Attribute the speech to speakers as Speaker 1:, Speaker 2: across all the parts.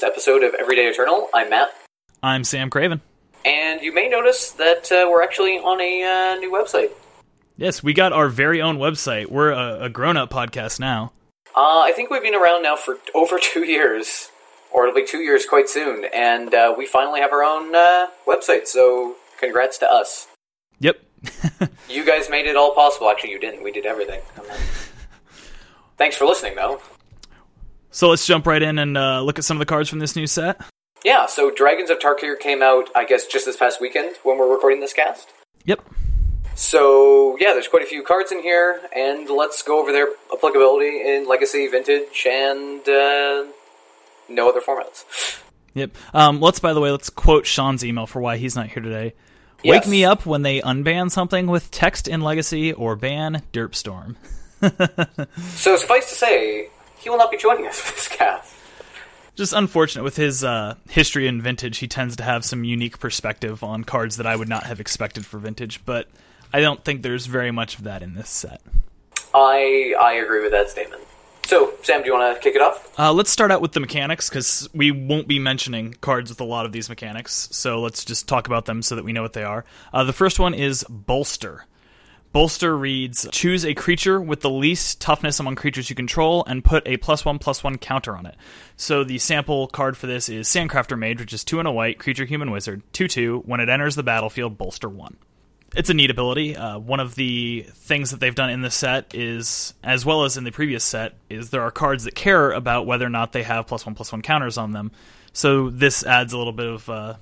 Speaker 1: latest episode of Everyday Eternal. I'm Matt,
Speaker 2: I'm Sam Craven.
Speaker 1: and you may notice that uh, we're actually on a uh, new website.
Speaker 2: Yes, we got our very own website. We're a, a grown up podcast now.
Speaker 1: Uh, I think we've been around now for over two years, or it'll be two years quite soon, and uh, we finally have our own uh, website. So, congrats to us.
Speaker 2: Yep.
Speaker 1: You guys made it all possible. Actually, you didn't. We did everything. Thanks for listening, though.
Speaker 2: So let's jump right in and uh, look at some of the cards from this new set.
Speaker 1: Yeah, so Dragons of Tarkir came out, I guess, just this past weekend when we're recording this cast.
Speaker 2: Yep.
Speaker 1: So, yeah, there's quite a few cards in here, and let's go over their applicability in Legacy, Vintage, and uh, no other formats.
Speaker 2: Yep. Um, let's, by the way, let's quote Sean's email for why he's not here today.
Speaker 1: Yes.
Speaker 2: Wake me up when they unban something with text in Legacy or ban Derpstorm.
Speaker 1: So, suffice to say, he will not be joining us for this cast.
Speaker 2: Just unfortunate with his uh, history in Vintage, he tends to have some unique perspective on cards that I would not have expected for Vintage, but I don't think there's very much of that in this set.
Speaker 1: I I agree with that statement. So, Sam, do you want to kick it off?
Speaker 2: Uh, let's start out with the mechanics because we won't be mentioning cards with a lot of these mechanics. So let's just talk about them so that we know what they are. Uh, the first one is Bolster. Bolster reads Choose a creature with the least toughness among creatures you control and put a plus one plus one counter on it. So the sample card for this is Sandcrafter Mage, which is two and a white, creature human wizard, 2 2. When it enters the battlefield, Bolster 1 it's a neat ability. Uh, one of the things that they've done in this set is, as well as in the previous set, is there are cards that care about whether or not they have plus one plus one counters on them. So this adds a little bit of uh,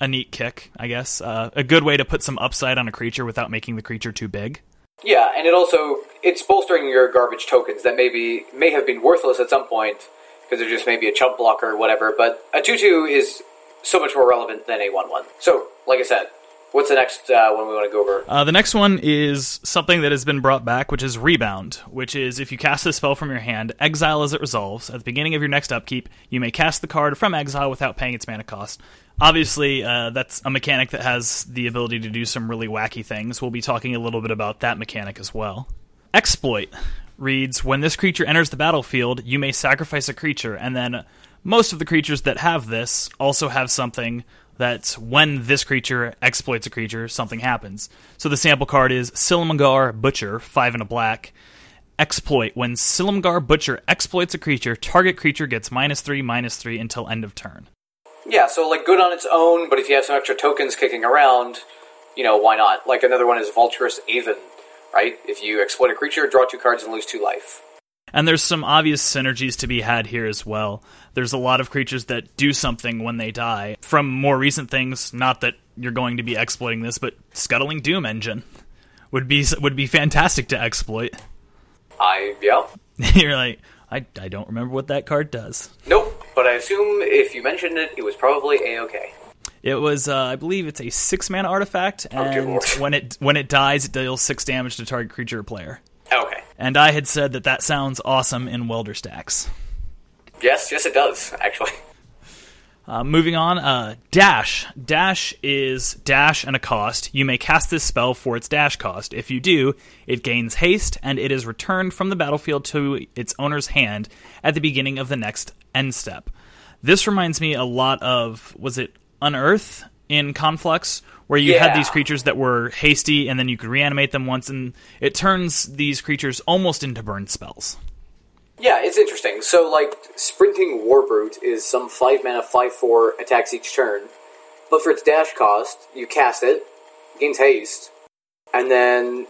Speaker 2: a neat kick, I guess. Uh, a good way to put some upside on a creature without making the creature too big.
Speaker 1: Yeah, and it also it's bolstering your garbage tokens that maybe may have been worthless at some point because they're just maybe a chump blocker or whatever. But a two-two is so much more relevant than a one-one. So, like I said, what's the next uh, one we want to go over?
Speaker 2: Uh, the next one is something that has been brought back, which is Rebound, which is if you cast a spell from your hand, exile as it resolves. At the beginning of your next upkeep, you may cast the card from exile without paying its mana cost. Obviously, uh, that's a mechanic that has the ability to do some really wacky things. We'll be talking a little bit about that mechanic as well. Exploit reads When this creature enters the battlefield, you may sacrifice a creature, and then most of the creatures that have this also have something that when this creature exploits a creature, something happens. So the sample card is Silumgar Butcher, 5 and a black. Exploit. When Silumgar Butcher exploits a creature, target creature gets minus 3, minus 3 until end of turn.
Speaker 1: Yeah, so like good on its own, but if you have some extra tokens kicking around, you know why not? Like another one is Vulturous Aven, right? If you exploit a creature, draw two cards and lose two life.
Speaker 2: And there's some obvious synergies to be had here as well. There's a lot of creatures that do something when they die. From more recent things, not that you're going to be exploiting this, but Scuttling Doom Engine would be would be fantastic to exploit.
Speaker 1: I yeah.
Speaker 2: you're like, I, I don't remember what that card does.
Speaker 1: Nope, but I assume if you mentioned it, it was probably a okay.
Speaker 2: It was, uh, I believe, it's a six mana artifact, and
Speaker 1: lord.
Speaker 2: when it when it dies, it deals six damage to target creature or player.
Speaker 1: Okay.
Speaker 2: And I had said that that sounds awesome in welder stacks.
Speaker 1: Yes, yes, it does actually.
Speaker 2: Uh, moving on, uh, dash. Dash is dash and a cost. You may cast this spell for its dash cost. If you do, it gains haste and it is returned from the battlefield to its owner's hand at the beginning of the next end step. This reminds me a lot of was it Unearth in Conflux, where you had these creatures that were hasty and then you could reanimate them once, and it turns these creatures almost into burn spells.
Speaker 1: Yeah, it's interesting. So, like, Sprinting Warbrute is some 5 mana, 5 4 attacks each turn. But for its dash cost, you cast it, gains haste, and then,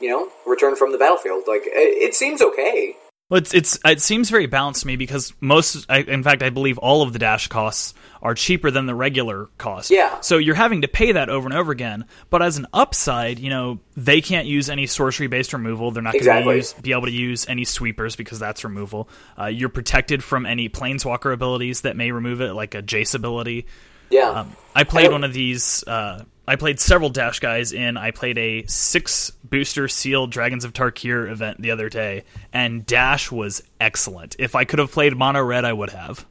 Speaker 1: you know, return from the battlefield. Like, it, it seems okay.
Speaker 2: Well, it's, it's it seems very balanced to me because most, I, in fact, I believe all of the dash costs are cheaper than the regular cost.
Speaker 1: Yeah.
Speaker 2: So you're having to pay that over and over again. But as an upside, you know, they can't use any sorcery based removal. They're not going
Speaker 1: Exactly.
Speaker 2: to be able to use any sweepers because that's removal. Uh, you're protected from any planeswalker abilities that may remove it, like a Jace ability.
Speaker 1: Yeah.
Speaker 2: Um, I played
Speaker 1: don't-
Speaker 2: one of these. Uh, I played several Dash guys in. I played a six booster sealed Dragons of Tarkir event the other day, and Dash was excellent. If I could have played Mono Red, I would have.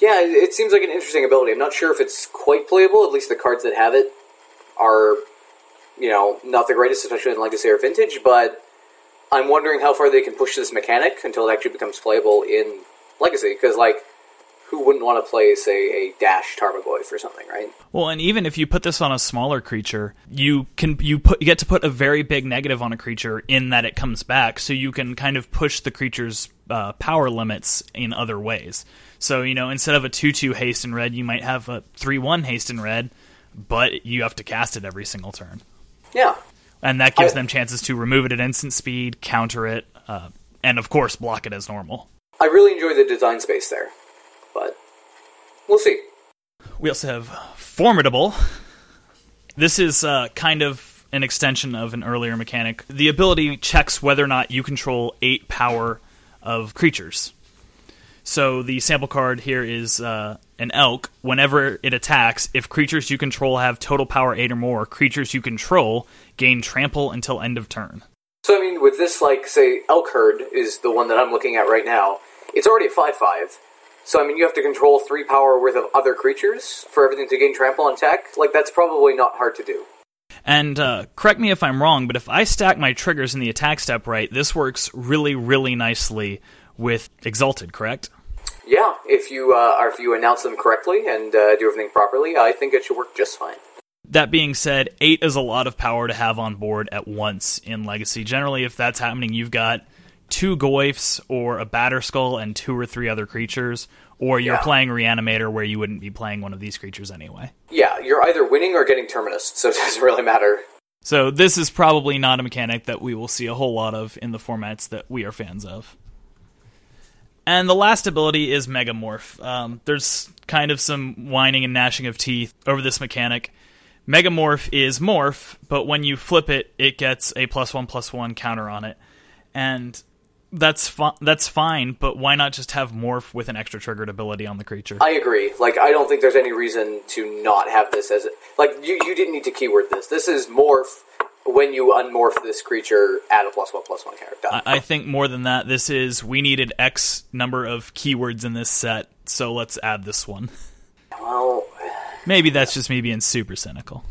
Speaker 1: Yeah, it, seems like an interesting ability. I'm not sure if it's quite playable. At least the cards that have it are, you know, not the greatest, especially in Legacy or Vintage. But I'm wondering how far they can push this mechanic until it actually becomes playable in Legacy because like who wouldn't want to play say a dash Tarmogoyf or something, right?
Speaker 2: Well, and even if you put this on a smaller creature, you can you put you get to put a very big negative on a creature in that it comes back, so you can kind of push the creature's uh, power limits in other ways. So you know, instead of a two-two haste in red, you might have a three-one haste in red, but you have to cast it every single turn.
Speaker 1: Yeah,
Speaker 2: and that gives
Speaker 1: I-
Speaker 2: them chances to remove it at instant speed, counter it, uh, and of course block it as normal.
Speaker 1: I really enjoy the design space there, but we'll see.
Speaker 2: We also have Formidable. This is uh, kind of an extension of an earlier mechanic. The ability checks whether or not you control eight power of creatures. So the sample card here is uh, an elk. Whenever it attacks, if creatures you control have total power eight or more, creatures you control gain trample until end of turn.
Speaker 1: So I mean, with this, like say, elk herd is the one that I'm looking at right now. It's already a five-five. So I mean, you have to control three power worth of other creatures for everything to gain trample on tech. Like that's probably not hard to do.
Speaker 2: And uh, correct me if I'm wrong, but if I stack my triggers in the attack step right, this works really, really nicely with Exalted, correct?
Speaker 1: Yeah, if you uh, or if you announce them correctly and uh, do everything properly, I think it should work just fine.
Speaker 2: That being said, eight is a lot of power to have on board at once in Legacy. Generally, if that's happening, you've got two Goyfs or a Batterskull and two or three other creatures, or you're
Speaker 1: Yeah.
Speaker 2: playing Reanimator where you wouldn't be playing one of these creatures anyway.
Speaker 1: Yeah, you're either winning or getting terminus, so it doesn't really matter.
Speaker 2: So this is probably not a mechanic that we will see a whole lot of in the formats that we are fans of. And the last ability is Megamorph. Um, there's kind of some whining and gnashing of teeth over this mechanic. Megamorph is morph, but when you flip it, it gets a plus one plus one counter on it, and that's fi- that's fine. But why not just have morph with an extra triggered ability on the creature?
Speaker 1: I agree. Like, I don't think there's any reason to not have this as like you. You didn't need to keyword this. This is morph. When you unmorph this creature, add a plus one plus one character. Done.
Speaker 2: I think more than that, this is we needed X number of keywords in this set, so let's add this one.
Speaker 1: well,
Speaker 2: Maybe that's just me being super cynical.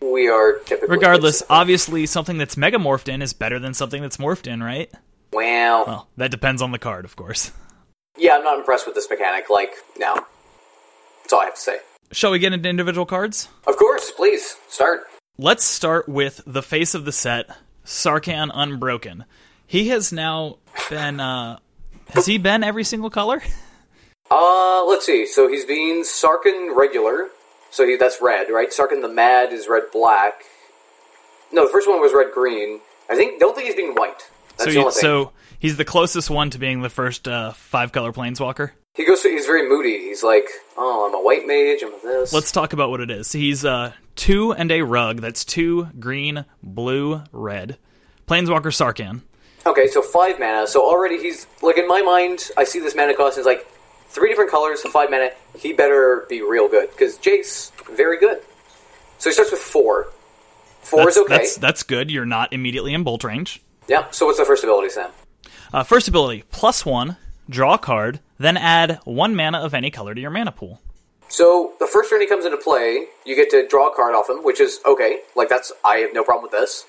Speaker 1: we are typically
Speaker 2: Regardless, obviously something that's megamorphed in is better than something that's morphed in, right?
Speaker 1: Well,
Speaker 2: Well, that depends on the card, of course.
Speaker 1: yeah, I'm not impressed with this mechanic. Like, no. That's all I have to say.
Speaker 2: Shall we get into individual cards?
Speaker 1: Of course, please start.
Speaker 2: Let's start with the face of the set, Sarkhan Unbroken. He has now been uh has he been every single color?
Speaker 1: Uh, let's see. So he's being Sarkhan regular. So he, that's red, right? Sarkhan the Mad is red black. No, the first one was red green. I think don't think he's being white. That's
Speaker 2: so he, so he's the closest one to being the first uh, five color planeswalker.
Speaker 1: he goes. He's very moody. He's like, oh, I'm a white mage. I'm a this.
Speaker 2: Let's talk about what it is. He's uh two and a rug. That's two green, blue, red. Planeswalker Sarkhan.
Speaker 1: Okay, so five mana. So already he's like in my mind. I see this mana cost is like three different colors, five mana. He better be real good because Jace very good. So he starts with four. Four
Speaker 2: That's,
Speaker 1: is okay.
Speaker 2: that's that's good. You're not immediately in bolt range.
Speaker 1: Yeah. So what's the first ability, Sam?
Speaker 2: Uh, first ability, plus one, draw a card, then add one mana of any color to your mana pool.
Speaker 1: So the first turn he comes into play, you get to draw a card off him, which is okay. Like that's I have no problem with this.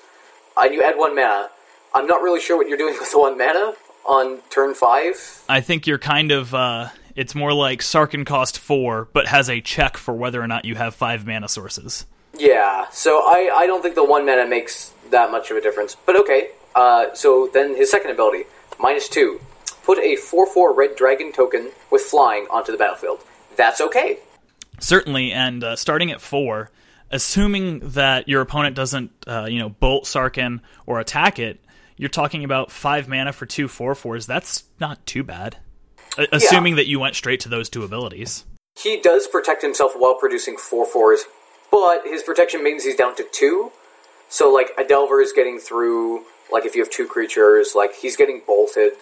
Speaker 1: And you add one mana. I'm not really sure what you're doing with the one mana on turn five.
Speaker 2: I think you're kind of. Uh, it's more like Sarkhan cost four, but has a check for whether or not you have five mana sources.
Speaker 1: Yeah. So I I don't think the one mana makes that much of a difference. But okay. Uh, so then his second ability, minus two, put a four four red dragon token with flying onto the battlefield. That's okay.
Speaker 2: Certainly, and uh, starting at four, assuming that your opponent doesn't, uh, you know, bolt Sarkhan or attack it, you're talking about five mana for two four fours. That's not too bad. A- assuming that you went straight to those two abilities.
Speaker 1: He does protect himself while producing four fours, but his protection means he's down to two. So like a Delver is getting through. Like if you have two creatures, like he's getting bolted.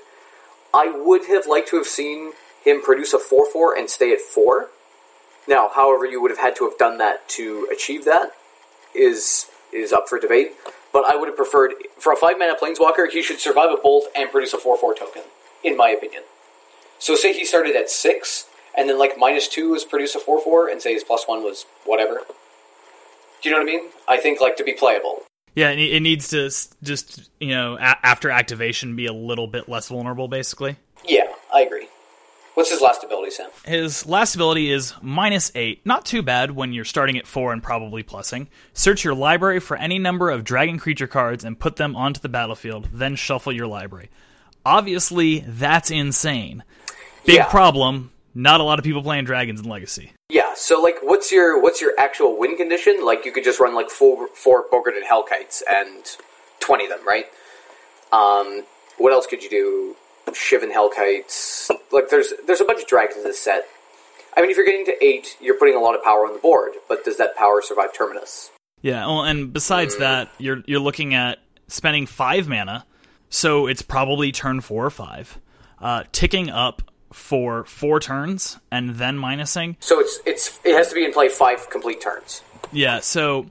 Speaker 1: I would have liked to have seen him produce a four four and stay at four. Now, however, you would have had to have done that to achieve that is is up for debate. But I would have preferred for a five mana planeswalker, he should survive a bolt and produce a four four token, in my opinion. So say he started at six, and then like minus two was produce a four four, and say his plus one was whatever. Do you know what I mean? I think like to be playable.
Speaker 2: Yeah, it, it needs to just, you know, a- after activation be a little bit less vulnerable, basically.
Speaker 1: Yeah, I agree. What's his last ability, Sam?
Speaker 2: His last ability is minus eight. Not too bad when you're starting at four and probably plussing. Search your library for any number of dragon creature cards and put them onto the battlefield, then shuffle your library. Obviously, that's insane. Big
Speaker 1: Yeah.
Speaker 2: problem. Not a lot of people playing dragons in Legacy.
Speaker 1: So like, what's your what's your actual win condition? Like, you could just run like four four Bogardan Hellkites and twenty of them, right? Um, what else could you do? Shivan Hellkites. Like, there's there's a bunch of dragons in this set. I mean, if you're getting to eight, you're putting a lot of power on the board, but does that power survive Terminus?
Speaker 2: Yeah, well, and besides that, you're you're looking at spending five mana, so it's probably turn four or five, uh, ticking up for four turns and then minusing.
Speaker 1: So it's it's it has to be in play five complete turns.
Speaker 2: Yeah, so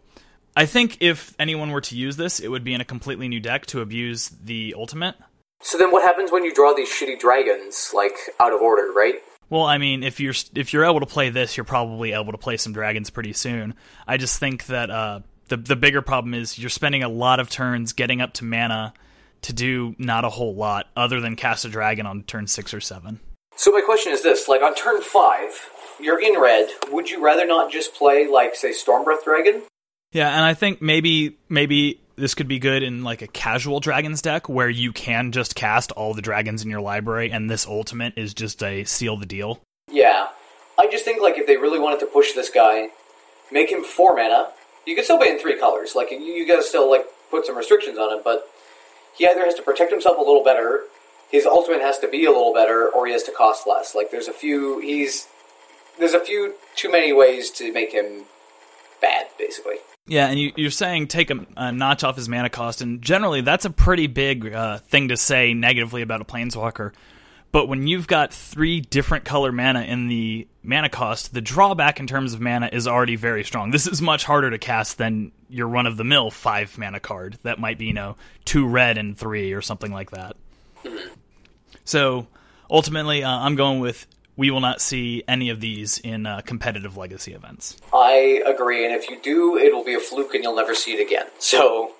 Speaker 2: I think if anyone were to use this, it would be in a completely new deck to abuse the ultimate.
Speaker 1: So then, what happens when you draw these shitty dragons like out of order, right?
Speaker 2: Well, I mean, if you're if you're able to play this, you're probably able to play some dragons pretty soon. I just think that uh, the the bigger problem is you're spending a lot of turns getting up to mana to do not a whole lot other than cast a dragon on turn six or seven.
Speaker 1: So my question is this: like on turn five, you're in red. Would you rather not just play like say Stormbreath Dragon?
Speaker 2: Yeah, and I think maybe maybe this could be good in like a casual dragons deck where you can just cast all the dragons in your library, and this ultimate is just a seal the deal.
Speaker 1: Yeah, I just think like if they really wanted to push this guy, make him four mana. You could still play in three colors. Like you, you gotta still like put some restrictions on it, but he either has to protect himself a little better, his ultimate has to be a little better, or he has to cost less. Like there's a few he's there's a few too many ways to make him bad, basically.
Speaker 2: Yeah, and you, you're saying take a, a notch off his mana cost, and generally that's a pretty big uh, thing to say negatively about a planeswalker. But when you've got three different color mana in the mana cost, the drawback in terms of mana is already very strong. This is much harder to cast than your run of the mill five mana card that might be, you know, two red and three or something like that. So ultimately, uh, I'm going with we will not see any of these in uh, competitive legacy events.
Speaker 1: I agree, and if you do, it'll be a fluke and you'll never see it again. So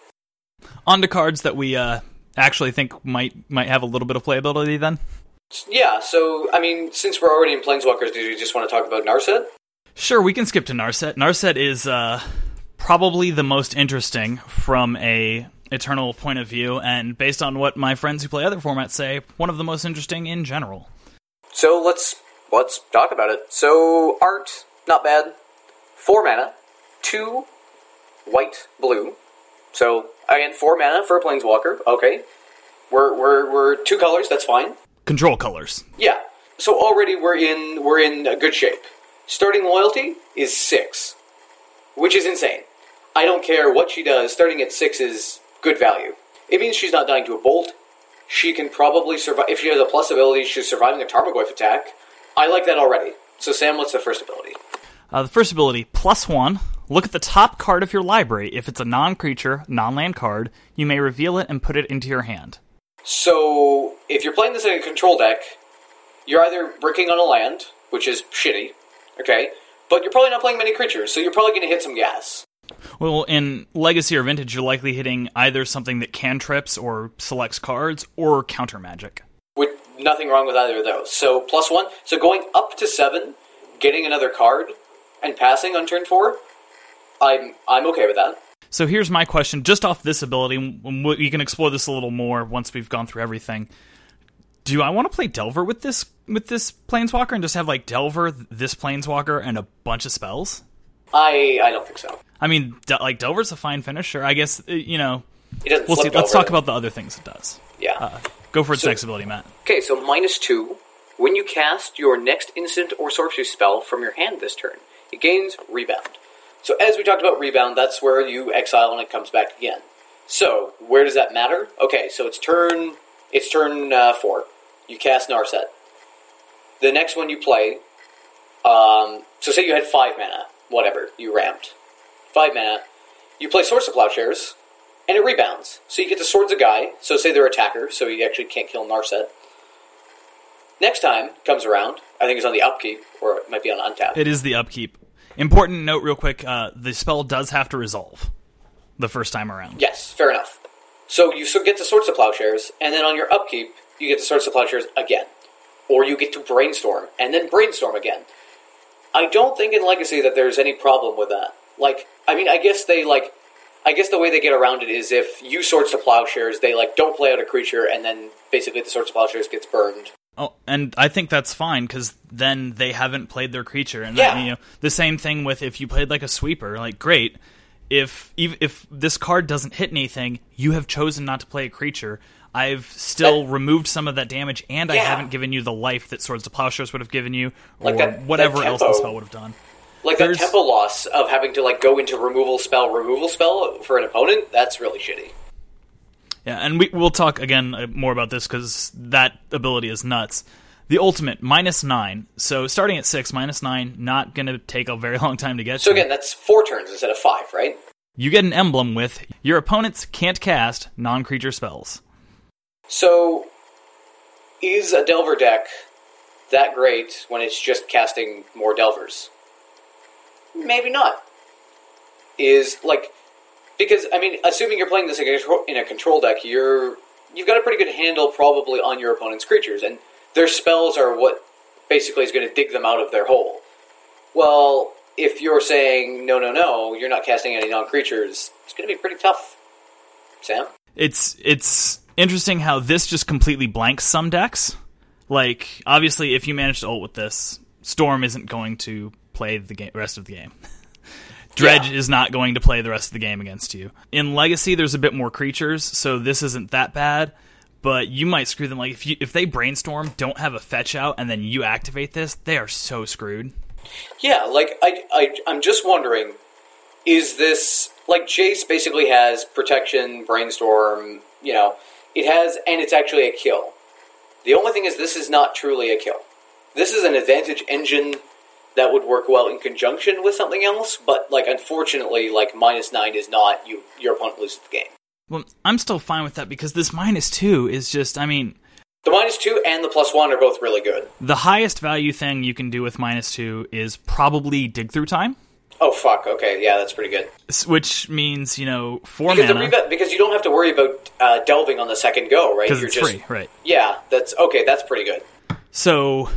Speaker 2: On to cards that we uh, actually think might might have a little bit of playability. Then,
Speaker 1: yeah, so I mean, since we're already in Planeswalkers, do you just want to talk about Narset?
Speaker 2: sure, we can skip to Narset. Narset is uh, probably the most interesting from a eternal point of view, and based on what my friends who play other formats say, one of the most interesting in general.
Speaker 1: So let's let's talk about it. So art, not bad. Four mana, two white, blue. So again, four mana for a planeswalker. Okay, we're we're we're two colors. That's fine.
Speaker 2: Control colors.
Speaker 1: Yeah. So already we're in we're in a good shape. Starting loyalty is six, which is insane. I don't care what she does. Starting at six is good value. It means she's not dying to a bolt. She can probably survive if she has a plus ability. She's surviving a Tarmogoyf attack. I like that already. So Sam, what's the first ability?
Speaker 2: Uh, the first ability, plus one. Look at the top card of your library. If it's a non creature, non land card, you may reveal it and put it into your hand.
Speaker 1: So if you're playing this in a control deck, you're either bricking on a land, which is shitty, okay, but you're probably not playing many creatures, so you're probably going to hit some gas.
Speaker 2: Well, in Legacy or Vintage, you're likely hitting either something that cantrips or selects cards or counter magic.
Speaker 1: With nothing wrong with either of those. So plus one. So going up to seven, getting another card, and passing on turn four, I'm I'm okay with that.
Speaker 2: So here's my question, just off this ability, and we can explore this a little more once we've gone through everything. Do I want to play Delver with this with this planeswalker and just have like Delver, this planeswalker, and a bunch of spells?
Speaker 1: I I don't think so.
Speaker 2: I mean, like Delver's a fine finisher. I guess uh, you know.
Speaker 1: It doesn't.
Speaker 2: We'll see. Let's talk about the other things it does.
Speaker 1: Yeah.
Speaker 2: Go for its
Speaker 1: So-
Speaker 2: next ability, Matt.
Speaker 1: Okay, so minus two. When you cast your next instant or sorcery spell from your hand this turn, it gains rebound. So as we talked about rebound, that's where you exile and it comes back again. So where does that matter? Okay, so it's turn it's turn uh, four. You cast Narset. The next one you play. Um, so say you had five mana, whatever you ramped, five mana. You play Swords of Plowshares, and it rebounds. So you get the Swords of Guy. So say they're attacker, so you actually can't kill Narset. Next time comes around, I think it's on the upkeep, or it might be on untap.
Speaker 2: It is the upkeep. Important note, real quick: uh, the spell does have to resolve the first time around.
Speaker 1: yes, fair enough. So you get the Swords of Plowshares, and then on your upkeep, you get the Swords of Plowshares again. Or you get to brainstorm and then brainstorm again. I don't think in Legacy that there's any problem with that. Like, I mean, I guess they like, I guess the way they get around it is if you Swords to Plowshares, they like don't play out a creature, and then basically the Swords to Plowshares gets burned.
Speaker 2: Oh, and I think that's fine because then they haven't played their creature, and
Speaker 1: Yeah.
Speaker 2: then, you know the same thing with if you played like a sweeper, like great. If if this card doesn't hit anything, you have chosen not to play a creature. I've still removed some of that damage, and I haven't given you the life that Swords to Plowshares would have given you, or
Speaker 1: Like that-
Speaker 2: whatever
Speaker 1: that
Speaker 2: else the spell would have done.
Speaker 1: Like
Speaker 2: There's-
Speaker 1: that tempo loss of having to like go into removal spell, removal spell for an opponent. That's really shitty.
Speaker 2: Yeah, and we, we'll talk again uh, more about this because that ability is nuts. The ultimate minus nine, so starting at six, minus nine, not going to take a very long time to get
Speaker 1: So
Speaker 2: to.
Speaker 1: again, that's four turns instead of five, right?
Speaker 2: You get an emblem with your opponents can't cast non-creature spells.
Speaker 1: So, is a Delver deck that great when it's just casting more Delvers? Maybe not. Is like because I mean, assuming you're playing this in a control- deck, you're you've got a pretty good handle probably on your opponent's creatures, and their spells are what basically is going to dig them out of their hole. Well, if you're saying no, no, no, you're not casting any non-creatures, it's going to be pretty tough. Sam.
Speaker 2: It's it's interesting how this just completely blanks some decks. Like obviously, if you manage to ult with this, Storm isn't going to play the game, rest of the game. Dredge
Speaker 1: Yeah.
Speaker 2: is not going to play the rest of the game against you. In Legacy, there's a bit more creatures, so this isn't that bad. But you might screw them. Like if you if they brainstorm, don't have a fetch out, and then you activate this, they are so screwed.
Speaker 1: Yeah, like I, I, I'm just wondering, is this like Jace basically has protection, brainstorm, you know, it has, and it's actually a kill. The only thing is, this is not truly a kill. This is an advantage engine that would work well in conjunction with something else, but like unfortunately, like minus nine is not you. Your opponent loses the game.
Speaker 2: Well, I'm still fine with that because this minus two is just. I mean,
Speaker 1: The minus two and the plus one are both really good.
Speaker 2: the highest value thing you can do with minus two is probably dig through time,
Speaker 1: Oh fuck! Okay, yeah, that's pretty good.
Speaker 2: which means you know four
Speaker 1: Because,
Speaker 2: mana
Speaker 1: reba- because you don't have to worry about uh, delving on the second go, right?
Speaker 2: because it's
Speaker 1: just
Speaker 2: free, right?
Speaker 1: Yeah, that's okay. That's pretty good.
Speaker 2: So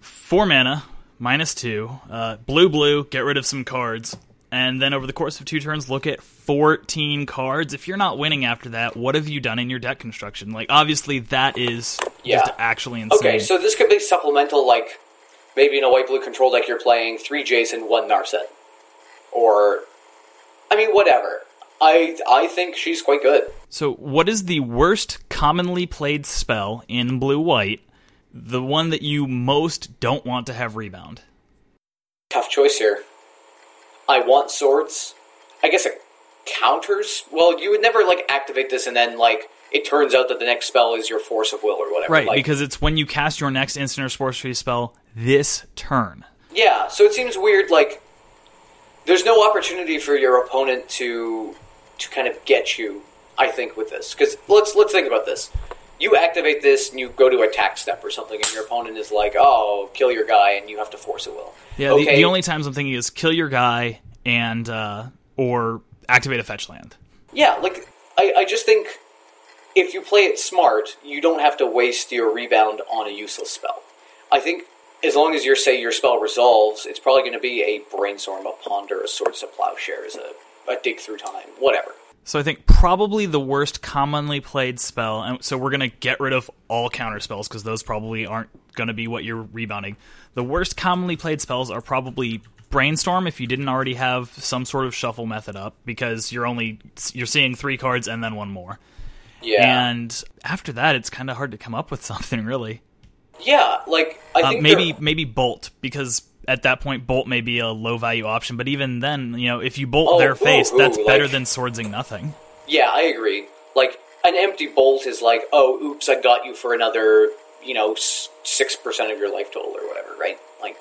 Speaker 2: four mana minus two, uh, blue blue, get rid of some cards, and then over the course of two turns, look at fourteen cards. If you're not winning after that, what have you done in your deck construction? Like obviously that is
Speaker 1: Yeah.
Speaker 2: just actually insane.
Speaker 1: Okay, so this could be supplemental, like maybe in a white blue control deck, you're playing three Jaces, one Narset, or I mean, whatever. I I think she's quite good.
Speaker 2: So, what is the worst commonly played spell in blue white? The one that you most don't want to have rebound.
Speaker 1: Tough choice here. I want swords. I guess it counters. Well, you would never like activate this and then like it turns out that the next spell is your force of will or whatever.
Speaker 2: Right,
Speaker 1: like,
Speaker 2: because it's when you cast your next instant or sorcery spell this turn.
Speaker 1: Yeah, so it seems weird. Like, there's no opportunity for your opponent to to kind of get you. I think with this, because let's let's think about this. You activate this, and you go to attack step or something, and your opponent is like, "Oh, kill your guy," and you have to Force of Will.
Speaker 2: Yeah,
Speaker 1: okay.
Speaker 2: the, the only times I'm thinking is kill your guy and uh, or activate a fetch land.
Speaker 1: Yeah, like I, I just think if you play it smart, you don't have to waste your rebound on a useless spell. I think as long as you say your spell resolves, it's probably going to be a brainstorm, a ponder, a swords of plowshares, a, a dig through time, whatever.
Speaker 2: So I think probably the worst commonly played spell, and so we're gonna get rid of all counter spells because those probably aren't gonna be what you're rebounding. The worst commonly played spells are probably brainstorm if you didn't already have some sort of shuffle method up because you're only you're seeing three cards and then one more.
Speaker 1: Yeah,
Speaker 2: And after that, it's kind of hard to come up with something really.
Speaker 1: Yeah. Like I
Speaker 2: Uh,
Speaker 1: think
Speaker 2: maybe
Speaker 1: there-
Speaker 2: maybe bolt because at that point bolt may be a low value option. But even then, you know, if you bolt
Speaker 1: Oh,
Speaker 2: their
Speaker 1: ooh,
Speaker 2: face,
Speaker 1: ooh,
Speaker 2: that's better
Speaker 1: like-
Speaker 2: than swordsing nothing.
Speaker 1: Yeah, I agree. Like an empty bolt is like, oh, oops, I got you for another, you know, six percent of your life total or whatever, right? Like,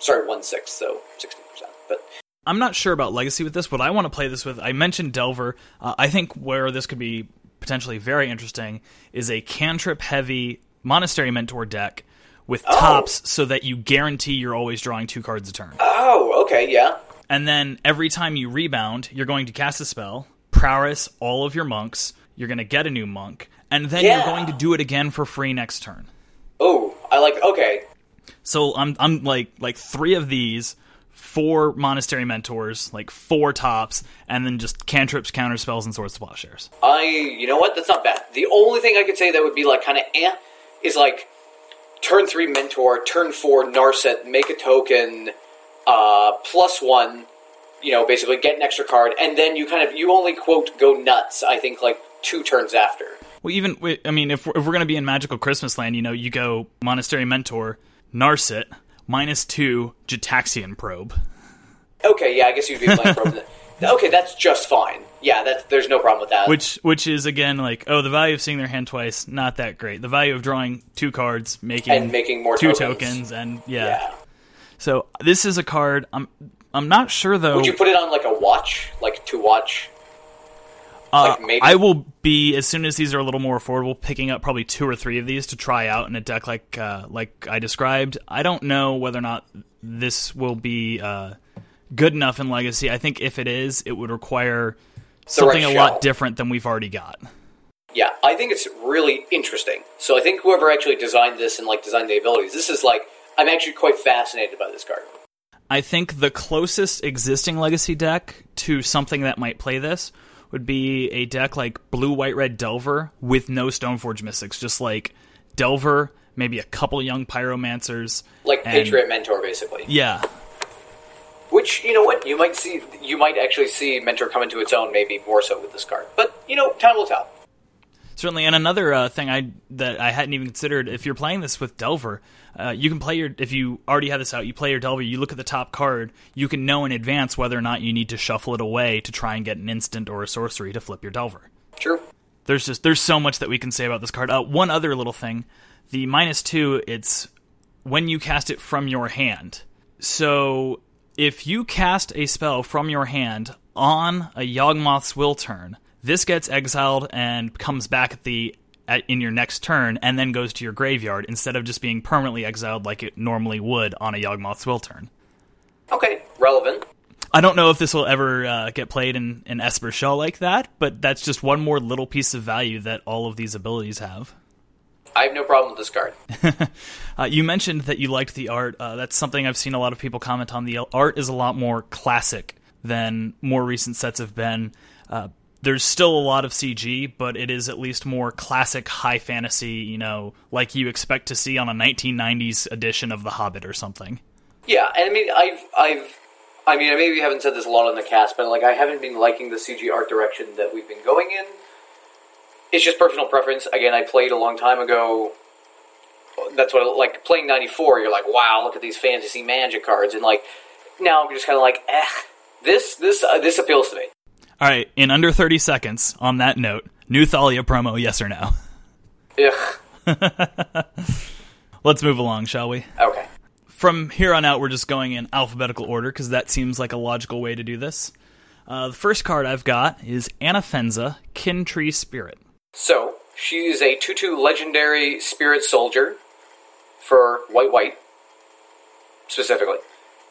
Speaker 1: sorry, one sixth, so sixty percent. But
Speaker 2: I'm not sure about legacy with this. What I want to play this with, I mentioned Delver. Uh, I think where this could be potentially very interesting is a cantrip heavy monastery mentor deck with tops so that you guarantee you're always drawing two cards a turn.
Speaker 1: oh, okay, yeah,
Speaker 2: And then every time you rebound, you're going to cast a spell, prowess all of your monks, you're going to get a new monk, and then
Speaker 1: Yeah.
Speaker 2: you're going to do it again for free next turn.
Speaker 1: Oh, I like. Okay,
Speaker 2: So I'm I'm like like three of these, four monastery mentors, like four tops, and then just cantrips, counter spells, and swords to plowshares.
Speaker 1: I. You know what? That's not bad. The only thing I could say that would be like kind of eh is like turn three mentor, turn four Narset, make a token, uh, plus one. You know, basically get an extra card, and then you kind of you only quote go nuts. I think like two turns after.
Speaker 2: Well, even I mean, if we're, if we're gonna be in Magical Christmas Land, you know, you go monastery mentor, Narset, minus two Gitaxian Probe.
Speaker 1: Okay, yeah, I guess you'd be playing Probe. okay, that's just fine. Yeah, that's there's no problem with that.
Speaker 2: Which which is again like oh the value of seeing their hand twice not that great. The value of drawing two cards, making
Speaker 1: And making more
Speaker 2: two
Speaker 1: tokens.
Speaker 2: tokens, and yeah.
Speaker 1: yeah.
Speaker 2: So this is a card. I'm I'm not sure though.
Speaker 1: Would you put it on like a watch, like to watch?
Speaker 2: Uh,
Speaker 1: like,
Speaker 2: I will be as soon as these are a little more affordable, picking up probably two or three of these to try out in a deck like uh, like I described. I don't know whether or not this will be uh, good enough in Legacy. I think if it is, it would require something
Speaker 1: right
Speaker 2: a lot different than we've already got.
Speaker 1: Yeah, I think it's really interesting. So I think whoever actually designed this and like designed the abilities, this is like I'm actually quite fascinated by this card.
Speaker 2: I think the closest existing Legacy deck to something that might play this would be a deck like Blue White Red Delver with no Stoneforge Mystics, just like Delver, maybe a couple young Pyromancers.
Speaker 1: Like
Speaker 2: and-
Speaker 1: Patriot Mentor, basically.
Speaker 2: Yeah,
Speaker 1: Which you know what you might see, you might actually see Mentor come into its own, maybe more so with this card. But you know, time will tell.
Speaker 2: certainly. And another uh, thing I that I hadn't even considered: if you're playing this with Delver, uh, you can play your if you already have this out, you play your Delver. You look at the top card, you can know in advance whether or not you need to shuffle it away to try and get an instant or a sorcery to flip your Delver.
Speaker 1: True.
Speaker 2: there's just there's so much that we can say about this card. Uh, one other little thing, the minus two, it's when you cast it from your hand. So if you cast a spell from your hand on a Yawgmoth's will turn, this gets exiled and comes back at the at, in your next turn, and then goes to your graveyard instead of just being permanently exiled like it normally would on a Yawgmoth's will turn.
Speaker 1: Okay, relevant.
Speaker 2: I don't know if this will ever uh, get played in in Esper Shell like that, but that's just one more little piece of value that all of these abilities have.
Speaker 1: I have no problem with this card.
Speaker 2: Uh, you mentioned that you liked the art. Uh, that's something I've seen a lot of people comment on. The art is a lot more classic than more recent sets have been. Uh, there's still a lot of CG, but it is at least more classic high fantasy, you know, like you expect to see on a 1990s edition of The Hobbit or something.
Speaker 1: Yeah, and I mean, I've, I've, I mean, I maybe haven't said this a lot on the cast, but like, I haven't been liking the CG art direction that we've been going in. It's just personal preference. Again, I played a long time ago. That's what like playing '94. You're like, wow, look at these fantasy magic cards, and like now I'm just kind of like, eh, this, this, uh, this appeals to me.
Speaker 2: All right, in under 30 seconds, on that note, new Thalia promo, yes or no?
Speaker 1: Ugh.
Speaker 2: Let's move along, shall we?
Speaker 1: Okay.
Speaker 2: from here on out, we're just going in alphabetical order because that seems like a logical way to do this. Uh, the first card I've got is Anafenza, Kin Tree Spirit.
Speaker 1: So she is a two-two legendary spirit soldier for white white specifically.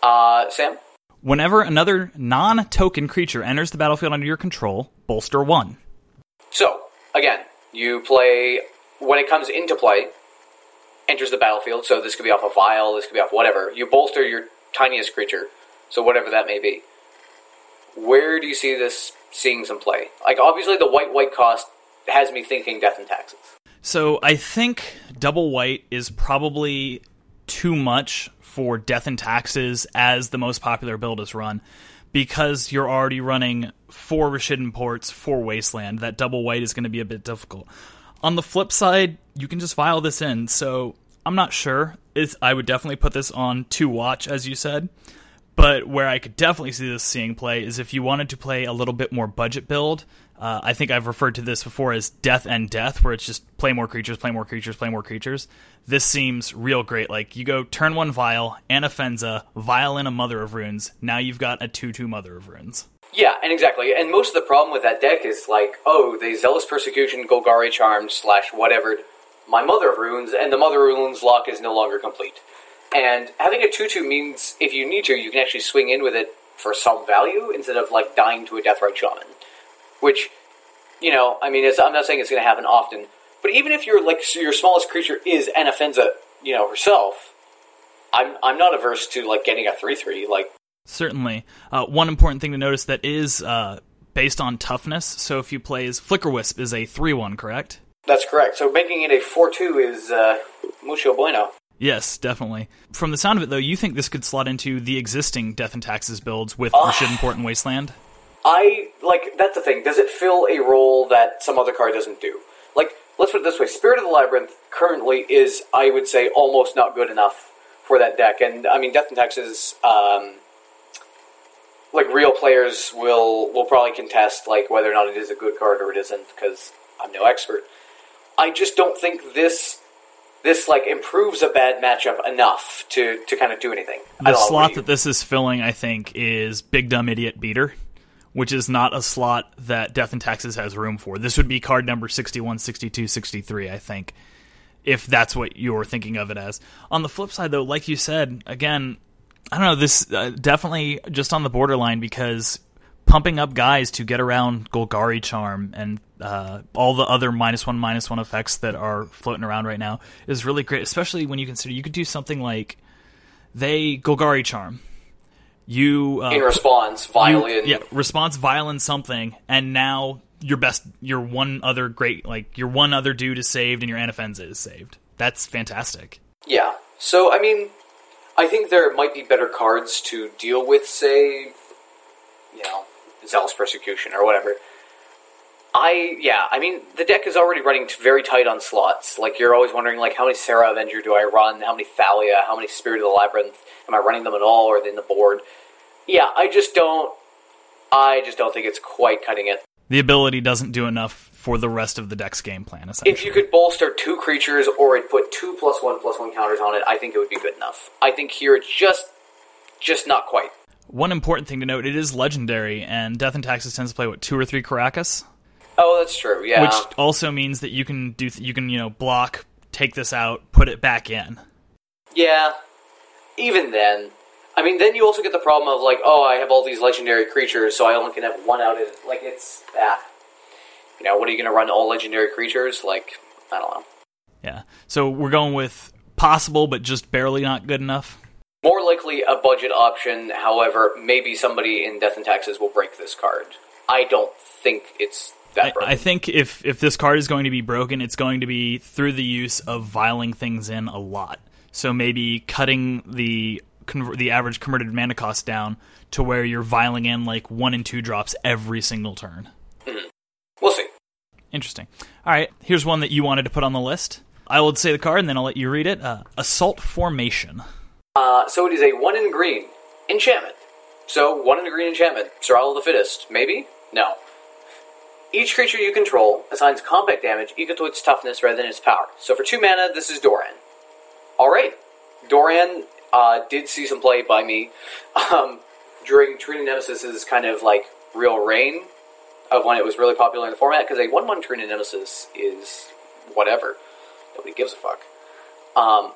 Speaker 1: Uh, Sam.
Speaker 2: Whenever another non token creature enters the battlefield under your control, bolster one.
Speaker 1: So again, you play when it comes into play, enters the battlefield. So this could be off a vial, this could be off whatever. You bolster your tiniest creature, so whatever that may be. Where do you see this seeing some play? Like obviously the white white cost has me thinking death and taxes.
Speaker 2: So I think double white is probably too much for Death and Taxes as the most popular build is run because you're already running four Rishadan Ports, four Wasteland. That double white is going to be a bit difficult. On the flip side, you can just file this in. So I'm not sure. It's, I would definitely put this on to watch, as you said. But where I could definitely see this seeing play is if you wanted to play a little bit more budget build. Uh, I think I've referred to this before as death and death, where it's just play more creatures, play more creatures, play more creatures. This seems real great. Like you go turn one vial, Anafenza, vial in a Mother of Runes. Now you've got a two-two Mother of Runes.
Speaker 1: Yeah, and exactly. And most of the problem with that deck is like, oh, the Zealous Persecution, Golgari Charm, slash whatever, my Mother of Runes, and the Mother of Runes lock is no longer complete. And having a 2 2 means if you need to, you can actually swing in with it for some value instead of like dying to a Deathrite Shaman. Which, you know, I mean, it's, I'm not saying it's going to happen often, but even if your like your smallest creature is an Anafenza, you know, herself, I'm I'm not averse to like getting a three three. Like
Speaker 2: Certainly. Uh, one important thing to notice that is uh, based on toughness. So if you play as Flickerwisp is a 3 1, correct?
Speaker 1: that's correct. So making it a four two is uh, mucho bueno.
Speaker 2: Yes, definitely. From the sound of it, though, you think this could slot into the existing Death and Taxes builds with
Speaker 1: Ah.
Speaker 2: Rishadan Port and Wasteland?
Speaker 1: I like that's the thing. Does it fill a role that some other card doesn't do? Like, let's put it this way: Spirit of the Labyrinth currently is, I would say, almost not good enough for that deck. And I mean, Death and Taxes, um, like real players will will probably contest like whether or not it is a good card or it isn't because I'm no expert. I just don't think this this like improves a bad matchup enough to to kind of do anything.
Speaker 2: The
Speaker 1: don't know, what
Speaker 2: slot that this is filling, I think, is Big Dumb Idiot Beater, which is not a slot that Death and Taxes has room for. This would be card number 61, 62, 63, I think, if that's what you're thinking of it as. On the flip side, though, like you said, again, I don't know, this uh, definitely just on the borderline because pumping up guys to get around Golgari Charm and uh, all the other minus one, minus one effects that are floating around right now is really great, especially when you consider you could do something like they Golgari Charm. You uh,
Speaker 1: in response,
Speaker 2: you- yeah, response violin something, and now your best, your one other great, like your one other dude is saved, and your Anafenza is saved. That's fantastic.
Speaker 1: Yeah. So I mean, I think there might be better cards to deal with, say, you know, zealous persecution or whatever. I yeah, I mean the deck is already running very tight on slots. Like you're always wondering, like how many Serra Avenger do I run? How many Thalia? How many Spirit of the Labyrinth? Am I running them at all, or are they in the board? Yeah, I just don't. I just don't think it's quite cutting it.
Speaker 2: The ability doesn't do enough for the rest of the deck's game plan. Essentially,
Speaker 1: If you could bolster two creatures or it put two plus one plus one counters on it, I think it would be good enough. I think here it's just, just not quite.
Speaker 2: one important thing to note: it is legendary, and Death and Taxes tends to play what two or three Karakas,
Speaker 1: Oh, that's true. Yeah.
Speaker 2: which also means that you can do you can you know block, take this out, put it back in.
Speaker 1: yeah. Even then, I mean, then you also get the problem of like, oh, I have all these legendary creatures, so I only can have one out. Of, like it's ah. You know, what are you going to run all legendary creatures? Like, I don't know.
Speaker 2: Yeah, so we're going with possible, but just barely not good enough.
Speaker 1: More likely a budget option. However, maybe somebody in Death and Taxes will break this card. I don't think it's
Speaker 2: I. I think if if this card is going to be broken, it's going to be through the use of viling things in a lot. So maybe cutting the the average converted mana cost down to where you're viling in like one and two drops every single turn.
Speaker 1: we'll see.
Speaker 2: Interesting. All right, here's one that you wanted to put on the list. I will say the card, and then I'll let you read it. Uh, Assault Formation.
Speaker 1: Uh, so it is a one in green enchantment. So one in a green enchantment. Of the fittest. Maybe? No. Each creature you control assigns combat damage equal to its toughness rather than its power. So for two mana, this is Doran. All right, Doran uh, did see some play by me um, during Trina Nemesis's kind of like real reign of when it was really popular in the format. Because a one-one Trina Nemesis is whatever. Nobody gives a fuck. Um,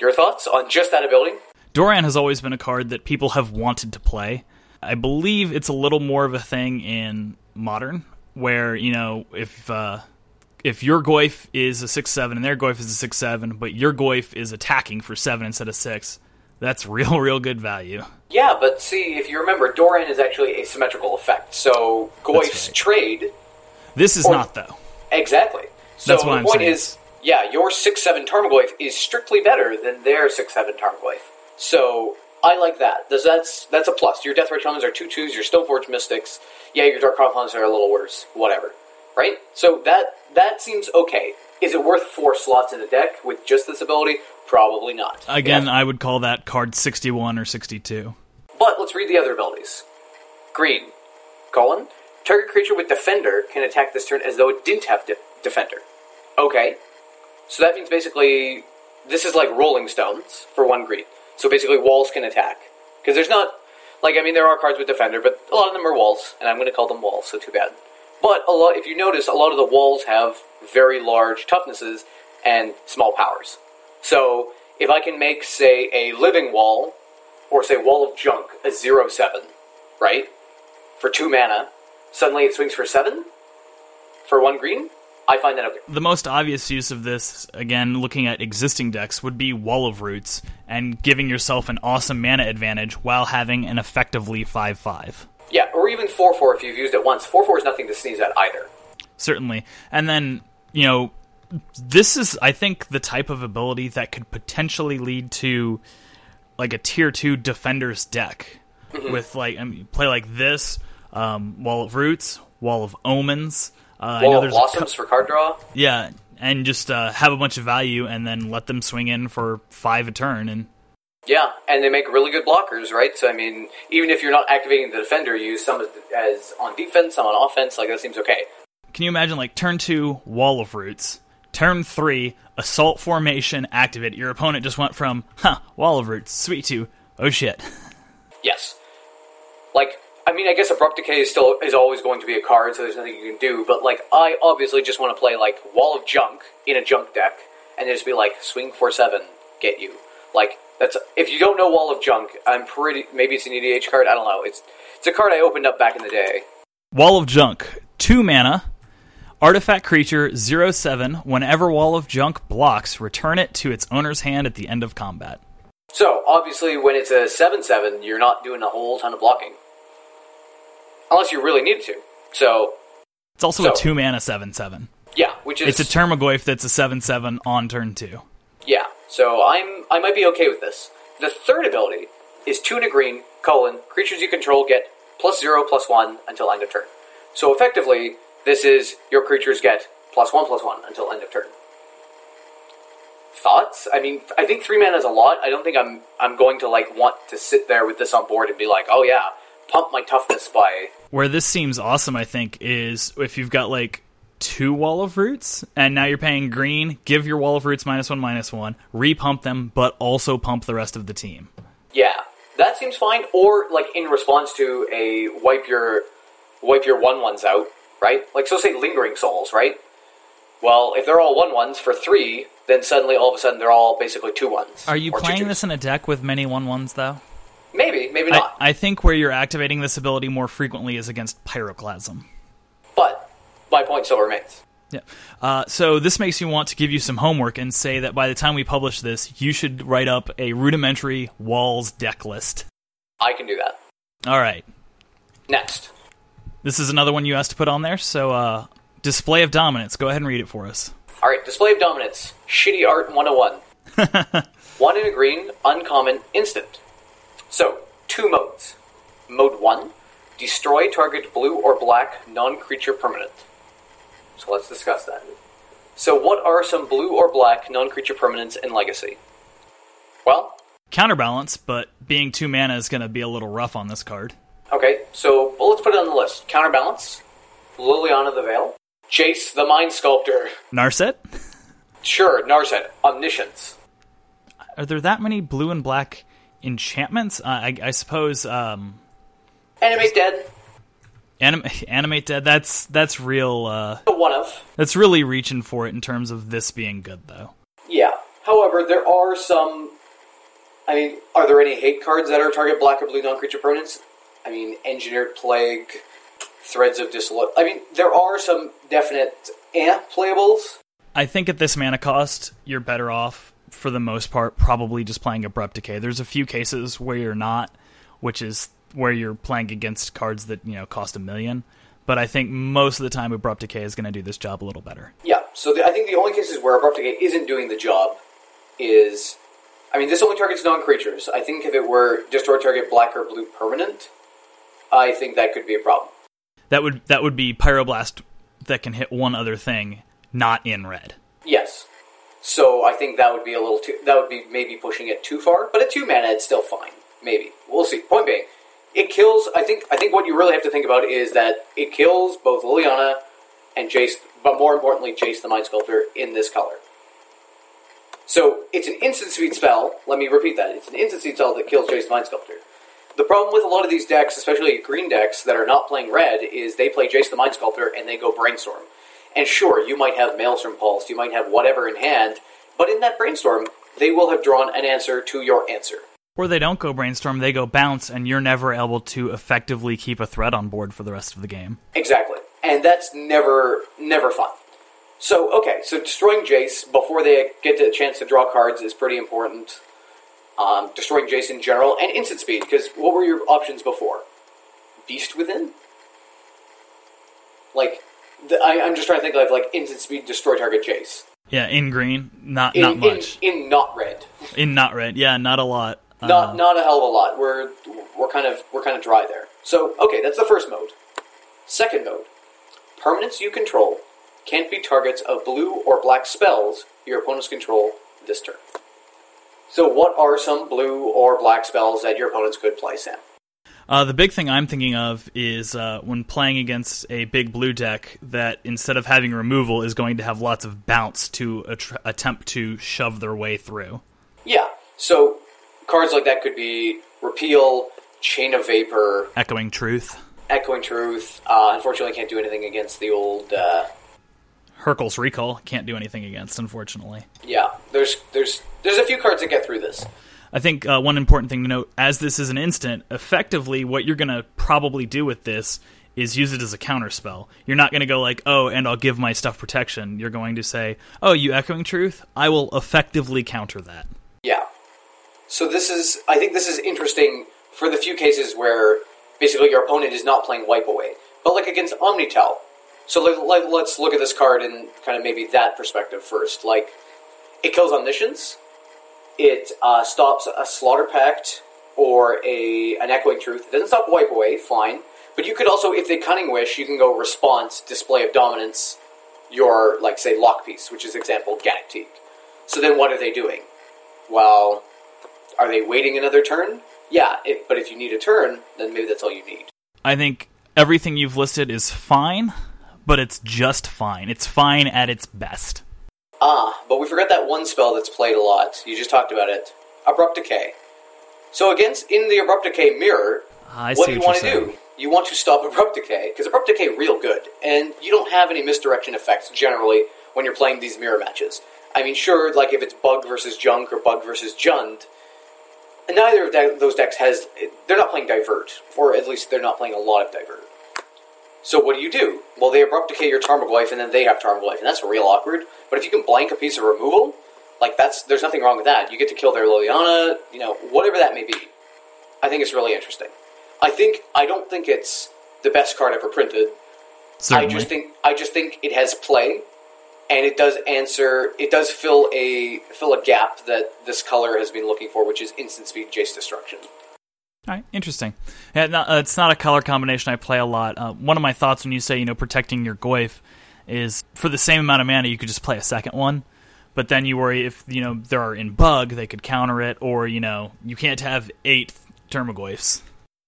Speaker 1: your thoughts on just that ability?
Speaker 2: Doran has always been a card that people have wanted to play. I believe it's a little more of a thing in modern, where you know if uh, if your Goyf is a six seven and their Goyf is a six seven, but your Goyf is attacking for seven instead of six, that's real real good value.
Speaker 1: Yeah, but see, if you remember, Doran is actually a symmetrical effect. So Goyf's
Speaker 2: right.
Speaker 1: trade
Speaker 2: This is
Speaker 1: Or-
Speaker 2: not though.
Speaker 1: exactly. So
Speaker 2: That's what
Speaker 1: the
Speaker 2: I'm
Speaker 1: point
Speaker 2: saying.
Speaker 1: is, yeah, your six seven Tarmogoyf is strictly better than their six seven Tarmogoyf. So I like that. Does that's that's a plus. Your Deathrite Shamans are two twos. Your Stoneforge Mystics, yeah, your Dark Confidants are a little worse. Whatever, right? So that that seems okay. Is it worth four slots in the deck with just this ability? Probably not.
Speaker 2: Again,
Speaker 1: Yeah.
Speaker 2: I would call that card sixty one or sixty two.
Speaker 1: But let's read the other abilities. Green. Colon. Target creature with Defender can attack this turn as though it didn't have de- Defender. Okay. So that means basically this is like Rolling Stones for one green. So basically walls can attack. Because there's not, like, I mean, there are cards with Defender, but a lot of them are walls, and I'm going to call them walls, so too bad. But a lot, if you notice, a lot of the walls have very large toughnesses and small powers. So if I can make, say, a living wall or say Wall of Junk, a zero seven, right? For two mana, suddenly it swings for seven for one green. I find that okay.
Speaker 2: The most obvious use of this, again, looking at existing decks, would be Wall of Roots and giving yourself an awesome mana advantage while having an effectively 5 5.
Speaker 1: Yeah, or even 4 4 if you've used it once. 4 4 is nothing to sneeze at either.
Speaker 2: Certainly. And then, you know, this is, I think, the type of ability that could potentially lead to like a tier 2 defender's deck with like, I mean, play like this um, Wall of Roots, Wall of Omens. Uh, I know
Speaker 1: Wall of
Speaker 2: there's
Speaker 1: Blossoms for card draw.
Speaker 2: Yeah, and just uh, have a bunch of value and then let them swing in for five a turn. And
Speaker 1: Yeah, and they make really good blockers, right? So I mean, even if you're not activating the defender, you use some as, as on defense, some on offense. Like that seems okay.
Speaker 2: can you imagine like turn two, Wall of Roots, turn three, Assault Formation, activate. Your opponent just went from huh, Wall of Roots, sweet to oh shit.
Speaker 1: Yes. Like, I mean, I guess abrupt decay is still is always going to be a card, so there's nothing you can do. But like, I obviously just want to play like Wall of Junk in a junk deck, and just be like, swing for seven, get you. Like that's if you don't know Wall of Junk, I'm pretty maybe it's an EDH card. I don't know. It's it's a card I opened up back in the day.
Speaker 2: Wall of Junk, two mana. Artifact creature 0 7. Whenever Wall of Junk blocks, return it to its owner's hand at the end of combat.
Speaker 1: So obviously, when it's a seven seven, you're not doing a whole ton of blocking, unless you really need to. So
Speaker 2: It's also
Speaker 1: So-
Speaker 2: a two mana 7 7.
Speaker 1: yeah, which is
Speaker 2: It's a Tarmogoyf that's a 7 7 on turn two.
Speaker 1: Yeah, so I'm I might be okay with this. The third ability is two and a green, colon, creatures you control get plus zero plus one until end of turn. So effectively, this is your creatures get plus one plus one until end of turn. Thoughts? I mean, I think three mana is a lot. I don't think I'm I'm going to like want to sit there with this on board and be like, oh yeah, pump my toughness by
Speaker 2: Where this seems awesome, I think, is if you've got like two Wall of Roots, and now you're paying green, give your Wall of Roots minus one, minus one, repump them, but also pump the rest of the team.
Speaker 1: Yeah, that seems fine. Or like in response to a wipe your wipe your one ones out, right? Like so, say lingering souls, right? Well, if they're all one ones for three, then suddenly all of a sudden they're all basically two ones.
Speaker 2: Are you playing
Speaker 1: twos.
Speaker 2: this in a deck with many one ones though?
Speaker 1: Maybe, maybe
Speaker 2: I. I think where you're activating this ability more frequently is against Pyroclasm.
Speaker 1: but my point still remains.
Speaker 2: Yeah. Uh, so this makes me want to give you some homework and say that by the time we publish this, you should write up a rudimentary walls deck list.
Speaker 1: I can do that.
Speaker 2: All right.
Speaker 1: Next,
Speaker 2: This is another one you asked to put on there. So, uh, display of dominance. Go ahead and read it for us.
Speaker 1: all right. Display of dominance. Shitty art 101. one in a green, uncommon, instant. So two modes. Mode one: destroy target blue or black non-creature permanent. So let's discuss that. So, what are some blue or black non-creature permanents in Legacy? Well,
Speaker 2: Counterbalance, but being two mana is going to be a little rough on this card.
Speaker 1: Okay, so well, let's put it on the list. Counterbalance, Liliana the Veil, Jace the Mind Sculptor,
Speaker 2: Narset?
Speaker 1: sure, Narset, Omniscience.
Speaker 2: Are there that many blue and black enchantments? Uh, I, I suppose um,
Speaker 1: Animate Dead,
Speaker 2: anim- animate dead. That's that's real. Uh,
Speaker 1: one of.
Speaker 2: that's really reaching for it in terms of this being good, though.
Speaker 1: Yeah. However, there are some. I mean, are there any hate cards that are target black or blue non-creature permanents? I mean, Engineered Plague, Threads of Disloyal. I mean, there are some definite eh playables.
Speaker 2: I think at this mana cost, you're better off for the most part probably just playing abrupt decay. There's a few cases where you're not, which is where you're playing against cards that you know cost a million. But I think most of the time, abrupt decay is going to do this job a little better.
Speaker 1: Yeah, so the, I think the only cases where Abrupt Decay isn't doing the job is. I mean, this only targets non creatures. I think if it were destroy target black or blue permanent, I think that could be a problem.
Speaker 2: That would that would be pyroblast that can hit one other thing, not in red.
Speaker 1: Yes. So I think that would be a little too. That would be maybe pushing it too far. But at two mana, it's still fine. Maybe we'll see. Point being, it kills. I think. I think what you really have to think about is that it kills both Liliana and Jace, but more importantly, Jace the Mind Sculptor in this color. So it's an instant speed spell. Let me repeat that. It's an instant speed spell that kills Jace the Mind Sculptor. The problem with a lot of these decks, especially green decks that are not playing red, is they play Jace the Mind Sculptor and they go Brainstorm. And sure, you might have Maelstrom Pulse, you might have whatever in hand, but in that Brainstorm, they will have drawn an answer to your answer.
Speaker 2: Or they don't go brainstorm, they go bounce, and you're never able to effectively keep a threat on board for the rest of the game.
Speaker 1: Exactly. And that's never, never fun. So okay, so destroying Jace before they get the chance to draw cards is pretty important. Um, destroying Jace in general and instant speed because what were your options before? Beast Within. Like, the, I, I'm just trying to think of like instant speed destroy target chase.
Speaker 2: Yeah, in green, not
Speaker 1: In,
Speaker 2: not much.
Speaker 1: In, in not red.
Speaker 2: In, not red, yeah, not a lot.
Speaker 1: Not
Speaker 2: Uh,
Speaker 1: not a hell of a lot. We're we're kind of we're kind of dry there. So okay, that's the first mode. Second mode, permanents you control can't be targets of blue or black spells your opponents control this turn. So what are some blue or black spells that your opponents could play, Sam?
Speaker 2: Uh, the big thing I'm thinking of is uh, when playing against a big blue deck that instead of having removal is going to have lots of bounce to attr attempt to shove their way through.
Speaker 1: Yeah. So cards like that could be repeal, chain of vapor,
Speaker 2: Echoing Truth.
Speaker 1: echoing truth. Uh, unfortunately, can't do anything against the old. Uh,
Speaker 2: Hurkyl's Recall can't do anything against, unfortunately.
Speaker 1: yeah. There's there's there's a few cards that get through this.
Speaker 2: I think uh, one important thing to note, as this is an instant, effectively what you're going to probably do with this is use it as a counter spell. You're not going to go like, oh, and I'll give my stuff protection. You're going to say, oh, you echoing truth? I will effectively counter that.
Speaker 1: Yeah. So this is, I think this is interesting for the few cases where basically your opponent is not playing wipe away, but like against Omnitel. So let, let's look at this card in kind of maybe that perspective first. Like, it kills Omniscience. It uh, stops a Slaughter Pact or a an Echoing Truth. It doesn't stop wipe away, fine. But you could also, if they Cunning Wish, you can go Response, Display of Dominance, your, like, say, Lock Piece, which is example, Teague. So then what are they doing? Well, are they waiting another turn? Yeah, if, but if you need a turn, then maybe that's all you need.
Speaker 2: I think everything you've listed is fine, but it's just fine. It's fine at its best.
Speaker 1: Ah, but we forgot that one spell that's played a lot. You just talked about it. Abrupt Decay. So against in the Abrupt Decay mirror,
Speaker 2: I
Speaker 1: what do you
Speaker 2: what
Speaker 1: want to do? You want to stop Abrupt Decay because Abrupt Decay real good, and you don't have any misdirection effects generally when you're playing these mirror matches. I mean, sure, like if it's Bug versus Junk or Bug versus Jund, neither of those decks has. They're not playing Divert, or at least they're not playing a lot of Divert. So what do you do? Well, they abrupt decay your Tarmogoyf, and then they have Tarmogoyf, and that's real awkward. But if you can blank a piece of removal, like that's there's nothing wrong with that. You get to kill their Liliana, you know, whatever that may be. I think it's really interesting. I think I don't think it's the best card ever printed.
Speaker 2: Certainly.
Speaker 1: I just think I just think it has play, and it does answer. It does fill a fill a gap that this color has been looking for, which is instant speed Jace destruction.
Speaker 2: All right, interesting. Yeah, no, uh, it's not a color combination I play a lot. Uh, one of my thoughts when you say you know protecting your Goyf is for the same amount of mana you could just play a second one, but then you worry if you know there are in bug they could counter it, or you know you can't have eight Tarmogoyfs.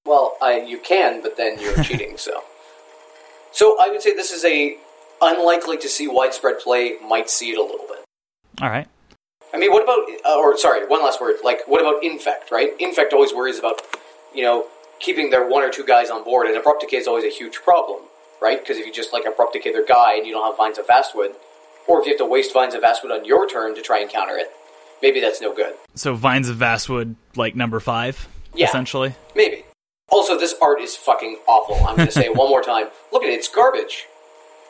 Speaker 1: Well, I, you can, but then you're cheating. So, so I would say this is a unlikely to see widespread play. Might see it a little bit.
Speaker 2: All right.
Speaker 1: I mean, what about? Uh, or sorry, one last word. Like, what about infect? Right? Infect always worries about, you know, keeping their one or two guys on board, and abrupt decay is always a huge problem, right? Because if you just like abrupt decay their guy and you don't have vines of vastwood, or if you have to waste vines of vastwood on your turn to try and counter it, maybe that's no good.
Speaker 2: So Vines of Vastwood, like number five,
Speaker 1: Yeah.
Speaker 2: essentially.
Speaker 1: Maybe. Also, this art is fucking awful. I'm going to say it one more time. Look at it; it's garbage.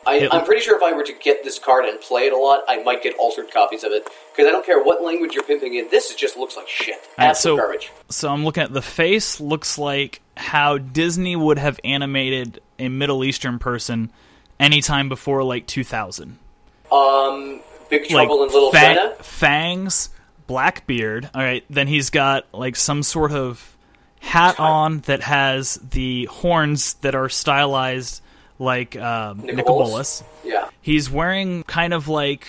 Speaker 1: I, I'm pretty sure if I were to get this card and play it a lot, I might get altered copies of it because I don't care what language you're pimping in. This just looks like shit.
Speaker 2: All right,
Speaker 1: Absolute
Speaker 2: so-
Speaker 1: garbage.
Speaker 2: So I'm looking at the face. Looks like how Disney would have animated a Middle Eastern person anytime before like 2000.
Speaker 1: Um, Big
Speaker 2: like
Speaker 1: Trouble in Little
Speaker 2: fa-
Speaker 1: China.
Speaker 2: fangs, black beard. All right, then he's got like some sort of hat on that has the horns that are stylized like um,
Speaker 1: Nicol
Speaker 2: Bolas?
Speaker 1: Yeah.
Speaker 2: He's wearing kind of like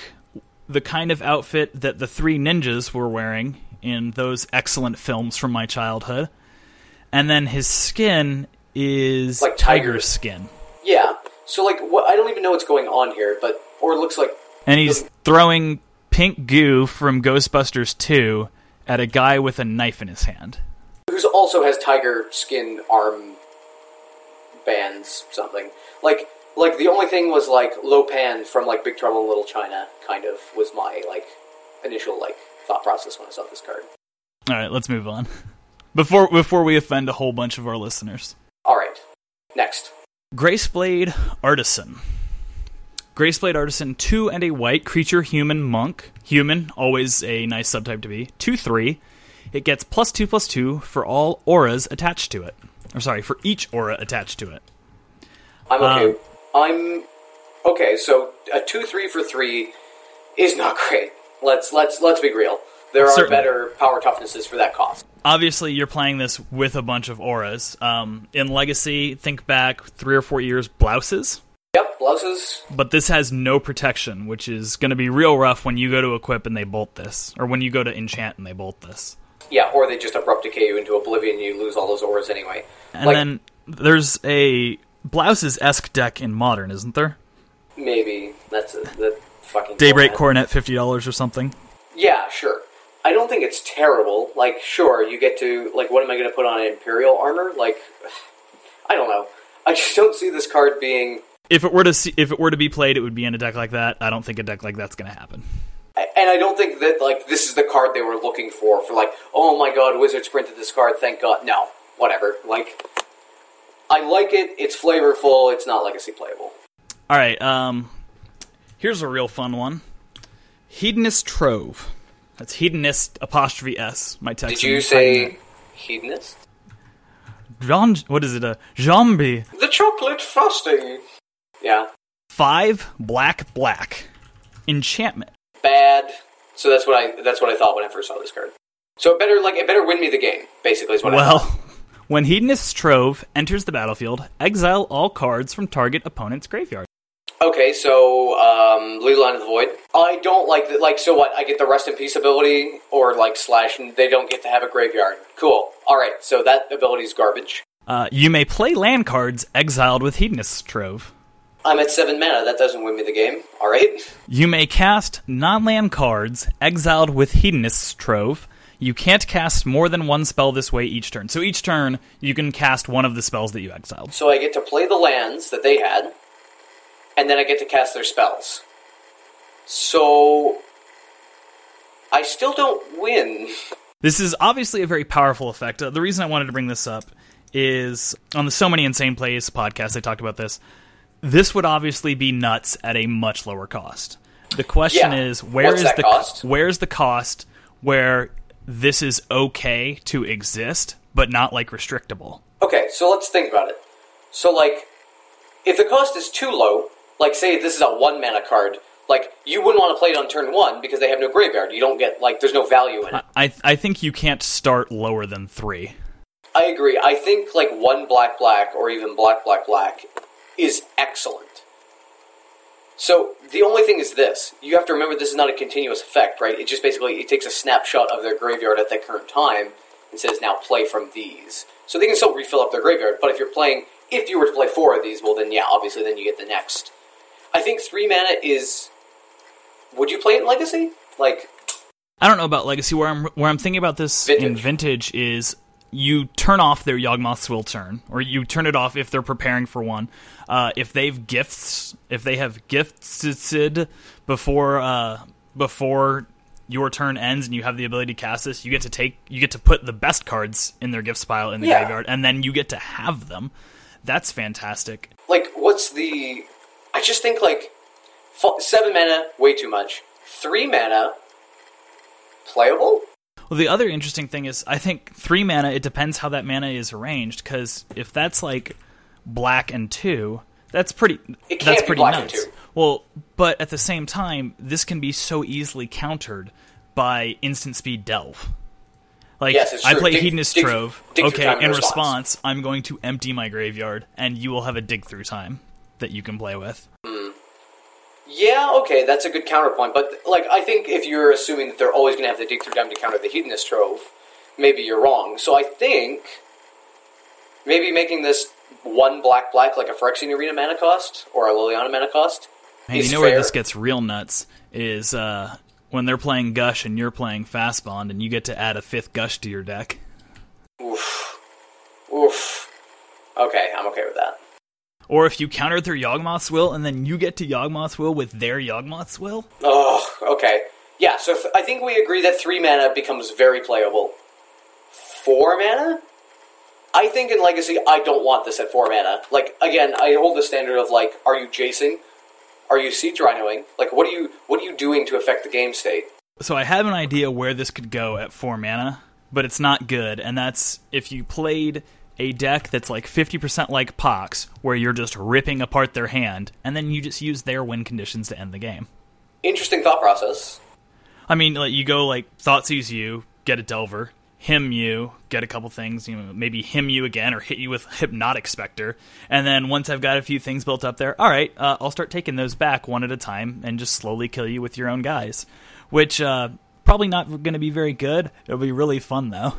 Speaker 2: the kind of outfit that the three ninjas were wearing in those excellent films from my childhood. And then his skin is
Speaker 1: Like
Speaker 2: tiger
Speaker 1: tiger.
Speaker 2: skin.
Speaker 1: Yeah. So like, what? I don't even know what's going on here, but or it looks like
Speaker 2: And he's throwing pink goo from Ghostbusters 2 at a guy with a knife in his hand.
Speaker 1: Who also has tiger skin arm bands, something like like the only thing was like Lo Pan from like Big Trouble in Little China, kind of was my like initial like thought process when I saw this card.
Speaker 2: All right, let's move on. Before before we offend a whole bunch of our listeners.
Speaker 1: All right, next.
Speaker 2: Graceblade Artisan. Graceblade Artisan, 2 and a white. Creature, human, monk. Human, always a nice subtype to be. 2 3. It gets plus 2 plus 2 for all auras attached to it. Or sorry, for each aura attached to it.
Speaker 1: I'm okay.
Speaker 2: Um,
Speaker 1: I'm okay. So a two three for three is not great. Let's let's let's be real. There are
Speaker 2: Certainly.
Speaker 1: better power toughnesses for that cost.
Speaker 2: Obviously, you're playing this with a bunch of auras. Um, in Legacy, think back three or four years, blouses.
Speaker 1: Yep, blouses.
Speaker 2: But this has no protection, which is going to be real rough when you go to equip and they bolt this, or when you go to enchant and they bolt this.
Speaker 1: Yeah, or they just abrupt decay you into oblivion. and You lose all those auras anyway.
Speaker 2: And
Speaker 1: Like-
Speaker 2: then there's a blouses esque deck in modern, isn't there?
Speaker 1: Maybe that's a, the fucking
Speaker 2: Daybreak. Coronet fifty dollars or something.
Speaker 1: Yeah, sure. I don't think it's terrible. Like, sure, you get to like, what am I going to put on imperial armor? Like, I don't know. I just don't see this card being.
Speaker 2: If it were to see, if it were to be played, it would be in a deck like that. I don't think a deck like that's going to happen.
Speaker 1: And I don't think that like this is the card they were looking for. For like, oh my god, Wizards printed this card. Thank God. No, whatever. Like, I like it. It's flavorful. It's not legacy playable.
Speaker 2: All right. Um, here's a real fun one. Hedonist Trove. That's hedonist apostrophe s. My text.
Speaker 1: Did you say hedonist?
Speaker 2: Jean? What is it? A zombie.
Speaker 1: The chocolate frosting. Yeah,
Speaker 2: Five black black. Enchantment.
Speaker 1: Bad. So that's what I that's what I thought when I first saw this card. So it better like it better win me the game. Basically, is what I thought.
Speaker 2: Well, when Hedonist Trove enters the battlefield, exile all cards from target opponent's graveyard.
Speaker 1: Okay, so um, Leyline of the Void. I don't like that. Like, so what? I get the Rest in Peace ability, or like Slash, and they don't get to have a graveyard. Cool. All right, so that ability is garbage.
Speaker 2: Uh, you may play land cards exiled with Hedonist Trove.
Speaker 1: I'm at seven mana. That doesn't win me the game. All right.
Speaker 2: You may cast non-land cards exiled with Hedonist's Trove. You can't cast more than one spell this way each turn. So each turn, you can cast one of the spells that you exiled.
Speaker 1: So I get to play the lands that they had, and then I get to cast their spells. So I still don't win.
Speaker 2: This is obviously a very powerful effect. Uh, the reason I wanted to bring this up is on the So Many Insane Plays podcast, they talked about this. This would obviously be nuts at a much lower cost. The question
Speaker 1: Yeah.
Speaker 2: is, where
Speaker 1: What's
Speaker 2: is the
Speaker 1: cost?
Speaker 2: where's the cost where this is okay to exist, but not like restrictable?
Speaker 1: Okay, so let's think about it. So, like, if the cost is too low, like, say this is a one mana card, like, you wouldn't want to play it on turn one because they have no graveyard. You don't get, like, there's no value in it.
Speaker 2: I I think you can't start lower than three.
Speaker 1: I agree. I think, like, one black black or even black black black is excellent. So, the only thing is this you have to remember this is not a continuous effect, right? It just basically it takes a snapshot of their graveyard at that current time and says, now play from these. So they can still refill up their graveyard, but if you're playing, if you were to play four of these, well, then yeah, obviously, then you get the next. I think three mana is. Would you play it in Legacy? Like,
Speaker 2: I don't know about Legacy. Where I'm where I'm thinking about this in
Speaker 1: Vintage.
Speaker 2: Vintage is you turn off their Yawgmoth's Will turn, or you turn it off if they're preparing for one. Uh, if they've gifts, if they have gifted before uh, before your turn ends and you have the ability to cast this, you get to take you get to put the best cards in their gifts pile in the
Speaker 1: Yeah.
Speaker 2: graveyard, and then you get to have them. That's fantastic.
Speaker 1: like what's the i just think like f- seven mana way too much three mana playable
Speaker 2: Well, the other interesting thing is, I think three mana. It depends how that mana is arranged. Because if that's like black and two, that's pretty.
Speaker 1: It can't
Speaker 2: that's pretty nuts.
Speaker 1: two.
Speaker 2: Well, but at the same time, this can be so easily countered by instant speed delve. Like
Speaker 1: Yes,
Speaker 2: I play
Speaker 1: Dig-
Speaker 2: Hedonist
Speaker 1: dig-
Speaker 2: Trove.
Speaker 1: dig
Speaker 2: okay,
Speaker 1: in response.
Speaker 2: response, I'm going to empty my graveyard, and you will have a dig through time that you can play with. Hmm.
Speaker 1: yeah okay that's a good counterpoint but like i think if you're assuming that they're always going to have the dig through time to counter the hedonist trove maybe you're wrong so i think maybe making this one black black like a phyrexian arena mana cost or a liliana mana cost
Speaker 2: Hey, you know where this gets real nuts is uh, when they're playing Gush and you're playing Fast Bond, and you get to add a fifth Gush to your deck.
Speaker 1: oof oof okay i'm okay with that
Speaker 2: Or if you counter their Yawgmoth's Will, and then you get to Yawgmoth's Will with their Yawgmoth's Will.
Speaker 1: Oh, okay. Yeah, so th- I think we agree that three mana becomes very playable. Four mana? I think in Legacy, I don't want this at four mana. Like, again, I hold the standard of, like, are you Jason? Are you siege rhinoing? Like, what are you what are you doing to affect the game state?
Speaker 2: So I have an idea where this could go at four mana, but it's not good, and that's if you played a deck that's like 50% like Pox, where you're just ripping apart their hand, and then you just use their win conditions to end the game.
Speaker 1: Interesting thought process.
Speaker 2: I mean, like you go like Thoughtseize you, get a Delver, him you, get a couple things, you know, maybe him you again or hit you with Hypnotic Spectre, and then once I've got a few things built up there, all right, uh, I'll start taking those back one at a time and just slowly kill you with your own guys, which uh, probably not going to be very good. It'll be really fun though.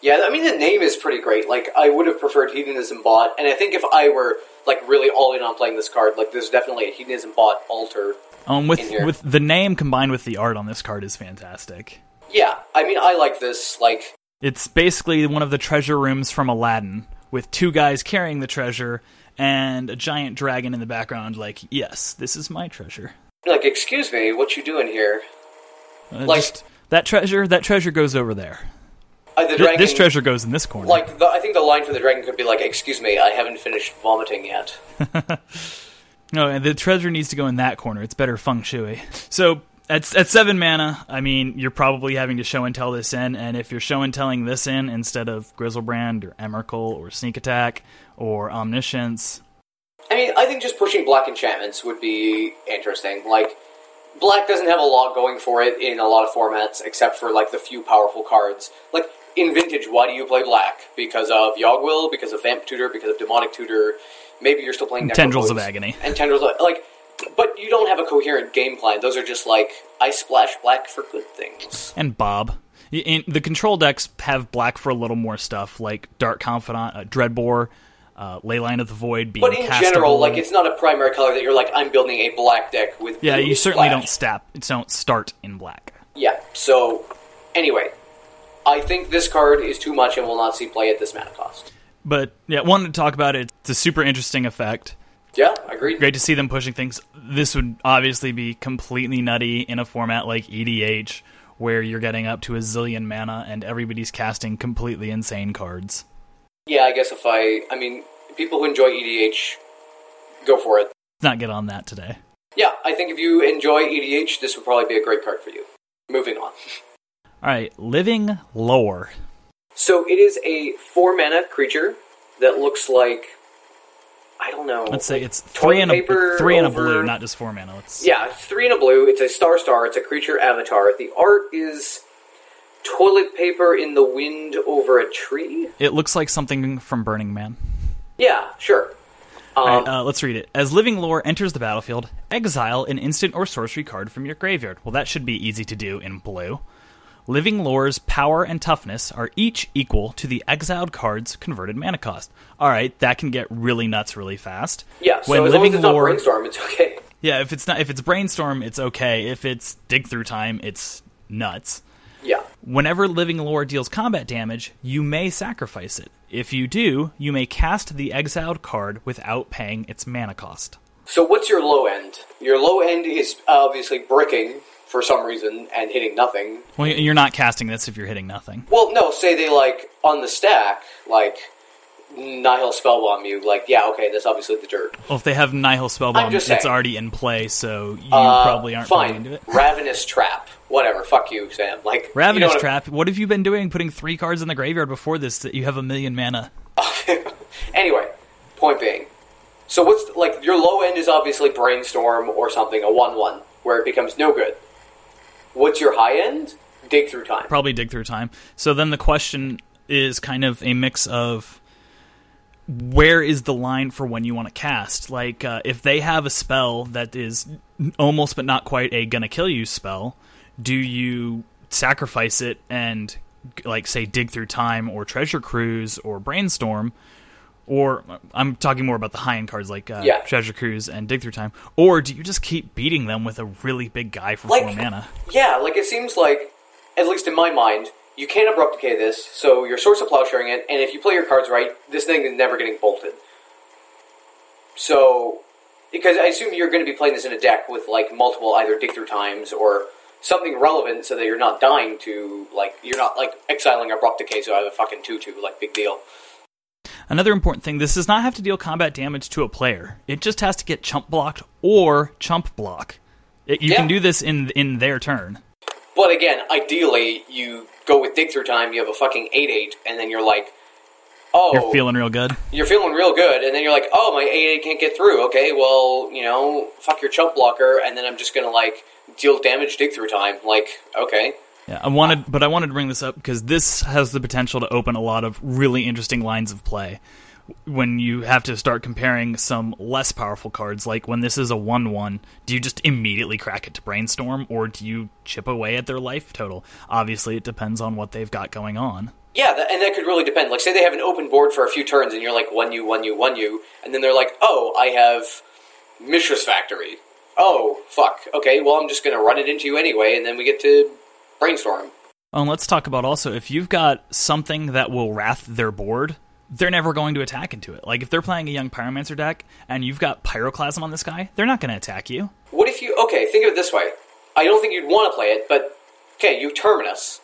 Speaker 1: Yeah, I mean the name is pretty great. Like I would have preferred Hedonism Bot, and I think if I were like really all in on playing this card, like there's definitely a Hedonism Bot altar.
Speaker 2: Um, with with the name combined with the art on this card is fantastic.
Speaker 1: Yeah, I mean I like this. Like
Speaker 2: It's basically one of the treasure rooms from Aladdin, with two guys carrying the treasure and a giant dragon in the background. Like, yes, this is my treasure.
Speaker 1: like excuse me, what you doing here?
Speaker 2: Uh,
Speaker 1: Like-
Speaker 2: just- that treasure, that treasure goes over there.
Speaker 1: Uh, the
Speaker 2: Th-
Speaker 1: dragon,
Speaker 2: this treasure goes in this corner.
Speaker 1: Like the, I think the line for the dragon could be like, "Excuse me, I haven't finished vomiting yet."
Speaker 2: no, and the treasure needs to go in that corner. It's better feng shui. So. At, at seven mana, I mean, you're probably having to show and tell this in, and if you're show and telling this in instead of Griselbrand or Emrakul or Sneak Attack or Omniscience,
Speaker 1: I mean, I think just pushing black enchantments would be interesting. Like, black doesn't have a lot going for it in a lot of formats, except for like the few powerful cards. Like in vintage, why do you play black? Because of Yogwill, because of Vamp Tutor, because of Demonic Tutor. Maybe you're still playing
Speaker 2: Tendrils of Agony.
Speaker 1: and Tendrils of like. But you don't have a coherent game plan. Those are just like I splash black for good things.
Speaker 2: and Bob. In, the control decks have black for a little more stuff, like Dark Confidant, uh, Dreadbore, uh, Leyline of the Void being
Speaker 1: But in general, like it's not a primary color that you're like I'm building a black deck with.
Speaker 2: yeah, you certainly don't stap, don't start in black.
Speaker 1: Yeah. So, anyway, I think this card is too much and will not see play at this mana cost.
Speaker 2: But yeah, wanted to talk about it. It's a super interesting effect.
Speaker 1: Yeah, agreed.
Speaker 2: Great to see them pushing things. This would obviously be completely nutty in a format like EDH, where you're getting up to a zillion mana and everybody's casting completely insane cards.
Speaker 1: Yeah, I guess if I, I mean, people who enjoy EDH, go for it.
Speaker 2: Let's not get on that today.
Speaker 1: Yeah, I think if you enjoy EDH, this would probably be a great card for you. Moving on.
Speaker 2: All right, Living Lore.
Speaker 1: So it is a four mana creature that looks like I don't know.
Speaker 2: Let's say it's three and a
Speaker 1: paper
Speaker 2: three and a blue, not just four mana. Let's
Speaker 1: Yeah, it's three and a blue. It's a star star. It's a creature avatar. The art is toilet paper in the wind over a tree.
Speaker 2: It looks like something from Burning Man.
Speaker 1: Yeah, sure. Um,
Speaker 2: All right, uh, let's read it. As Living Lore enters the battlefield, exile an instant or sorcery card from your graveyard. Well, that should be easy to do in blue. Living Lore's power and toughness are each equal to the exiled card's converted mana cost. All right, that can get really nuts really fast.
Speaker 1: yeah, so
Speaker 2: when
Speaker 1: as long as
Speaker 2: Living
Speaker 1: it's not brainstorm, it's okay.
Speaker 2: yeah, if it's not if it's brainstorm, it's okay. If it's dig through time, it's nuts.
Speaker 1: Yeah.
Speaker 2: Whenever Living Lore deals combat damage, you may sacrifice it. If you do, you may cast the exiled card without paying its mana cost.
Speaker 1: So what's your low end? Your low end is obviously bricking for some reason and hitting nothing.
Speaker 2: Well, you're not casting this if you're hitting nothing.
Speaker 1: Well, no, say they like on the stack, like Nihil Spellbomb you, like, yeah, okay, that's obviously the dirt.
Speaker 2: Well, if they have Nihil Spellbomb, it's already in play, so you
Speaker 1: Uh,
Speaker 2: probably aren't
Speaker 1: fine.
Speaker 2: into it.
Speaker 1: Ravenous Trap. Whatever. Fuck you, Sam. Like you know
Speaker 2: Ravenous
Speaker 1: what I-
Speaker 2: Trap. What have you been doing? Putting three cards in the graveyard before this that you have a million mana.
Speaker 1: anyway, point being. So what's like your low end is obviously brainstorm or something, a one one, where it becomes no good. What's your high end? Dig through time.
Speaker 2: Probably dig through time. So then the question is kind of a mix of where is the line for when you want to cast? Like, uh, if they have a spell that is almost but not quite a gonna kill you spell, do you sacrifice it and, like, say, dig through time or treasure cruise or brainstorm? Or I'm talking more about the high end cards like uh,
Speaker 1: Yeah.
Speaker 2: treasure cruise and dig through time. Or do you just keep beating them with a really big guy for
Speaker 1: Like-
Speaker 2: four mana?
Speaker 1: Yeah, like it seems like, at least in my mind, you can't abrupt decay this, so your source of plowsharing it, and if you play your cards right, this thing is never getting bolted. So, because I assume you're going to be playing this in a deck with like multiple either dig through times or something relevant, so that you're not dying to like you're not like exiling abrupt decay. So I have a fucking two two, like big deal.
Speaker 2: Another important thing: this does not have to deal combat damage to a player. It just has to get chump blocked or chump block. It, you
Speaker 1: Yeah.
Speaker 2: can do this in in their turn.
Speaker 1: But again, ideally, you go with dig through time. You have a fucking eight eight, and then you're like, oh,
Speaker 2: You're feeling real good.
Speaker 1: you're feeling real good, and then you're like, oh, my eight eight can't get through. Okay, well, you know, fuck your chump blocker, and then I'm just gonna like deal damage dig through time. Like, okay,
Speaker 2: Yeah, I wanted, but I wanted to bring this up because this has the potential to open a lot of really interesting lines of play. When you have to start comparing some less powerful cards, like when this is a one-one, do you just immediately crack it to brainstorm, or do you chip away at their life total? Obviously, it depends on what they've got going on.
Speaker 1: yeah, and that could really depend. Like, say they have an open board for a few turns, and you're like one you, one you, one you, and then they're like, oh, I have Mishra's Factory. Oh, fuck. Okay, well, I'm just gonna run it into you anyway, and then we get to brainstorm.
Speaker 2: Oh, and let's talk about also if you've got something that will wrath their board, they're never going to attack into it. Like if they're playing a young pyromancer deck and you've got pyroclasm on this guy, they're not going to attack you.
Speaker 1: What if you okay? Think of it this way. I don't think you'd want to play it, but okay, you terminus.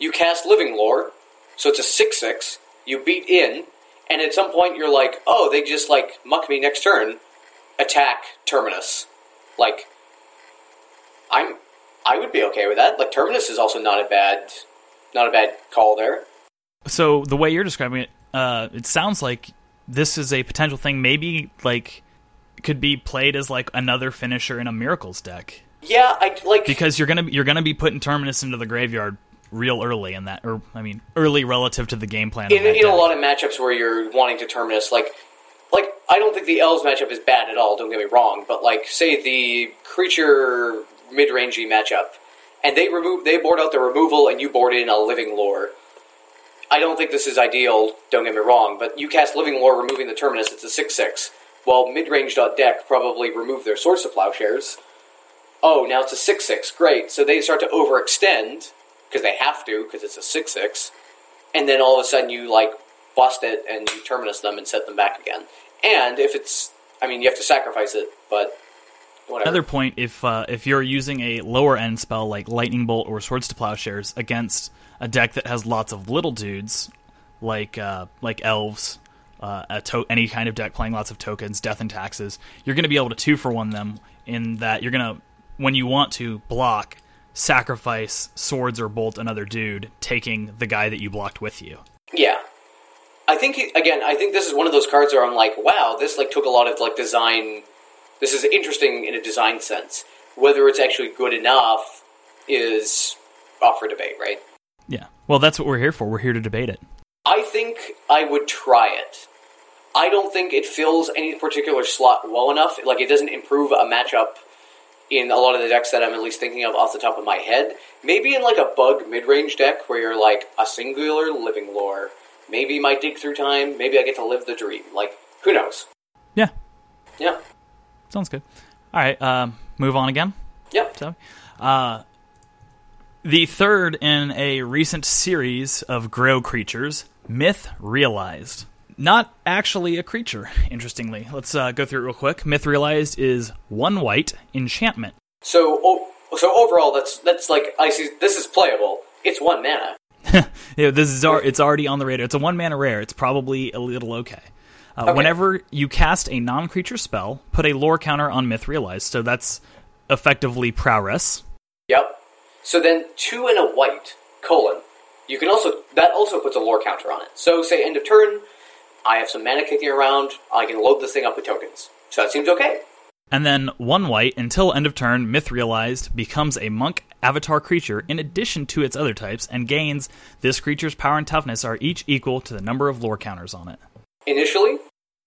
Speaker 1: You cast Living Lore, so it's a six six. You beat in, and at some point you're like, oh, they just like muck me next turn. Attack terminus. Like, I'm, I would be okay with that. Like terminus is also not a bad, not a bad call there.
Speaker 2: So the way you're describing it, uh, it sounds like this is a potential thing. Maybe like could be played as like another finisher in a miracles deck
Speaker 1: Yeah, I like
Speaker 2: because you're gonna you're gonna be putting terminus into the graveyard real early in that, or I mean early relative to the game plan.
Speaker 1: In, in a lot of matchups where you're wanting to terminus, like, like I don't think the elves matchup is bad at all. Don't get me wrong, but like, say the creature mid rangey matchup, and they remove they board out the removal, and you board in a living lore. I don't think this is ideal. Don't get me wrong, but you cast living lore, removing the terminus. It's a six six. Well, mid range deck probably remove their swords of plowshares. Oh, now it's a six six. Great. So they start to overextend because they have to because it's a six six and then all of a sudden you like bust it and you terminus them and set them back again. And if it's, I mean, you have to sacrifice it, but whatever.
Speaker 2: Another point: if uh, if you're using a lower end spell like Lightning Bolt or Swords to Plowshares against a deck that has lots of little dudes, like uh, like elves, uh, a to- any kind of deck playing lots of tokens, death and taxes, you're going to be able to two for one them. In that you're going to, when you want to block, sacrifice swords or bolt another dude, taking the guy that you blocked with you.
Speaker 1: yeah, I think again, I think this is one of those cards where I'm like, wow, this like took a lot of like design. This is interesting in a design sense. Whether it's actually good enough is up for debate, right?
Speaker 2: Yeah. Well, that's what we're here for. We're here to debate it.
Speaker 1: I think I would try it. I don't think it fills any particular slot well enough. Like it doesn't improve a matchup in a lot of the decks that I'm at least thinking of off the top of my head. Maybe in like a bug mid range deck where you're like a singular living lore. Maybe my dig through time. Maybe I get to live the dream. Like who knows?
Speaker 2: Yeah.
Speaker 1: Yeah.
Speaker 2: Sounds good. All right. Um, move on again.
Speaker 1: Yep.
Speaker 2: So, uh, the third in a recent series of Grow creatures, Myth Realized. Not actually a creature, interestingly. Let's uh, go through it real quick. Myth Realized is one white enchantment.
Speaker 1: So oh, so overall, that's that's like I see. This is playable. It's one mana.
Speaker 2: Yeah, this is it's already on the radar. It's a one mana rare. It's probably a little okay. Uh,
Speaker 1: Okay.
Speaker 2: Whenever you cast a non creature spell, put a lore counter on Myth Realized. So that's effectively prowess.
Speaker 1: Yep. So then two and a white colon. You can also that also puts a lore counter on it. So say end of turn, I have some mana kicking around. I can load this thing up with tokens. So that seems okay.
Speaker 2: And then one white until end of turn, Myth Realized becomes a monk avatar creature in addition to its other types and gains this creature's power and toughness are each equal to the number of lore counters on it.
Speaker 1: Initially,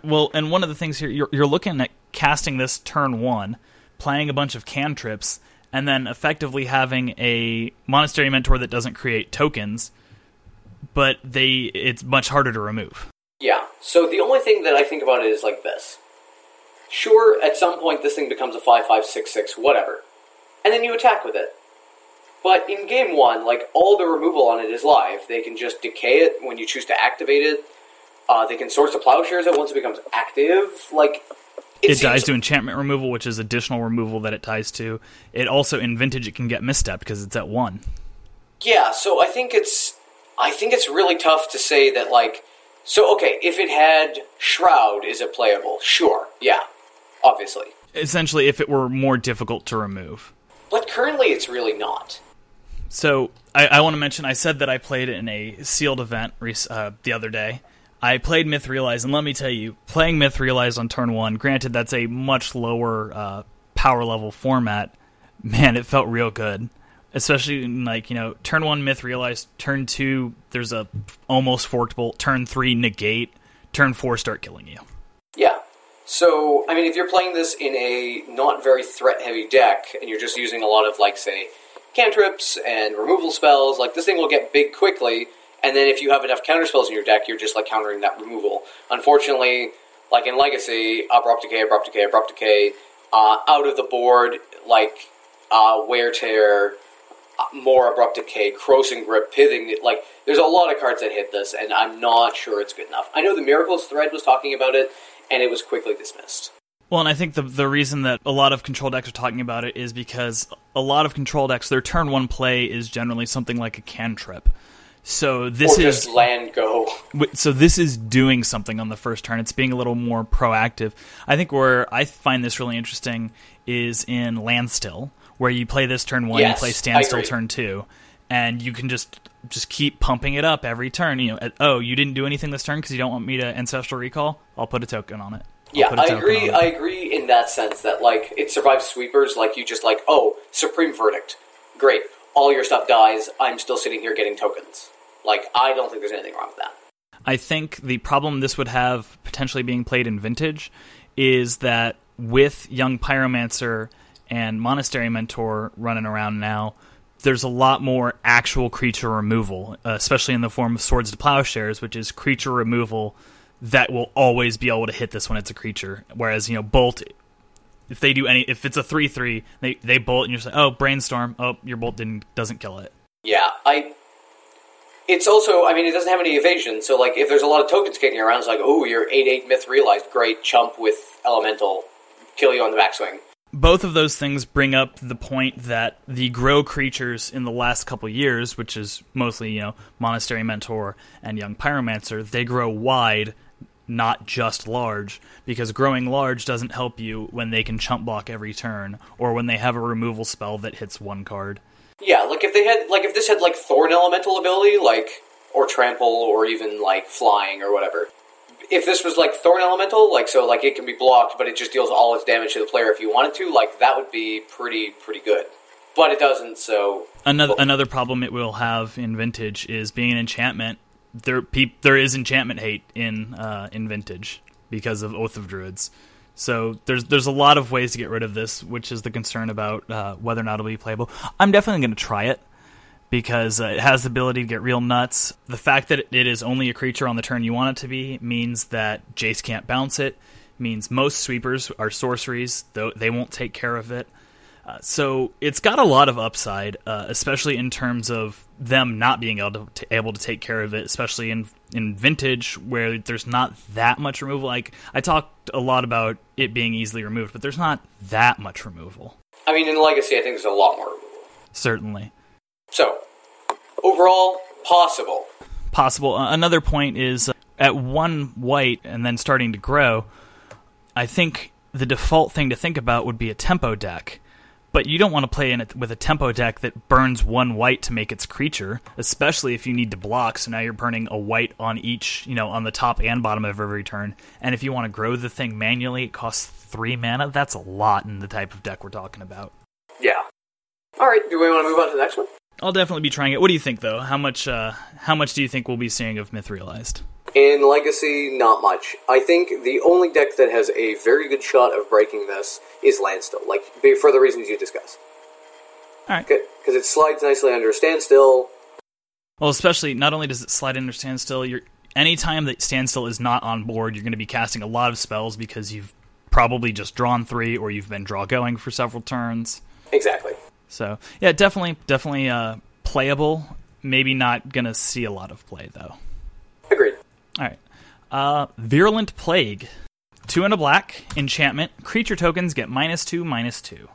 Speaker 2: Well, and one of the things here, you're, you're looking at casting this turn one, playing a bunch of cantrips, and then effectively having a monastery mentor that doesn't create tokens, but they it's much harder to remove.
Speaker 1: yeah. So the only thing that I think about it is like this. Sure, at some point this thing becomes a five five six six whatever, and then you attack with it. But in game one, like all the removal on it is live. They can just decay it when you choose to activate it. Uh, they can source the plowshares it once it becomes active. Like
Speaker 2: It,
Speaker 1: seems-
Speaker 2: dies to enchantment removal, which is additional removal that it ties to. It also in vintage it can get misstepped because it's at one.
Speaker 1: Yeah, so I think it's I think it's really tough to say that like So okay, if it had Shroud, is it playable? Sure, yeah, obviously.
Speaker 2: Essentially, if it were more difficult to remove.
Speaker 1: But currently, it's really not.
Speaker 2: So I, I want to mention I said that I played in a sealed event uh, the other day. I played Myth Realized, and let me tell you, playing Myth Realized on turn one, granted that's a much lower uh, power level format, man, it felt real good. Especially in like you know, turn one Myth Realized, turn two there's a almost forked bolt, turn three negate, turn four start killing you.
Speaker 1: Yeah. So I mean, if you're playing this in a not very threat heavy deck, and you're just using a lot of like say cantrips and removal spells, like this thing will get big quickly. And then if you have enough counter spells in your deck, you're just like countering that removal. Unfortunately, like in Legacy, abrupt decay, abrupt decay, abrupt decay, uh, out of the board, like uh, wear tear, uh, more abrupt decay, corrosive grip, pithing. Like there's a lot of cards that hit this, and I'm not sure it's good enough. I know the Miracles thread was talking about it, and it was quickly dismissed.
Speaker 2: Well, and I think the the reason that a lot of control decks are talking about it is because a lot of control decks, their turn one play is generally something like a cantrip. So this is
Speaker 1: land go.
Speaker 2: So this is doing something on the first turn. It's being a little more proactive. I think where I find this really interesting is in Landstill, where you play this turn one,
Speaker 1: yes,
Speaker 2: you play Standstill turn two, and you can just just keep pumping it up every turn. You know, at, oh, you didn't do anything this turn because you don't want me to ancestral recall. I'll put a token on it.
Speaker 1: Yeah, I agree. I agree in that sense that like it survives sweepers. Like you just like oh supreme verdict, great. All your stuff dies. I'm still sitting here getting tokens. Like I don't think there's anything wrong with that.
Speaker 2: I think the problem this would have potentially being played in vintage is that with young pyromancer and monastery mentor running around now, there's a lot more actual creature removal, uh, especially in the form of swords to plowshares, which is creature removal that will always be able to hit this when it's a creature. Whereas you know bolt, if they do any, if it's a three three, they they bolt and you're like, oh brainstorm, oh your bolt didn't doesn't kill it.
Speaker 1: Yeah, I. It's also, I mean, it doesn't have any evasion, so like if there's a lot of tokens kicking around, it's like, oh, you're eight eight myth realized, great chump with elemental, kill you on the backswing.
Speaker 2: Both of those things bring up the point that the grow creatures in the last couple years, which is mostly you know monastery mentor and young pyromancer, they grow wide, not just large, because growing large doesn't help you when they can chump block every turn or when they have a removal spell that hits one card.
Speaker 1: Yeah, like if they had like if this had like thorn elemental ability, like or trample or even like flying or whatever if this was like Thorn Elemental, like so, like it can be blocked, but it just deals all its damage to the player if you wanted to, like that would be pretty pretty good. But it doesn't, so
Speaker 2: another well, another problem it will have in Vintage is being an enchantment. There, pe- there is enchantment hate in uh, in Vintage because of Oath of Druids. So there's there's a lot of ways to get rid of this, which is the concern about uh, whether or not it'll be playable. I'm definitely going to try it because uh, it has the ability to get real nuts. The fact that it is only a creature on the turn you want it to be means that Jace can't bounce it. Means most sweepers are sorceries, though they won't take care of it. Uh, so it's got a lot of upside, uh, especially in terms of them not being able to, to, able to take care of it, especially in in vintage where there's not that much removal. Like I talked a lot about it being easily removed, but there's not that much removal.
Speaker 1: I mean, in Legacy, I think there's a lot more removal.
Speaker 2: Certainly.
Speaker 1: So, overall, possible.
Speaker 2: Possible. Another point is uh, at one white and then starting to grow, I think the default thing to think about would be a tempo deck. But you don't want to play in it with a tempo deck that burns one white to make its creature, especially if you need to block. So now you're burning a white on each, you know, on the top and bottom of every turn. And if you want to grow the thing manually, it costs three mana. That's a lot in the type of deck we're talking about.
Speaker 1: Yeah. All right. Do we want to move on to the next one?
Speaker 2: I'll definitely be trying it. What do you think, though? How much? Uh, how much do you think we'll be seeing of Myth Realized?
Speaker 1: In Legacy, not much. I think the only deck that has a very good shot of breaking this is Landstill, like for the reasons you discussed.
Speaker 2: All right,
Speaker 1: because it slides nicely under Standstill.
Speaker 2: Well, especially not only does it slide under Standstill, you're anytime that Standstill is not on board, you're going to be casting a lot of spells because you've probably just drawn three or you've been draw going for several turns.
Speaker 1: Exactly.
Speaker 2: So yeah, definitely, definitely uh, playable. Maybe not gonna see a lot of play though. All right. Uh, Virulent Plague. Two and a black enchantment. Creature tokens get minus two, minus two.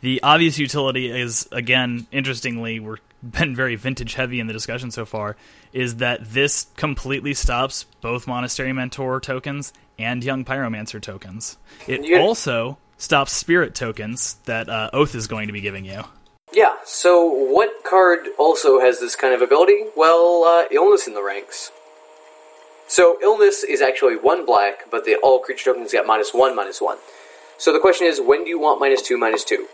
Speaker 2: The obvious utility is again, interestingly, we're been very vintage heavy in the discussion so far, is that this completely stops both Monastery Mentor tokens and Young Pyromancer tokens. It
Speaker 1: Yeah.
Speaker 2: also stops Spirit tokens that uh, Oath is going to be giving you.
Speaker 1: Yeah, so what card also has this kind of ability? Well, uh, Illness in the ranks. So, Illness is actually one black, but the all creature tokens get minus one, minus one. So the question is, when do you want minus two, minus two?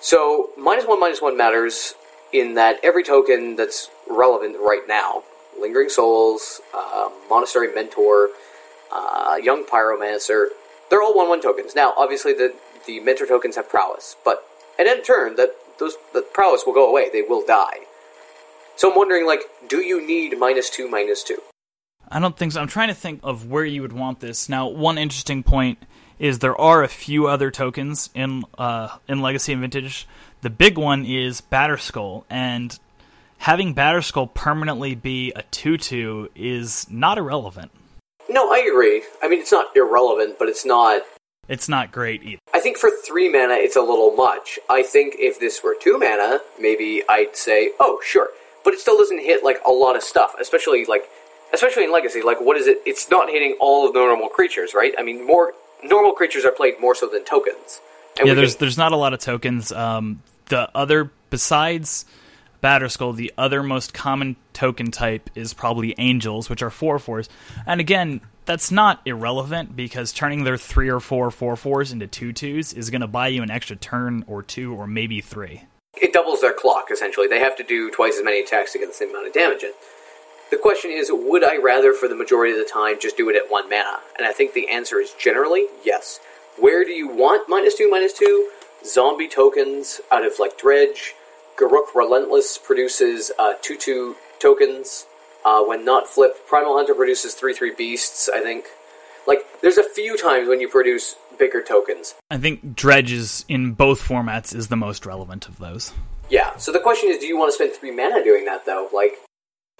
Speaker 1: So, minus one, minus one matters in that every token that's relevant right now Lingering Souls, uh, Monastery Mentor, uh, Young Pyromancer they're all 1 1 tokens. Now, obviously, the, the Mentor tokens have prowess, but at end turn, that those the prowess will go away. They will die. So I'm wondering, like, do you need minus 2, minus 2?
Speaker 2: I don't think so. I'm trying to think of where you would want this. Now, one interesting point is there are a few other tokens in uh, in Legacy and Vintage. The big one is Batterskull, and having Batterskull permanently be a two-two is not irrelevant.
Speaker 1: No, I agree. I mean, it's not irrelevant, but it's not.
Speaker 2: It's not great either.
Speaker 1: I think for 3 mana, it's a little much. I think if this were 2 mana, maybe I'd say, oh, sure. But it still doesn't hit, like, a lot of stuff, especially, like, especially in Legacy. Like, what is it? It's not hitting all of the normal creatures, right? I mean, more normal creatures are played more so than tokens. And
Speaker 2: yeah, there's
Speaker 1: can-
Speaker 2: there's not a lot of tokens. Um, the other besides Batterskull, the other most common token type is probably Angels, which are four fours. And again, that's not irrelevant because turning their three or four four fours into two twos is going to buy you an extra turn or two or maybe three.
Speaker 1: it doubles their clock essentially. They have to do twice as many attacks to get the same amount of damage in. The question is, would I rather, for the majority of the time, just do it at one mana? And I think the answer is generally yes. Where do you want minus two, minus two? Zombie tokens out of like Dredge. Garruk Relentless produces uh, two two tokens. Uh, when not flipped, Primal Hunter produces three three beasts. I think. Like, there's a few times when you produce bigger tokens.
Speaker 2: I think Dredge is in both formats is the most relevant of those.
Speaker 1: Yeah. So the question is, do you want to spend three mana doing that though? Like,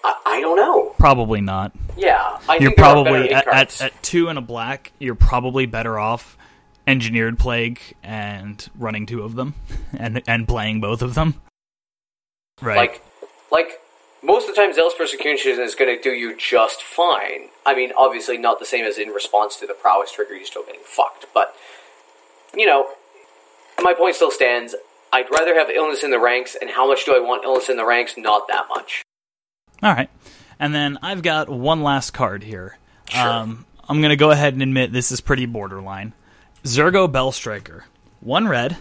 Speaker 1: I, I don't know.
Speaker 2: Probably not.
Speaker 1: Yeah, I
Speaker 2: You're
Speaker 1: think there are better
Speaker 2: probably at, at, at two and a black. You're probably better off engineered plague and running two of them and and playing both of them. Right.
Speaker 1: like, like most of the time, Zealous Persecution is going to do you just fine. I mean, obviously not the same as in response to the prowess trigger. You're still getting fucked, but you know, my point still stands. I'd rather have illness in the ranks, and how much do I want illness in the ranks? Not that much.
Speaker 2: All right. And then I've got one last card here.
Speaker 1: Sure.
Speaker 2: Um, I'm going to go ahead and admit this is pretty borderline. Zurgo Bellstriker. One red.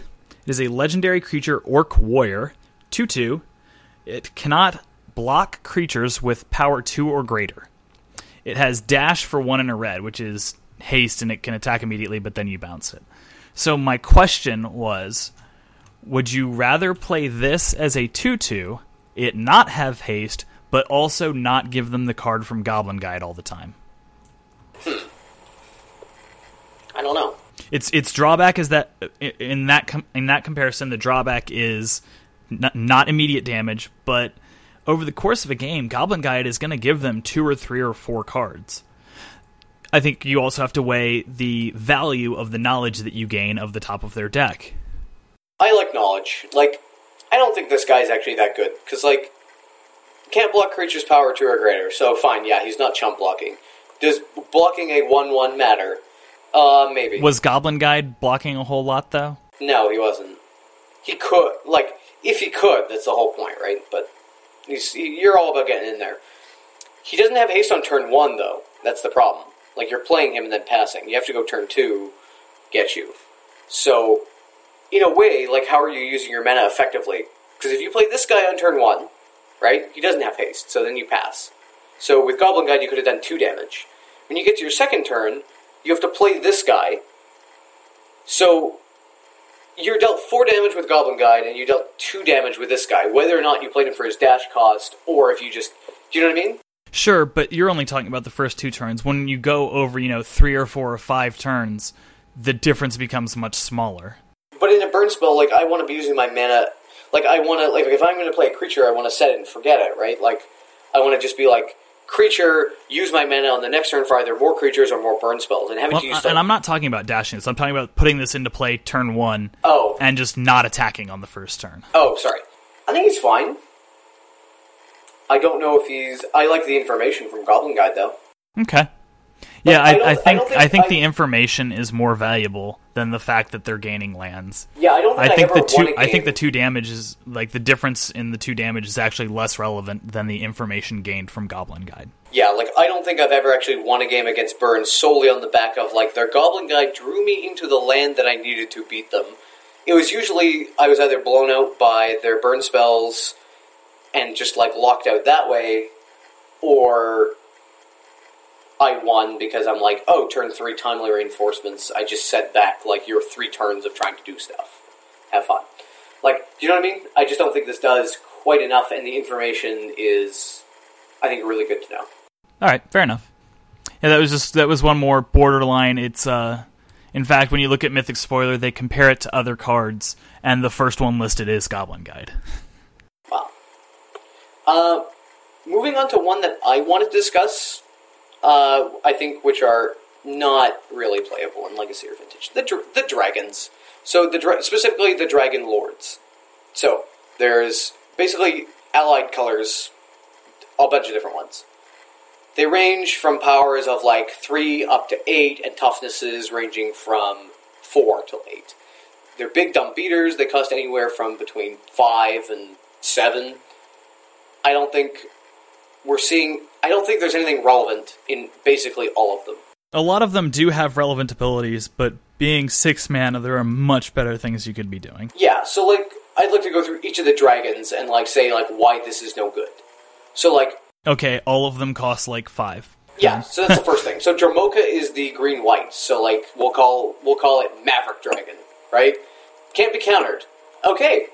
Speaker 2: It is a legendary creature orc warrior. 2 2. It cannot block creatures with power 2 or greater. It has dash for 1 and a red, which is haste, and it can attack immediately, but then you bounce it. So my question was would you rather play this as a 2 2, it not have haste, but also not give them the card from Goblin Guide all the time? Hmm.
Speaker 1: I don't know.
Speaker 2: Its its drawback is that in that com- in that comparison, the drawback is n- not immediate damage, but over the course of a game, Goblin Guide is going to give them two or three or four cards. I think you also have to weigh the value of the knowledge that you gain of the top of their deck.
Speaker 1: I like knowledge. Like, I don't think this guy's actually that good because like can't block creatures power two or greater. So fine, yeah, he's not chump blocking. Does blocking a one one matter? Uh, maybe.
Speaker 2: Was Goblin Guide blocking a whole lot though?
Speaker 1: No, he wasn't. He could, like, if he could, that's the whole point, right? But he's, you're all about getting in there. He doesn't have haste on turn one, though. That's the problem. Like, you're playing him and then passing. You have to go turn two, get you. So, in a way, like, how are you using your mana effectively? Because if you play this guy on turn one, right, he doesn't have haste, so then you pass. So with Goblin Guide, you could have done two damage. When you get to your second turn, you have to play this guy. So you're dealt four damage with Goblin Guide, and you dealt two damage with this guy, whether or not you played him for his dash cost, or if you just. Do you know what I mean?
Speaker 2: Sure, but you're only talking about the first two turns. When you go over, you know, three or four or five turns, the difference becomes much smaller.
Speaker 1: But in a burn spell, like, I want to be using my mana. Like, I want to. Like, if I'm going to play a creature, I want to set it and forget it, right? Like, I want to just be like, creature, use my mana on the next turn for either more creatures or more burn spells, and having
Speaker 2: Well,
Speaker 1: to use.
Speaker 2: Uh,
Speaker 1: and
Speaker 2: I'm not talking about dashing this. I'm talking about putting this into play turn one
Speaker 1: oh,
Speaker 2: and just not attacking on the first turn.
Speaker 1: oh, sorry. I think he's fine. I don't know if he's. I like the information from Goblin Guide though.
Speaker 2: Okay. Yeah,
Speaker 1: I
Speaker 2: I, I,
Speaker 1: I
Speaker 2: think I
Speaker 1: think
Speaker 2: think, the information is more valuable than the fact that they're gaining lands.
Speaker 1: Yeah, I don't think
Speaker 2: I
Speaker 1: I,
Speaker 2: think the two I think the two damage is like the difference in the two damage is actually less relevant than the information gained from Goblin Guide.
Speaker 1: Yeah, like I don't think I've ever actually won a game against Burn solely on the back of like their Goblin Guide drew me into the land that I needed to beat them. It was usually I was either blown out by their burn spells and just like locked out that way, or I won because I'm like, oh, turn three timely reinforcements. I just set back like your three turns of trying to do stuff. Have fun. Like, do you know what I mean? I just don't think this does quite enough, and the information is, I think, really good to know.
Speaker 2: All right, fair enough. Yeah, that was just that was one more borderline. It's uh in fact when you look at Mythic Spoiler, they compare it to other cards and the first one listed is Goblin Guide.
Speaker 1: Wow. Uh, moving on to one that I wanted to discuss, uh, I think which are not really playable in Legacy or Vintage. The, dr- the dragons. So the dra- specifically the dragon lords. So there's basically allied colors, a bunch of different ones. They range from powers of like three up to eight, and toughnesses ranging from four to eight. They're big dumb beaters. They cost anywhere from between five and seven. I don't think we're seeing. I don't think there's anything relevant in basically all of them.
Speaker 2: A lot of them do have relevant abilities, but being six mana, there are much better things you could be doing.
Speaker 1: Yeah, so like I'd like to go through each of the dragons and like say like why this is no good. So like
Speaker 2: Okay, all of them cost like five.
Speaker 1: yeah, so that's the first thing. So Dromoka is the green white. So like we'll call we'll call it Maverick Dragon, right? Can't be countered. Okay,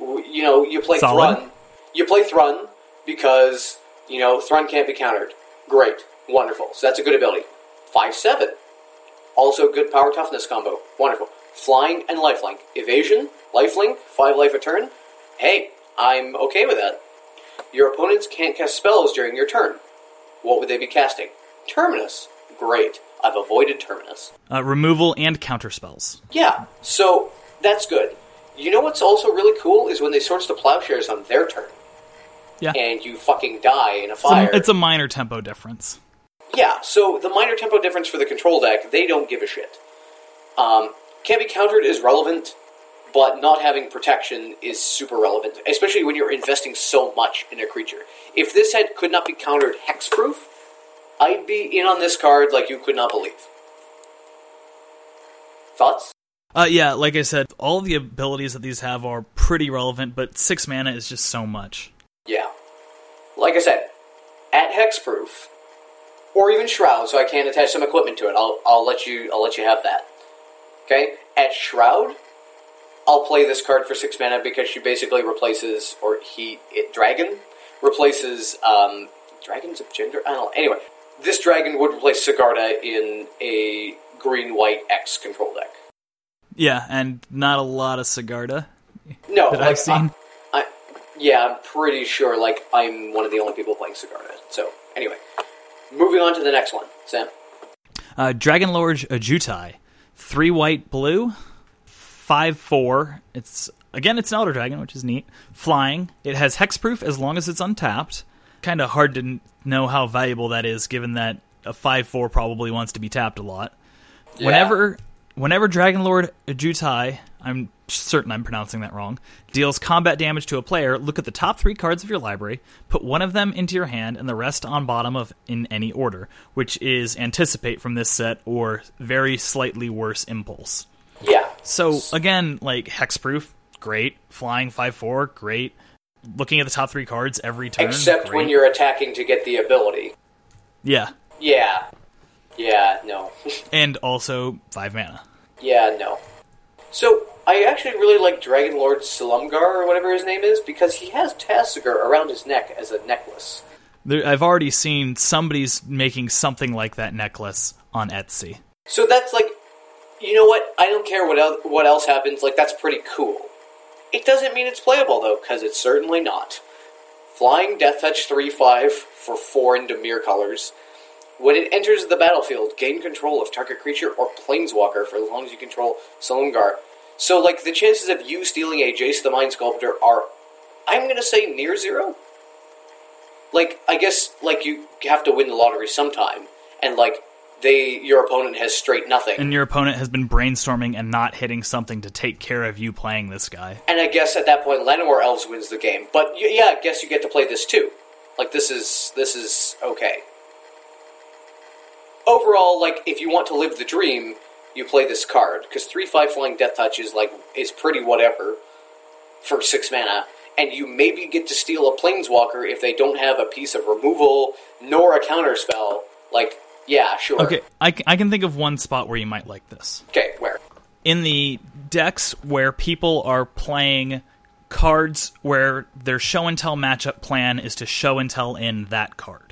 Speaker 1: W- you know you play
Speaker 2: Solid.
Speaker 1: Thrun. You play Thrun because you know Thrun can't be countered. Great, wonderful. So that's a good ability. Five seven, also good power toughness combo. Wonderful. Flying and lifelink. Evasion, lifelink, five life a turn. Hey, I'm okay with that. Your opponents can't cast spells during your turn. What would they be casting? Terminus. Great. I've avoided Terminus.
Speaker 2: Uh, removal and counter spells.
Speaker 1: Yeah, so that's good. You know what's also really cool is when they Swords the plowshares on their turn.
Speaker 2: Yeah.
Speaker 1: And you fucking die in a
Speaker 2: It's a-
Speaker 1: fire.
Speaker 2: it's a minor tempo difference.
Speaker 1: Yeah, so the minor tempo difference for the control deck, they don't give a shit. Um, can't be countered is relevant, but not having protection is super relevant, especially when you're investing so much in a creature. If this had could not be countered hexproof, I'd be in on this card like you could not believe. Thoughts?
Speaker 2: Uh, yeah, like I said, all the abilities that these have are pretty relevant, but six mana is just so much.
Speaker 1: Like I said, at hexproof, or even shroud, so I can attach some equipment to it. I'll, I'll let you I'll let you have that. Okay? At shroud, I'll play this card for six mana because she basically replaces or he it dragon replaces um dragons of gender I don't know. Anyway, this dragon would replace Sigarda in a green white X control deck.
Speaker 2: Yeah, and not a lot of Sigarda
Speaker 1: No,
Speaker 2: that
Speaker 1: like,
Speaker 2: I've seen.
Speaker 1: Yeah, I'm pretty sure. Like I'm one of the only people playing Sigarda. So anyway, moving on to the next one, Sam.
Speaker 2: Uh, Dragon Lord Ajutai, three white, blue, five four. It's again, it's an Elder Dragon, which is neat. Flying. It has hexproof as long as it's untapped. Kind of hard to know how valuable that is, given that a five four probably wants to be tapped a lot.
Speaker 1: Yeah.
Speaker 2: Whenever, whenever Dragon Lord Ajutai, I'm certain I'm pronouncing that wrong, deals combat damage to a player, look at the top three cards of your library, put one of them into your hand, and the rest on bottom of in any order, which is anticipate from this set or very slightly worse impulse.
Speaker 1: Yeah,
Speaker 2: So again, like hexproof, great. Flying five four, great. Looking at the top three cards every turn,
Speaker 1: except when you're attacking to get the ability.
Speaker 2: yeah,
Speaker 1: Yeah, yeah, no,
Speaker 2: and also five mana.
Speaker 1: yeah, no. So I actually really like Dragon Lord Slumgar or whatever his name is because he has Tasigur around his neck as a necklace.
Speaker 2: There, I've already seen somebody's making something like that necklace on Etsy.
Speaker 1: So that's like, you know what? I don't care what el- what else happens. Like that's pretty cool. It doesn't mean it's playable though, because it's certainly not. Flying Death Touch three five for four in Dimir colors. When it enters the battlefield, gain control of target creature or planeswalker for as long as you control Silumgar. So, like, the chances of you stealing a Jace the Mind Sculptor are, I'm going to say, near zero. like I guess like you have to win the lottery sometime, and like they your opponent has straight nothing.
Speaker 2: And your opponent has been brainstorming and not hitting something to take care of you playing this guy.
Speaker 1: And I guess at that point, Llanowar Elves wins the game. But y- yeah, I guess you get to play this too. Like this is this is okay. Overall, like if you want to live the dream, you play this card because three five flying Death Touch is like is pretty whatever for six mana, and you maybe get to steal a Planeswalker if they don't have a piece of removal nor a counter spell. Like yeah, sure.
Speaker 2: Okay, I, c- I can think of one spot where you might like this.
Speaker 1: Okay, where?
Speaker 2: in the decks where people are playing cards where their show and tell matchup plan is to show and tell in that card.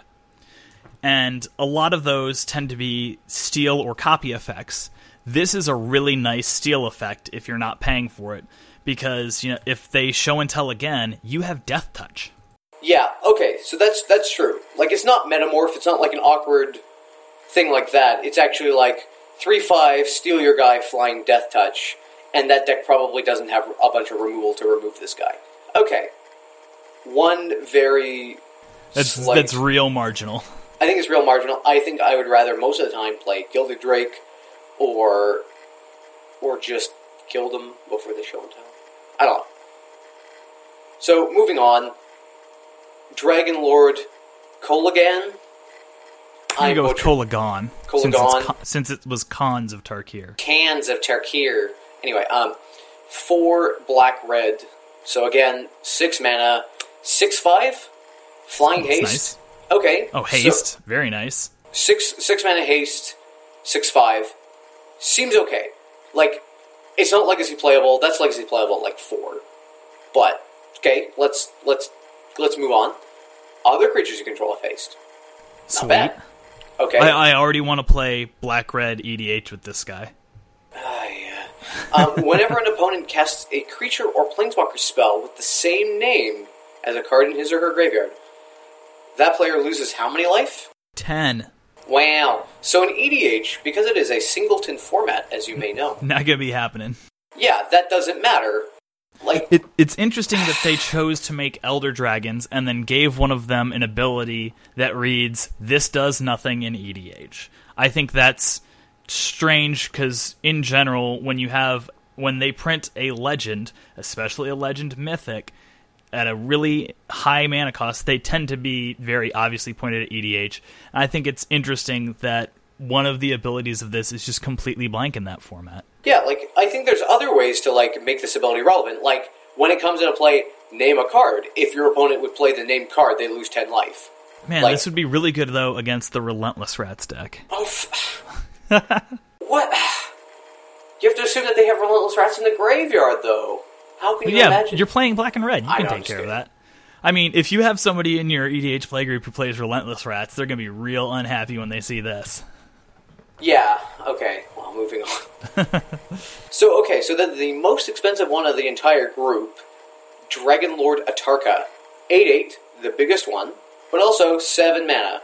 Speaker 2: And a lot of those tend to be steal or copy effects. This is a really nice steal effect if you're not paying for it because you know if they show and tell again, you have death touch.
Speaker 1: Yeah, okay, so that's that's true. Like it's not metamorph, it's not like an awkward thing like that. It's actually like three five, steal your guy, flying death touch, and that deck probably doesn't have a bunch of removal to remove this guy. Okay. One very
Speaker 2: That's
Speaker 1: slight-
Speaker 2: that's real marginal.
Speaker 1: I think it's real marginal. I think I would rather most of the time play Gilded Drake or or just kill them before they show and tell. I don't know. So moving on, Dragon Lord Kolaghan.
Speaker 2: I'm gonna go with
Speaker 1: butchered
Speaker 2: Kolaghan, since, since it was Khans of Tarkir.
Speaker 1: cans of Tarkir. Anyway, um, four black red. So again, six mana, six five, flying
Speaker 2: That's
Speaker 1: haste.
Speaker 2: nice.
Speaker 1: Okay.
Speaker 2: Oh,
Speaker 1: so-
Speaker 2: haste, very nice.
Speaker 1: six six mana haste, six five, seems okay. Like it's not legacy playable. That's legacy playable like four, but okay. Let's let's let's move on. Other creatures you control have haste. Not
Speaker 2: Sweet.
Speaker 1: bad. Okay.
Speaker 2: I, I already want to play black red EDH with this guy.
Speaker 1: Ah, yeah. um, whenever an opponent casts a creature or planeswalker spell with the same name as a card in his or her graveyard, that player loses how many life?
Speaker 2: Ten.
Speaker 1: Wow. So in EDH, because it is a singleton format, as you may know,
Speaker 2: Not gonna be happening.
Speaker 1: yeah, that doesn't matter. Like,
Speaker 2: It, it's interesting that they chose to make Elder Dragons and then gave one of them an ability that reads, This does nothing in EDH. I think that's strange because, in general, when you have. When they print a legend, especially a legend mythic, at a really high mana cost, they tend to be very obviously pointed at EDH. And I think it's interesting that one of the abilities of this is just completely blank in that format.
Speaker 1: yeah, like I think there's other ways to like make this ability relevant. Like when it comes into play, name a card. If your opponent would play the named card, they lose ten life.
Speaker 2: Man,
Speaker 1: Like-
Speaker 2: this would be really good though against the Relentless Rats deck.
Speaker 1: Oh, f- what? You have to assume that they have relentless rats in the graveyard, though. How can you
Speaker 2: yeah,
Speaker 1: imagine?
Speaker 2: you're playing black and red. You
Speaker 1: I
Speaker 2: can
Speaker 1: know,
Speaker 2: take care of that. I mean, if you have somebody in your EDH play group who plays Relentless Rats, they're going to be real unhappy when they see this.
Speaker 1: Yeah. Okay. Well, moving on. so okay, so then the most expensive one of the entire group, Dragon Lord Atarka, eight eight, the biggest one, but also seven mana.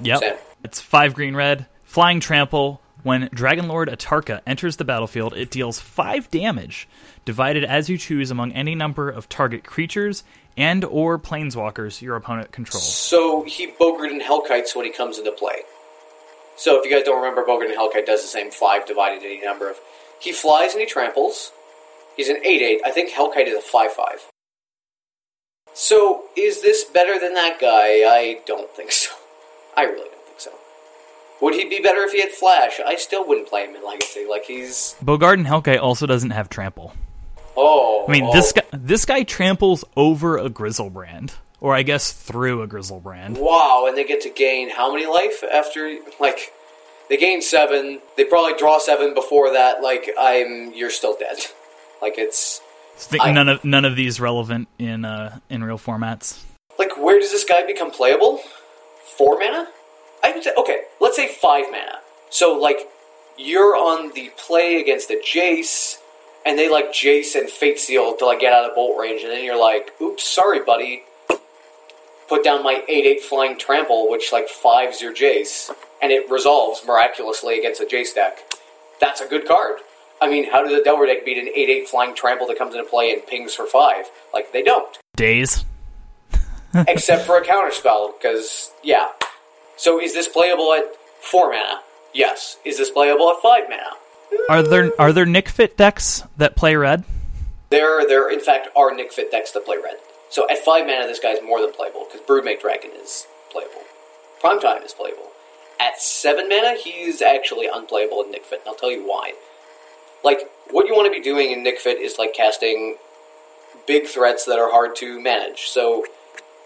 Speaker 2: Yep.
Speaker 1: Same.
Speaker 2: It's five green red, flying trample. When Dragon Lord Atarka enters the battlefield, it deals five damage, divided as you choose among any number of target creatures and or planeswalkers your opponent controls.
Speaker 1: So he Bogardan Hellkites when he comes into play. So if you guys don't remember, Bogardan Hellkite does the same five divided any number of. He flies and he tramples. He's an eight eight. I think Hellkite is a five five. So is this better than that guy? I don't think so. I really don't think so. Would he be better if he had Flash? I still wouldn't play him in Legacy. Like he's
Speaker 2: Bogardan Hellkite also doesn't have trample.
Speaker 1: Oh.
Speaker 2: I mean,
Speaker 1: oh.
Speaker 2: this guy this guy tramples over a Griselbrand, or I guess through a Griselbrand.
Speaker 1: Wow, and they get to gain how many life after like they gain seven. They probably draw seven before that. Like I'm, you're still dead. Like it's I-
Speaker 2: none of none of these relevant in uh, in real formats.
Speaker 1: like where does this guy become playable? Four mana? I would say okay. Let's say five mana. So like you're on the play against the Jace, and they like Jace and Fate Seal to like get out of bolt range, and then you're like, oops, sorry, buddy. Put down my eight eight flying trample, which like fives your Jace, and it resolves miraculously against a Jace deck. That's a good card. I mean, how does the Delver deck beat an eight eight flying trample that comes into play and pings for five? Like they don't.
Speaker 2: Daze.
Speaker 1: except for a counterspell, because, yeah. So is this playable at 4 mana? Yes. Is this playable at 5 mana?
Speaker 2: Are there are there Nic Fit decks that play red?
Speaker 1: There, there, in fact, are Nic Fit decks that play red. So at 5 mana, this guy's more than playable, because Broodmate Dragon is playable. Primetime is playable. At 7 mana, he's actually unplayable in Nic Fit, and I'll tell you why. Like, what you want to be doing in Nic Fit is, like, casting big threats that are hard to manage. So,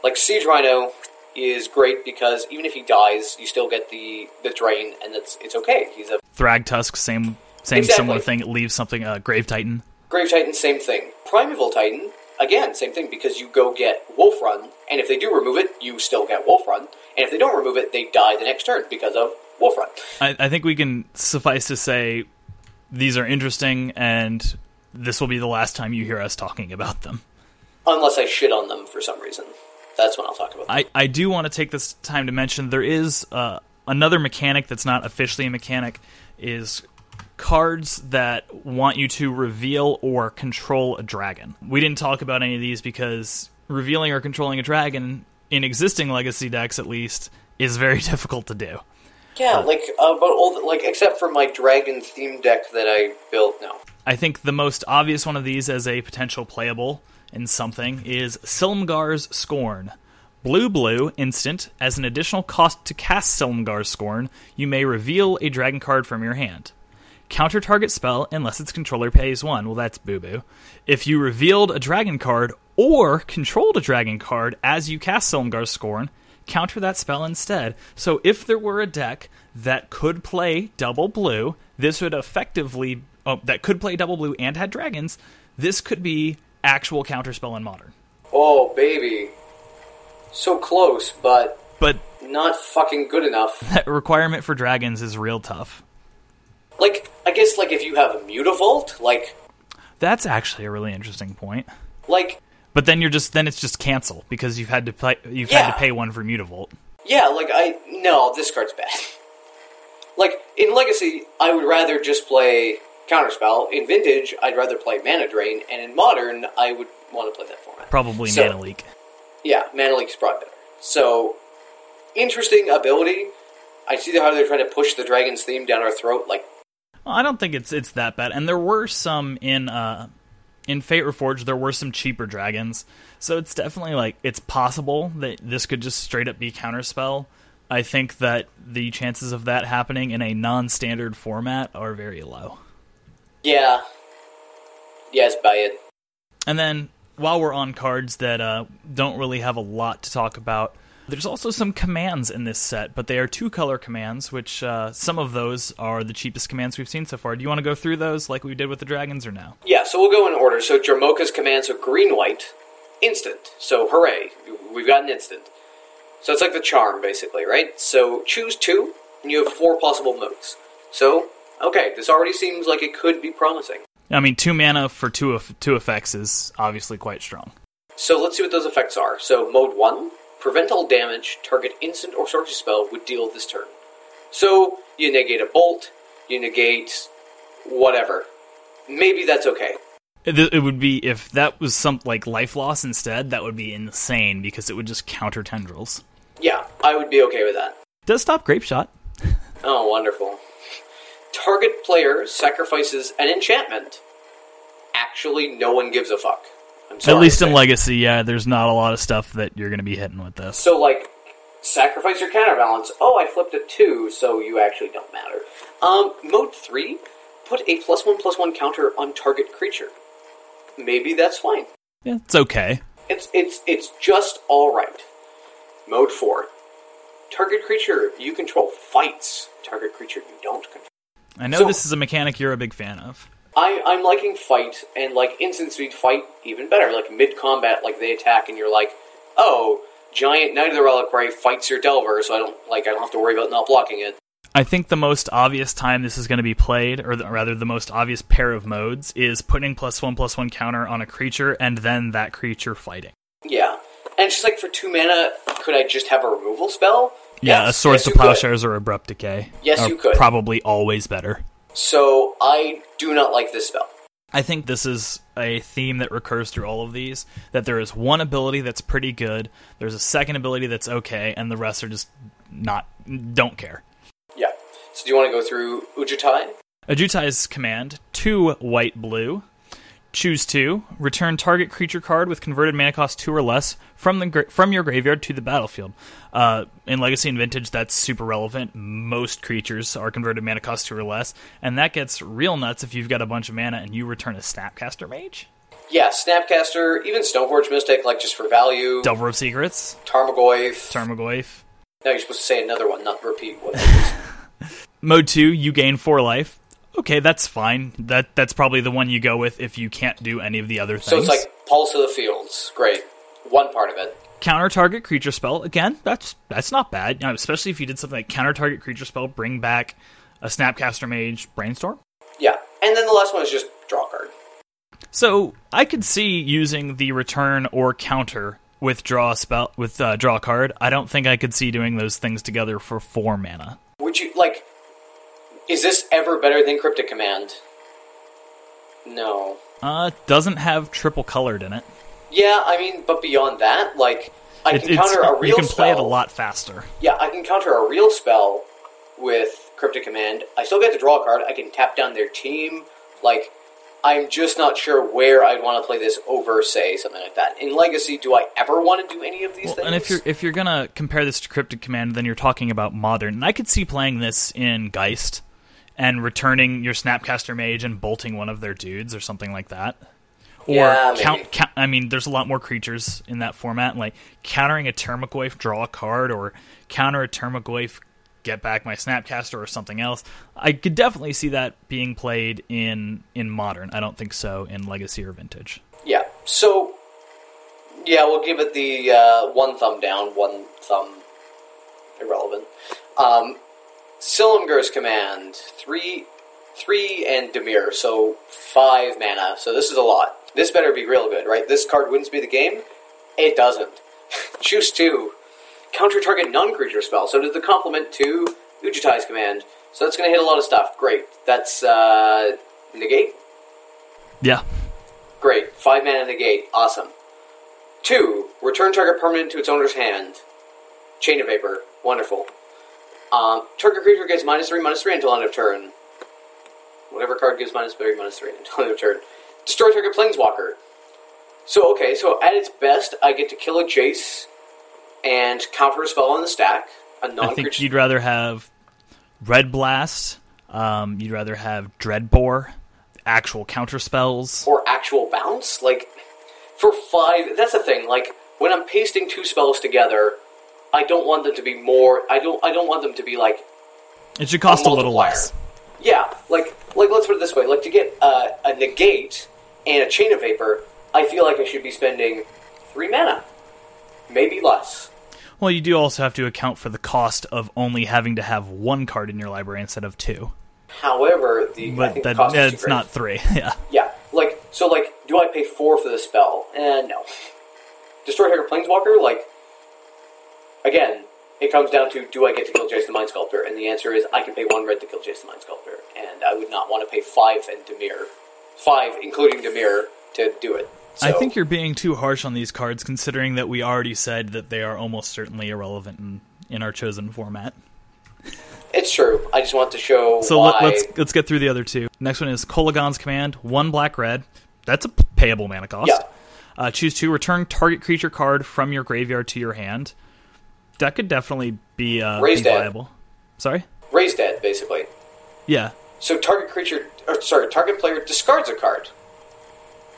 Speaker 1: like, Siege Rhino is great because even if he dies, you still get the, the drain, and it's, it's okay. He's a
Speaker 2: Thragtusk, same same
Speaker 1: Exactly.
Speaker 2: similar thing. It leaves something. Uh, Grave Titan.
Speaker 1: Grave Titan, same thing. Primeval Titan, again, same thing because you go get Wolf Run, and if they do remove it, you still get Wolf Run, and if they don't remove it, they die the next turn because of Wolf Run.
Speaker 2: I, I think we can suffice to say these are interesting, and this will be the last time you hear us talking about them.
Speaker 1: Unless I shit on them for some reason. That's when I'll talk about them.
Speaker 2: I, I do want to take this time to mention there is uh, another mechanic that's not officially a mechanic is cards that want you to reveal or control a dragon. We didn't talk about any of these because revealing or controlling a dragon in existing legacy decks at least is very difficult to do.
Speaker 1: Yeah, like, uh, but all the, like, except for my dragon theme deck that I built, no.
Speaker 2: I think the most obvious one of these as a potential playable in something is Silumgar's Scorn. Blue blue instant as an additional cost to cast Silumgar's Scorn, you may reveal a dragon card from your hand. Counter target spell unless its controller pays one. Well, that's boo boo. If you revealed a dragon card or controlled a dragon card as you cast Silumgar's Scorn, counter that spell instead. So if there were a deck that could play double blue, this would effectively oh, that could play double blue and had dragons. This could be actual counterspell in modern.
Speaker 1: Oh, baby. So close, but
Speaker 2: But
Speaker 1: not fucking good enough.
Speaker 2: that requirement for dragons is real tough.
Speaker 1: Like, I guess, like, if you have a Mutavault, like,
Speaker 2: That's actually a really interesting point.
Speaker 1: like,
Speaker 2: But then you're just then it's just cancel because you've had to play you've had to pay one for Mutavault.
Speaker 1: Yeah, like I no, this card's bad. like in Legacy, I would rather just play Counterspell. In Vintage, I'd rather play Mana Drain, and in Modern, I would want to play that format.
Speaker 2: Probably
Speaker 1: So-
Speaker 2: mana leak.
Speaker 1: Yeah, Mana Leak's probably better. So interesting ability. I see how they're trying to push the dragon's theme down our throat. Like,
Speaker 2: Well, I don't think it's it's that bad. And there were some in uh in Fate Reforged there were some cheaper dragons. So it's definitely like it's possible that this could just straight up be counterspell. I think that the chances of that happening in a non-standard format are very low.
Speaker 1: yeah, yes, buy it.
Speaker 2: And then while we're on cards that uh, don't really have a lot to talk about, there's also some commands in this set, but they are two color commands, which uh, some of those are the cheapest commands we've seen so far. Do you want to go through those like we did with the dragons or no?
Speaker 1: Yeah, so we'll go in order. So Dromoka's commands are green white, instant. So hooray, we've got an instant. So it's like the charm, basically, right? So choose two, and you have four possible modes. So, okay, this already seems like it could be promising.
Speaker 2: I mean, two mana for two two effects is obviously quite strong.
Speaker 1: So let's see what those effects are. So mode one, prevent all damage target instant or sorcery spell would deal this turn. So you negate a bolt, you negate whatever. Maybe that's okay.
Speaker 2: It, would be if that was some like life loss instead. That would be insane because it would just counter tendrils.
Speaker 1: Yeah, I would be okay with that.
Speaker 2: Does stop grape shot.
Speaker 1: Oh, wonderful. Target player sacrifices an enchantment. Actually, no one gives a fuck.
Speaker 2: At least in. Legacy, yeah, there's not a lot of stuff that you're going to be hitting with this.
Speaker 1: So, like, sacrifice your counterbalance. Oh, I flipped a two, so you actually don't matter. Um, mode three, put a plus one plus one counter on target creature. Maybe that's fine.
Speaker 2: Yeah, it's okay.
Speaker 1: It's it's it's just all right. Mode four, target creature you control fights. Target creature you don't control.
Speaker 2: I know
Speaker 1: So-
Speaker 2: this is a mechanic you're a big fan of.
Speaker 1: I, I'm liking fight and like instant speed fight even better. Like mid combat, like they attack and you're like, oh, giant knight of the reliquary fights your delver, so I don't like I don't have to worry about not blocking it.
Speaker 2: I think the most obvious time this is going to be played, or the, rather, the most obvious pair of modes, is putting plus one plus one counter on a creature and then that creature fighting.
Speaker 1: Yeah, and she's like, for two mana, could I just have a removal spell?
Speaker 2: Yeah,
Speaker 1: Yes,
Speaker 2: a Swords
Speaker 1: yes,
Speaker 2: to
Speaker 1: could.
Speaker 2: Plowshares or Abrupt Decay.
Speaker 1: Yes, you could.
Speaker 2: Probably always better.
Speaker 1: So I do not like this spell.
Speaker 2: I think this is a theme that recurs through all of these that there is one ability that's pretty good, there's a second ability that's okay, and the rest are just not don't care.
Speaker 1: Yeah. So do you want to go through Ujutai?
Speaker 2: Ajutai's command, two white blue. Choose two. Return target creature card with converted mana cost two or less from the gra- from your graveyard to the battlefield. Uh, in Legacy and Vintage, that's super relevant. Most creatures are converted mana cost two or less, and that gets real nuts if you've got a bunch of mana and you return a Snapcaster Mage,
Speaker 1: Yeah, Snapcaster, even Stoneforge Mystic, like just for value.
Speaker 2: Delver of Secrets,
Speaker 1: Tarmogoyf.
Speaker 2: Tarmogoyf.
Speaker 1: no, you're supposed to say another one, not repeat what.
Speaker 2: Mode two, you gain four life. Okay, that's fine. That that's probably the one you go with if you can't do any of the other things.
Speaker 1: so it's like Pulse of the Fields. Great. One part of it.
Speaker 2: counter target creature spell again that's that's not bad you know, especially if you did something like counter target creature spell bring back a snapcaster mage brainstorm
Speaker 1: Yeah. And then the last one is just draw a card.
Speaker 2: so i could see using the return or counter with draw spell with uh, draw card i don't think i could see doing those things together for four mana
Speaker 1: Would you, like, is this ever better than Cryptic Command? No.
Speaker 2: uh doesn't have triple colored in it
Speaker 1: Yeah, I mean, but beyond that, like, I
Speaker 2: It-
Speaker 1: can counter a real
Speaker 2: you can play it a lot faster
Speaker 1: Yeah, I can counter a real spell with Cryptic Command. I still get to draw a card. I can tap down their team. Like, I'm just not sure where I'd want to play this over, say, something like that. In Legacy, do I ever want to do any of these
Speaker 2: Well,
Speaker 1: things?
Speaker 2: and if you're if you're gonna compare this to Cryptic Command, then you're talking about modern. And I could see playing this in Geist and returning your Snapcaster Mage and bolting one of their dudes or something like that. Or
Speaker 1: Yeah,
Speaker 2: count, count. I mean, there's a lot more creatures in that format. Like countering a Tarmogoyf, draw a card, or counter a Tarmogoyf, get back my Snapcaster or something else. I could definitely see that being played in in modern. I don't think so in Legacy or Vintage.
Speaker 1: Yeah. So, yeah, we'll give it the uh, one thumb down, one thumb irrelevant. Um, Silumgar's command three, three and Dimir, so five mana. So this is a lot. This better be real good, right? This card wins me the game. It doesn't. Choose two. Counter target non-creature spell. So does the complement to Ujutai's command. So that's going to hit a lot of stuff. Great. That's uh, negate.
Speaker 2: Yeah,
Speaker 1: Great. Five mana negate. Awesome. Two, return target permanent to its owner's hand. Chain of Vapor. Wonderful. Um, target creature gets minus three, minus three until end of turn. Whatever card gives minus three, minus three until end of turn. Destroy target planeswalker. So, okay, so at its best, I get to kill a Jace and counter a spell on the stack. A
Speaker 2: I think you'd rather have Red Blast. Um, you'd rather have Dreadbore, actual counter spells.
Speaker 1: or actual bounce. Like for five, that's the thing. Like when I'm pasting two spells together, I don't want them to be more. I don't. I don't want them to be like
Speaker 2: It should cost a, little less.
Speaker 1: yeah. Like like let's put it this way. Like to get uh, a negate and a chain of vapor, I feel like I should be spending three mana, maybe less.
Speaker 2: Well, you do also have to account for the cost of only having to have one card in your library instead of two.
Speaker 1: However, the
Speaker 2: But that,
Speaker 1: the is
Speaker 2: it's not three. yeah.
Speaker 1: Yeah, like so. Like, do I pay four for the spell? And no. Destroy Target Planeswalker. Like, again, it comes down to do I get to kill Jace the Mind Sculptor? And the answer is I can pay one red to kill Jace the Mind Sculptor, and I would not want to pay five and Dimir, five including Dimir to do it. So,
Speaker 2: I think you're being too harsh on these cards, considering that we already said that they are almost certainly irrelevant in, in our chosen format.
Speaker 1: it's true. I just want to show
Speaker 2: So
Speaker 1: why.
Speaker 2: let, let's let's get through the other two. Next one is Kolaghan's command, one black red. That's a payable mana cost.
Speaker 1: Yeah.
Speaker 2: Uh, choose two. Return target creature card from your graveyard to your hand. That could definitely be, uh, be
Speaker 1: Raise dead.
Speaker 2: viable. Sorry.
Speaker 1: Raise dead, basically.
Speaker 2: Yeah.
Speaker 1: So target creature, or sorry, target player discards a card.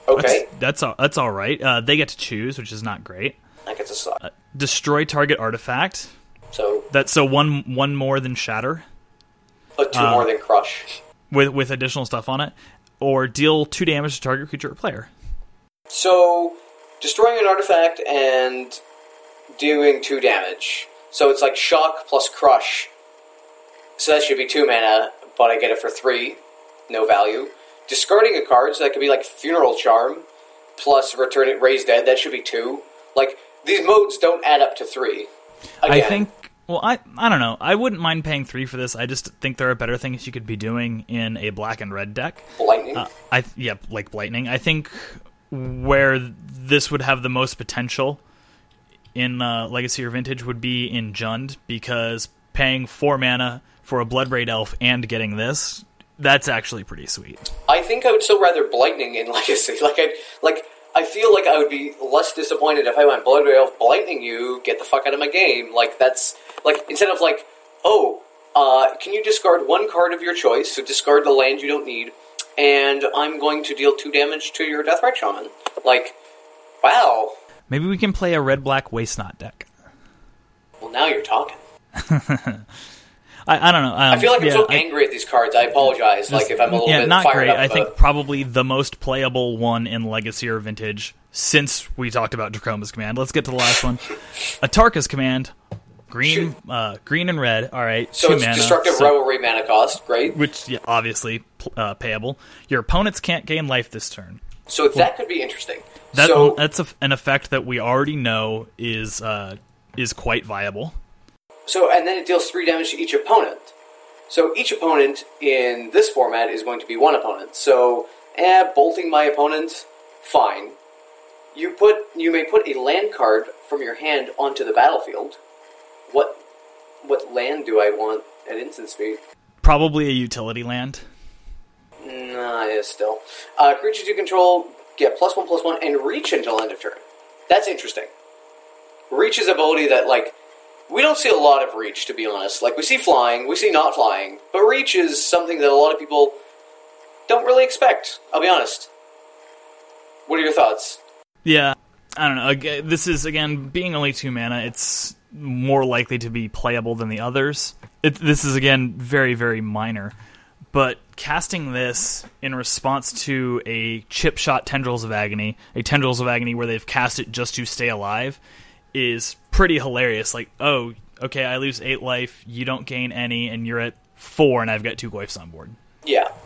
Speaker 1: Okay,
Speaker 2: That's that's all, that's all right. Uh, they get to choose, which is not great.
Speaker 1: that gets a slot.
Speaker 2: Destroy target artifact.
Speaker 1: So,
Speaker 2: That's so one one more than shatter
Speaker 1: but two
Speaker 2: Uh,
Speaker 1: more than crush.
Speaker 2: with with additional stuff on it, or deal two damage to target creature or player.
Speaker 1: So, destroying an artifact and doing two damage. So it's like shock plus crush. So that should be two mana, but I get it for three. No value. Discarding a card, so that could be like Funeral Charm plus Return it Raise Dead. That should be two. Like, these modes don't add up to three.
Speaker 2: I think Well, I I don't know. I wouldn't mind paying three for this. I just think there are better things you could be doing in a black and red deck.
Speaker 1: Lightning.
Speaker 2: Uh, I yeah, like lightning. I think where this would have the most potential in uh, Legacy or Vintage would be in Jund because paying four mana for a Bloodbraid Elf and getting this, that's actually pretty sweet.
Speaker 1: I think I would still rather Blightning in Legacy. Like I like I feel like I would be less disappointed if I went Blood Bloodbraid Elf Blightning you, get the fuck out of my game. Like that's like instead of like, oh, uh, can you discard one card of your choice? So discard the land you don't need, and I'm going to deal two damage to your Deathrite Shaman. Like, wow.
Speaker 2: Maybe we can play a red black Waste Not deck.
Speaker 1: Well, now you're talking.
Speaker 2: I, I don't know. Um,
Speaker 1: I feel like I'm
Speaker 2: yeah,
Speaker 1: so
Speaker 2: I-
Speaker 1: angry at these cards. I apologize. like if I'm a little
Speaker 2: yeah,
Speaker 1: bit
Speaker 2: not
Speaker 1: fired
Speaker 2: great.
Speaker 1: up.
Speaker 2: I think probably the most playable one in Legacy or Vintage since we talked about Dromoka's command. Let's get to the last one. Atarka's command, green, uh, green and red. All right,
Speaker 1: so
Speaker 2: two
Speaker 1: it's
Speaker 2: mana.
Speaker 1: destructive
Speaker 2: so-
Speaker 1: rivalry mana cost. Great.
Speaker 2: which yeah, obviously uh, payable. Your opponents can't gain life this turn.
Speaker 1: So that could be interesting.
Speaker 2: That
Speaker 1: so
Speaker 2: that's a, an effect that we already know is uh, is quite viable.
Speaker 1: So, and then it deals three damage to each opponent. So each opponent in this format is going to be one opponent. So, eh, bolting my opponent, fine. You put, you may put a land card from your hand onto the battlefield. What, what land do I want at instant speed?
Speaker 2: Probably a utility land.
Speaker 1: Nah, yeah, still. Uh, creatures you control get plus one, plus one, and reach until end of turn. That's interesting. Reach is ability that, like, we don't see a lot of reach, to be honest. Like, we see flying, we see not flying, but reach is something that a lot of people don't really expect, I'll be honest. What are your thoughts?
Speaker 2: Yeah, I don't know. This is again being only two mana. It's more likely to be playable than the others. It, this is again very very minor, but casting this in response to a chip shot Tendrils of Agony, a Tendrils of Agony where they've cast it just to stay alive, is pretty hilarious. Like, oh, okay, I lose eight life, you don't gain any, and you're at four, and I've got two glyphs on board.
Speaker 1: Yeah. Oh,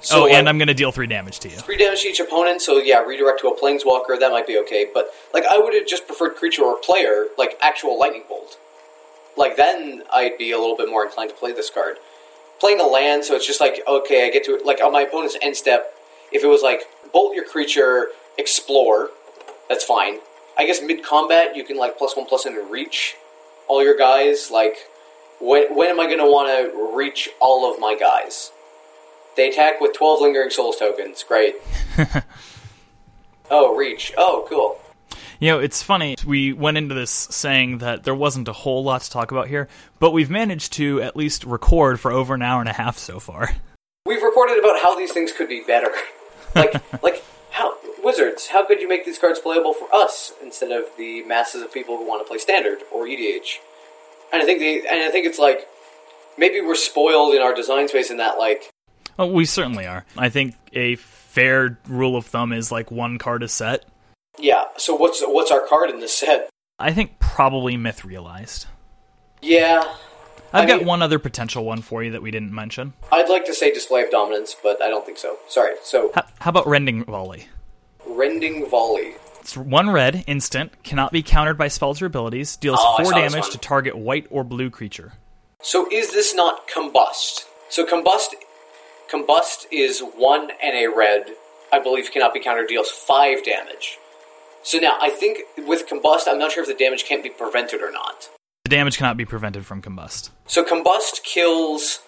Speaker 1: so,
Speaker 2: oh, and
Speaker 1: like,
Speaker 2: I'm going to deal three damage to you.
Speaker 1: three damage to each opponent, so yeah, redirect to a planeswalker, that might be okay. But like I would have just preferred creature or player, like actual lightning bolt. Like then I'd be a little bit more inclined to play this card. Playing a land, so it's just like okay, I get to like on my opponent's end step. If it was like bolt your creature, explore, that's fine. I guess mid combat you can like plus one plus one and reach all your guys. Like when when am I going to want to reach all of my guys? They attack with 12 Lingering Souls tokens. Great. oh, reach. Oh, cool.
Speaker 2: You know, it's funny. We went into this saying that there wasn't a whole lot to talk about here, but we've managed to at least record for over an hour and a half so far.
Speaker 1: We've recorded about how these things could be better. Like, like how Wizards, how could you make these cards playable for us instead of the masses of people who want to play Standard or EDH? And I think the and I think it's like maybe we're spoiled in our design space in that like
Speaker 2: Oh, we certainly are. I think a fair rule of thumb is like one card a set.
Speaker 1: Yeah. So what's what's our card in this set?
Speaker 2: I think probably Myth realized.
Speaker 1: Yeah,
Speaker 2: I've
Speaker 1: I
Speaker 2: got
Speaker 1: mean-
Speaker 2: one other potential one for you that we didn't mention.
Speaker 1: I'd like to say Display of Dominance, but I don't think so. Sorry. So
Speaker 2: How, how about Rending Volley?
Speaker 1: Rending Volley.
Speaker 2: It's one red, instant, cannot be countered by spells or abilities, deals
Speaker 1: Oh,
Speaker 2: four damage to target white or blue creature.
Speaker 1: So is this not combust? So combust, combust is one and a red. I believe cannot be countered. Deals five damage. So now I think with combust, I'm not sure if the damage can't be prevented or not.
Speaker 2: The damage cannot be prevented from combust.
Speaker 1: So combust kills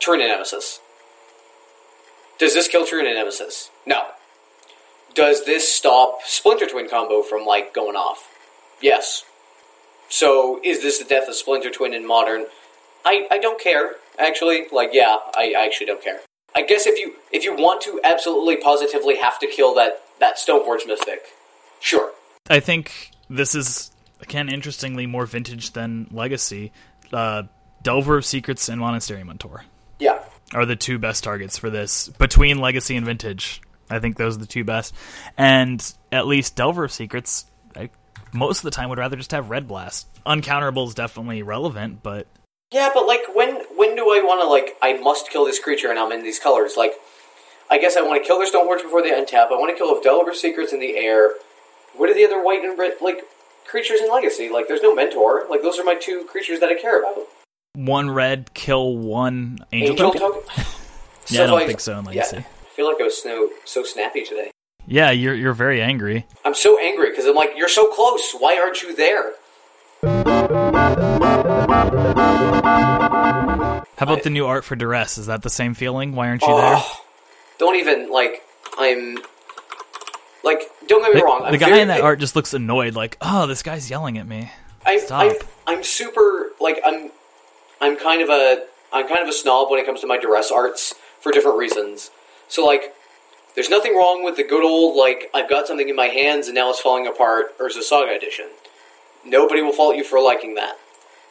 Speaker 1: Turn Nemesis. Does this kill Turn Nemesis? No. Does this stop Splinter Twin combo from like going off? Yes. So is this the death of Splinter Twin in modern? I, I don't care actually. Like yeah, I, I actually don't care. I guess if you if you want to absolutely positively have to kill that that Stoneforge Mystic, sure.
Speaker 2: I think this is again interestingly more vintage than legacy. Uh, Delver of Secrets and Monastery Mentor
Speaker 1: Yeah.
Speaker 2: are the two best targets for this between legacy and vintage. I think those are the two best, and at least Delver of Secrets. I, most of the time, would rather just have Red Blast. Uncounterable is definitely relevant, but
Speaker 1: Yeah, but like when when do I want to like I must kill this creature and I'm in these colors? Like I guess I want to kill their Stoneforge before they untap. I want to kill if Delver of Secrets in the air. What are the other white and red like creatures in Legacy. Like, there's no mentor. Like, those are my two creatures that I care about.
Speaker 2: One red, kill one angel,
Speaker 1: Angel
Speaker 2: token.
Speaker 1: token.
Speaker 2: Yeah, I don't
Speaker 1: like-
Speaker 2: think so in
Speaker 1: Yeah,
Speaker 2: Legacy.
Speaker 1: I feel like I was so, so snappy today.
Speaker 2: Yeah, you're you're very angry.
Speaker 1: I'm so angry because I'm like, you're so close. Why aren't you there?
Speaker 2: How about the new art for Duress? Is that the same feeling? Why aren't you there?
Speaker 1: Oh, don't even like. I'm like. Don't get me
Speaker 2: The,
Speaker 1: wrong. I'm
Speaker 2: the guy
Speaker 1: very
Speaker 2: in that
Speaker 1: pa-
Speaker 2: art just looks annoyed, like, oh, this guy's yelling at me.
Speaker 1: I,
Speaker 2: Stop.
Speaker 1: I, I'm super like I'm. I'm kind of a. I'm kind of a snob when it comes to my duress arts for different reasons. So like, there's nothing wrong with the good old like I've got something in my hands and now it's falling apart Urza Saga edition. Nobody will fault you for liking that.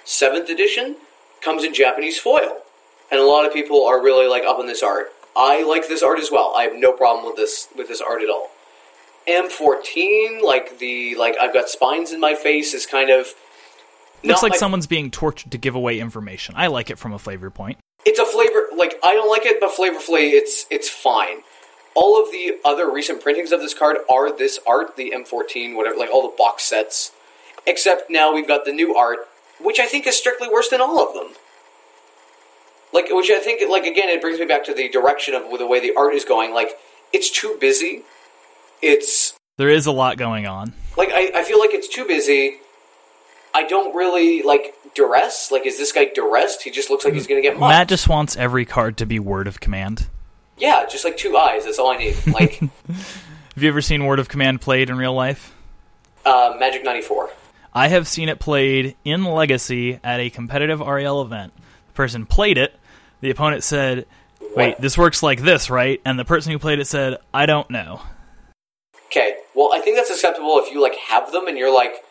Speaker 1: Seventh edition comes in Japanese foil, and a lot of people are really like up on this art. I like this art as well. I have no problem with this with this art at all. M14, like the like I've got spines in my face, is kind of
Speaker 2: Looks like
Speaker 1: my-
Speaker 2: someone's being tortured to give away information. I like it from a flavor point.
Speaker 1: It's a flavor like I don't like it, but flavorfully it's it's fine. All of the other recent printings of this card are this art, the M14, whatever, like all the box sets. Except now we've got the new art, which I think is strictly worse than all of them. Like, which I think, like again, it brings me back to the direction of the way the art is going. Like, it's too busy. It's
Speaker 2: There is a lot going on.
Speaker 1: like I, I feel like it's too busy. I don't really like duress. Like, is this guy duressed? He just looks like he's gonna get mugged.
Speaker 2: Matt just wants every card to be word of command.
Speaker 1: Yeah, just like two eyes. That's all I need. Like
Speaker 2: Have you ever seen word of command played in real life?
Speaker 1: uh, Magic ninety four.
Speaker 2: I have seen it played in Legacy at a competitive REL event. The person played it. The opponent said, "Wait,
Speaker 1: What?
Speaker 2: this works like this, right?" And the person who played it said, "I don't know."
Speaker 1: Okay, well, I think that's acceptable if you like have them and you're like,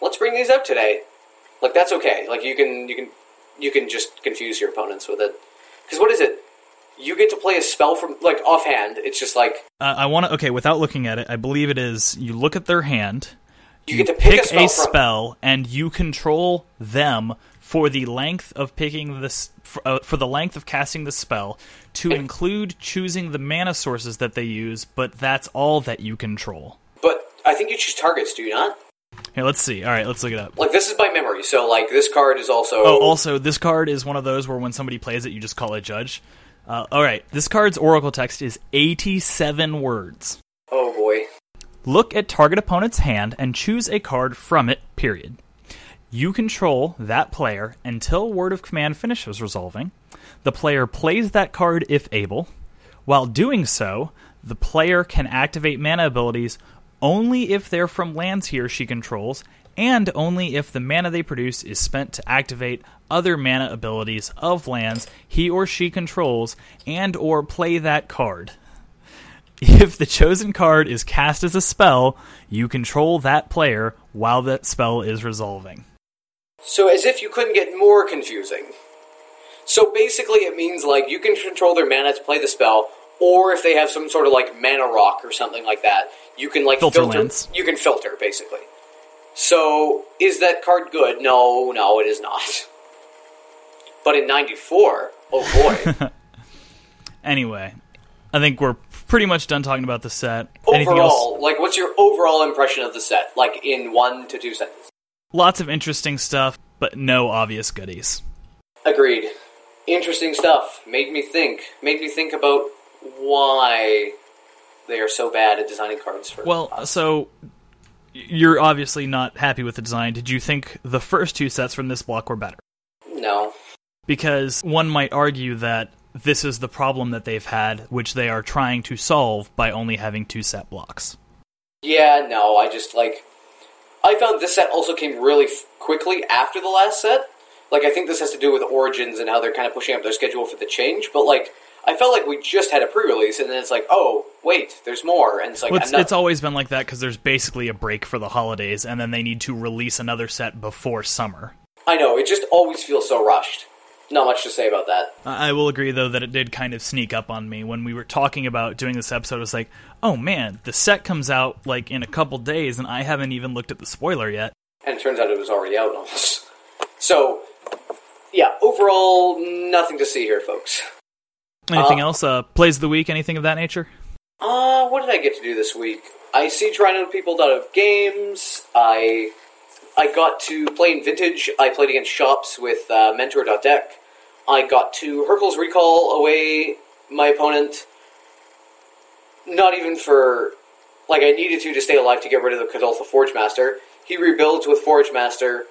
Speaker 1: let's bring these out today. Like that's okay. Like you can you can you can just confuse your opponents with it. Because what is it? You get to play a spell from like offhand. It's just like
Speaker 2: Uh, I want to. Okay, without looking at it, I believe it is. You look at their hand,
Speaker 1: you, get to pick,
Speaker 2: pick
Speaker 1: a spell, from.
Speaker 2: spell, and you control them for the length of picking this for, uh, for the length of casting the spell to include choosing the mana sources that they use, but that's all that you control.
Speaker 1: But I think you choose targets, do you not?
Speaker 2: Here, let's see. All right, let's look it up.
Speaker 1: Like this is by memory, so like this card is also.
Speaker 2: Oh, also, this card is one of those where when somebody plays it, you just call it judge. Uh, all right, this card's oracle text is 87 words.
Speaker 1: Oh boy.
Speaker 2: Look at target opponent's hand and choose a card from it, period. You control that player until Word of Command finishes resolving. The player plays that card if able. While doing so, the player can activate mana abilities only if they're from lands he or she controls, and only if the mana they produce is spent to activate other mana abilities of lands he or she controls and or play that card. If the chosen card is cast as a spell, you control that player while that spell is resolving.
Speaker 1: So as if you couldn't get more confusing. So basically, it means like you can control their mana to play the spell, or if they have some sort of like mana rock or something like that, you can like
Speaker 2: Filter
Speaker 1: filter.
Speaker 2: lands.
Speaker 1: You can filter basically. So is that card good? No, no, it is not. But in '94, oh boy!
Speaker 2: Anyway, I think we're pretty much done talking about the set.
Speaker 1: Overall,
Speaker 2: else?
Speaker 1: like, what's your overall impression of the set? Like in one to two sentences.
Speaker 2: Lots of interesting stuff, but no obvious goodies.
Speaker 1: Agreed. Interesting stuff. Made me think. Made me think about why they are so bad at designing cards for.
Speaker 2: Well, so you're obviously not happy with the design. Did you think the first two sets from this block were better?
Speaker 1: no.
Speaker 2: Because one might argue that this is the problem that they've had, which they are trying to solve by only having two set blocks.
Speaker 1: Yeah, no. I just like. I found this set also came really f- quickly after the last set. Like, I think this has to do with Origins and how they're kind of pushing up their schedule for the change. But like, I felt like we just had a pre-release, and then it's like, oh wait, there's more, and it's like,
Speaker 2: Well, it's, it's always been like that because there's basically a break for the holidays, and then they need to release another set before summer.
Speaker 1: I know it just always feels so rushed. Not much to say about that.
Speaker 2: I I will agree, though, that it did kind of sneak up on me when we were talking about doing this episode. It was like, oh man, the set comes out like in a couple days, and I haven't even looked at the spoiler yet.
Speaker 1: And it turns out it was already out almost. So, yeah, overall, nothing to see here, folks.
Speaker 2: Anything
Speaker 1: Uh,
Speaker 2: else? Uh, plays of the week? Anything of that nature?
Speaker 1: Uh, what did I get to do this week? I siege rhino people out of games. I I got to play in Vintage. I played against shops with uh, Mentor.deck. I got to Hurkyl's Recall away my opponent. Not even for. Like, I needed to to stay alive to get rid of the Kuldotha Forge Master. He rebuilds with Forge Master,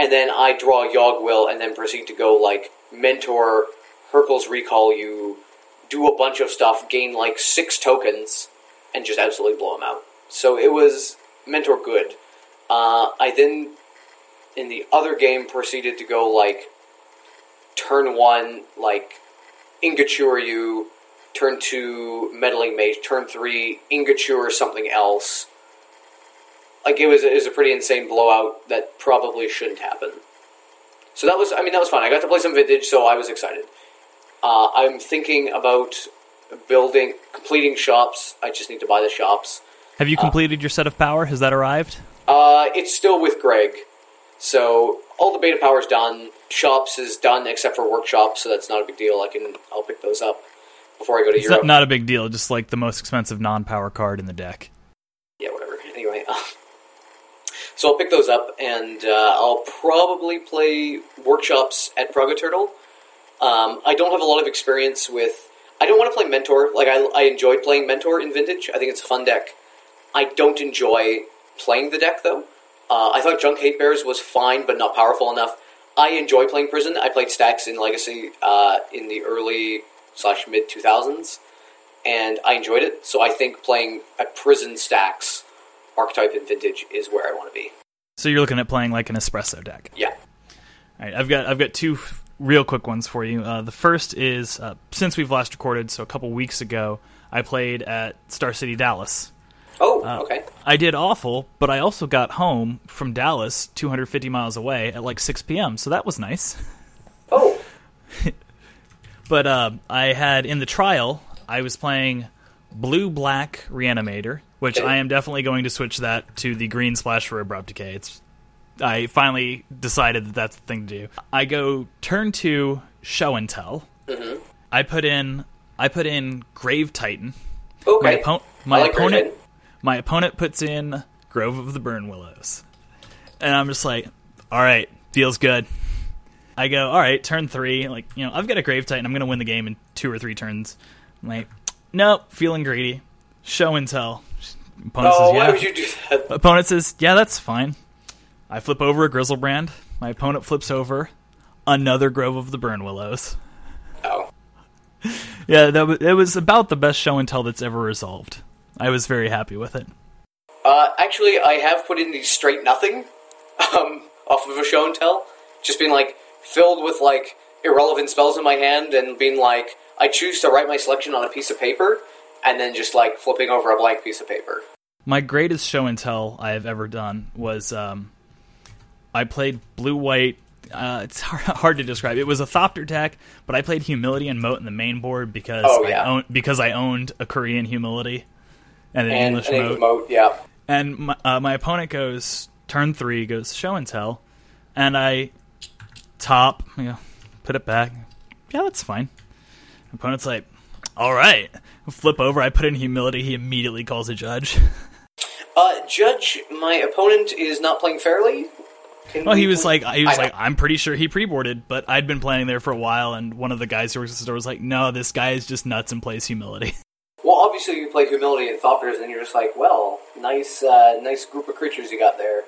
Speaker 1: and then I draw Yawg Will and then proceed to go, like, Mentor, Hurkyl's Recall you, do a bunch of stuff, gain, like, six tokens, and just absolutely blow them out. So it was Mentor good. Uh, I then, in the other game, proceeded to go like turn one, like Ingature you, turn two, Meddling Mage, turn three, Ingature something else. Like it was, it was a pretty insane blowout that probably shouldn't happen. So that was, I mean, that was fun. I got to play some vintage, so I was excited. Uh, I'm thinking about building, completing shops. I just need to buy the shops.
Speaker 2: Have you completed your set of power? Has that arrived?
Speaker 1: Uh, it's still with Greg. So all the beta power is done. Shops is done except for workshops, so that's not a big deal. I can I'll pick those up before I go to
Speaker 2: It's
Speaker 1: Europe.
Speaker 2: not, not a big deal, just like the most expensive non-power card in the deck.
Speaker 1: yeah, whatever. Anyway, uh, so I'll pick those up, and uh, I'll probably play workshops at Praga Turtle. Um, I don't have a lot of experience with. I don't want to play Mentor. Like I, I enjoyed playing Mentor in Vintage. I think it's a fun deck. I don't enjoy playing the deck though. Uh, I thought Junk Hate Bears was fine, but not powerful enough. I enjoy playing Prison. I played Stacks in Legacy uh, in the early slash mid two thousands, and I enjoyed it. So I think playing a Prison Stacks archetype and Vintage is where I want to be.
Speaker 2: So you're looking at playing like an espresso deck.
Speaker 1: Yeah.
Speaker 2: All right, I've got I've got two f- real quick ones for you. Uh, the first is uh, since we've last recorded, so a couple weeks ago, I played at Star City Dallas.
Speaker 1: Oh,
Speaker 2: Uh,
Speaker 1: okay.
Speaker 2: I did awful, but I also got home from Dallas, 250 miles away, at like 6 p.m. So that was nice.
Speaker 1: Oh,
Speaker 2: But uh, I had in the trial, I was playing blue black reanimator, which. I am definitely going to switch that to the green splash for abrupt decay. It's I finally decided that that's the thing to do. I go turn two show and tell.
Speaker 1: Mm-hmm.
Speaker 2: I put in I put in Grave Titan. My,
Speaker 1: okay.
Speaker 2: oppo- my
Speaker 1: like
Speaker 2: opponent my opponent puts in Grove of the Burn Willows. And I'm just like, all right, feels good. I go, all right, turn three. Like, you know, I've got a Grave Titan. I'm going to win the game in two or three turns. I'm like, nope, feeling greedy. Show and tell. Opponent
Speaker 1: Oh,
Speaker 2: says,
Speaker 1: why
Speaker 2: yeah.
Speaker 1: would you do that?
Speaker 2: Opponent says, yeah, that's fine. I flip over a Griselbrand. My opponent flips over another Grove of the Burn Willows.
Speaker 1: Oh,
Speaker 2: Yeah, that was, it was about the best show and tell that's ever resolved. I was very happy with it.
Speaker 1: uh, actually, I have put in the straight nothing um, off of a show and tell, just being like filled with like irrelevant spells in my hand, and being like, I choose to write my selection on a piece of paper, and then just like flipping over a blank piece of paper.
Speaker 2: My greatest show and tell I have ever done was um, I played blue white. Uh, it's hard, hard to describe. It was a Thopter deck, but I played Humility and Moat in the main board because
Speaker 1: Oh,
Speaker 2: I own, because I owned a Korean Humility and an
Speaker 1: And
Speaker 2: English
Speaker 1: an English
Speaker 2: Moat.
Speaker 1: yeah.
Speaker 2: And my, uh, my opponent goes turn three, goes show and tell, and I top, you know, put it back. Yeah, that's fine. Opponent's like, all right. Flip over. I put in humility. He immediately calls a judge.
Speaker 1: Uh, Judge, my opponent is not playing fairly. Can
Speaker 2: Well, he was like, he was
Speaker 1: I-
Speaker 2: like, I'm pretty sure he pre-boarded, but I'd been playing there for a while, and one of the guys who works at the store was like, no, this guy is just nuts and plays humility.
Speaker 1: Well, obviously you play humility and Thopters, and you're just like, well, nice, uh, nice group of creatures you got there.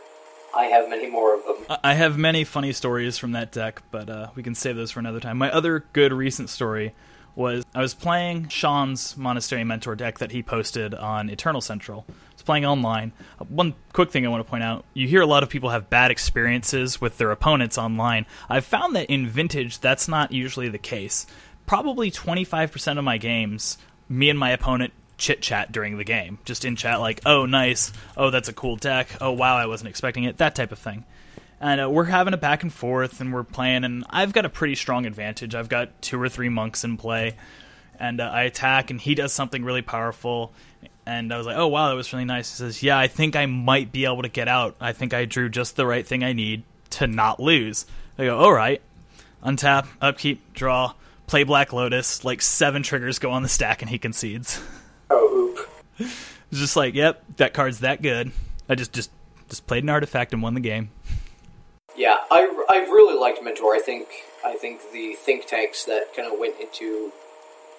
Speaker 1: I have many more of them.
Speaker 2: I- I have many funny stories from that deck, but uh, we can save those for another time. My other good recent story was I was playing Sean's Monastery Mentor deck that he posted on Eternal Central. I was playing online. One quick thing I want to point out you hear a lot of people have bad experiences with their opponents online. I've found that in Vintage, that's not usually the case. Probably 25% of my games, me and my opponent chit chat during the game. Just in chat, like, oh, nice. Oh, that's a cool deck. Oh, wow, I wasn't expecting it. That type of thing and uh, we're having a back and forth and we're playing and i've got a pretty strong advantage. I've got two or three monks in play and uh, i attack and he does something really powerful. And i was like oh wow that was really nice. He says yeah i think i might be able to get out. I think i drew just the right thing i need to not lose. I go all right. Untap upkeep draw play black lotus. Like seven triggers go on the stack and he concedes.
Speaker 1: Oh,
Speaker 2: just like yep that card's that good. I just just just played an artifact and won the game
Speaker 1: Yeah, I, I really liked Mentor. I think I think the think tanks that kind of went into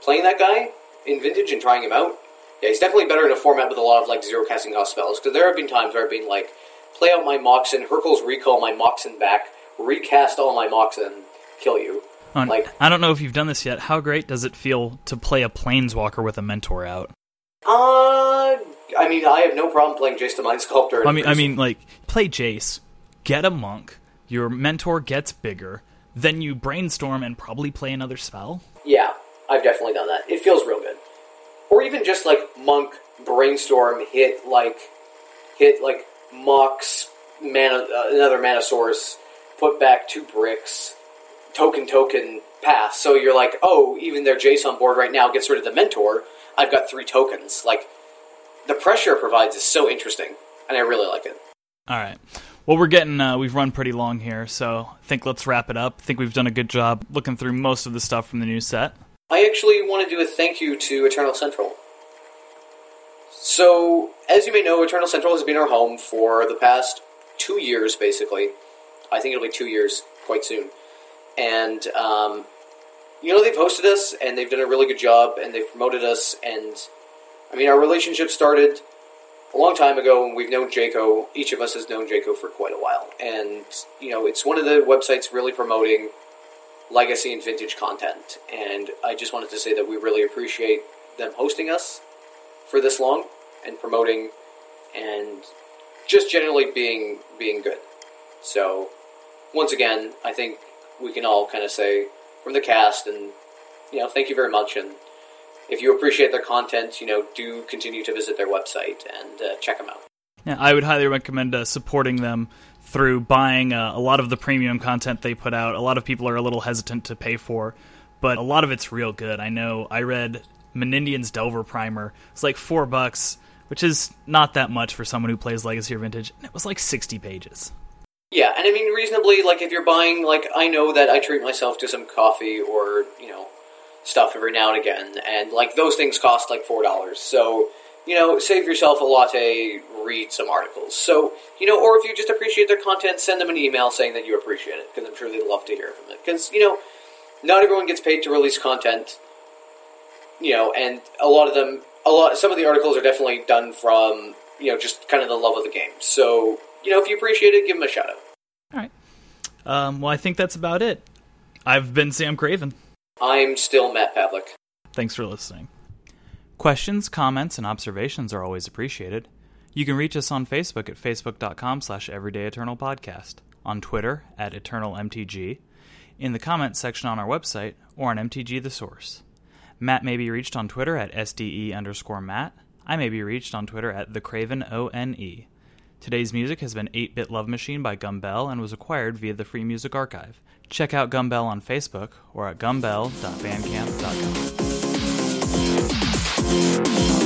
Speaker 1: playing that guy in Vintage and trying him out. Yeah, he's definitely better in a format with a lot of like zero casting cost spells. Because there have been times where I've been like, play out my Moxen, Hurkyl's recall my Moxen back, recast all my Moxen, kill you.
Speaker 2: On-
Speaker 1: Like-
Speaker 2: I don't know if you've done this yet. How great does it feel to play a planeswalker with a mentor out?
Speaker 1: Uh, I mean, I have no problem playing Jace the Mind Sculptor.
Speaker 2: I mean, I mean, like play Jace, get a monk. Your mentor gets bigger. Then you brainstorm and probably play another spell.
Speaker 1: Yeah, I've definitely done that. It feels real good. Or even just like monk brainstorm hit like hit like mox mana uh, another mana source, put back two bricks, token token pass. So you're like, oh, even their Jace on board right now gets rid of the mentor. I've got three tokens. Like the pressure it provides is so interesting, and I really like it.
Speaker 2: All right. Well, we're getting uh, we've run pretty long here, so I think let's wrap it up. I think we've done a good job looking through most of the stuff from the new set.
Speaker 1: I actually want to do a thank you to Eternal Central. So, as you may know, Eternal Central has been our home for the past two years, basically. I think it'll be two years quite soon. And, um, you know, they've hosted us, and they've done a really good job, and they've promoted us, and, I mean, our relationship started a long time ago, and we've known Jaco. Each of us has known Jaco for quite a while. And, you know, it's one of the websites really promoting legacy and vintage content. And I just wanted to say that we really appreciate them hosting us for this long and promoting and just generally being being good. So once again, I think we can all kind of say from the cast and you know, thank you very much and if you appreciate their content, you know, do continue to visit their website and uh, check them out.
Speaker 2: Yeah, I would highly recommend uh, supporting them through buying uh, a lot of the premium content they put out. A lot of people are a little hesitant to pay for, but a lot of it's real good. I know I read Menendian's Delver Primer. It's like four bucks, which is not that much for someone who plays Legacy or Vintage. And it was like 60 pages.
Speaker 1: Yeah, and I mean reasonably, like if you're buying, like I know that I treat myself to some coffee or you know stuff every now and again, and like those things cost like four dollars. So you know, save yourself a latte, read some articles. So you know, or if you just appreciate their content, send them an email saying that you appreciate it because I'm sure they'd love to hear from it. Because you know, not everyone gets paid to release content. You know, and a lot of them, a lot, some of the articles are definitely done from you know just kind of the love of the game. So you know, if you appreciate it, give them a shout out.
Speaker 2: All right. Um, well, I think that's about it. I've been Sam Craven.
Speaker 1: I'm still Matt Pavlik.
Speaker 2: Thanks for listening. Questions, comments, and observations are always appreciated. You can reach us on Facebook at facebook.com slash everydayeternalpodcast, on Twitter at eternalmtg, in the comments section on our website, or on MTG The Source. Matt may be reached on Twitter at SDE underscore Matt. I may be reached on Twitter at TheCravenONE. Today's music has been 8 Bit Love Machine by Gumbel and was acquired via the Free Music Archive. Check out Gumbel on Facebook or at gumbel.bandcamp.com.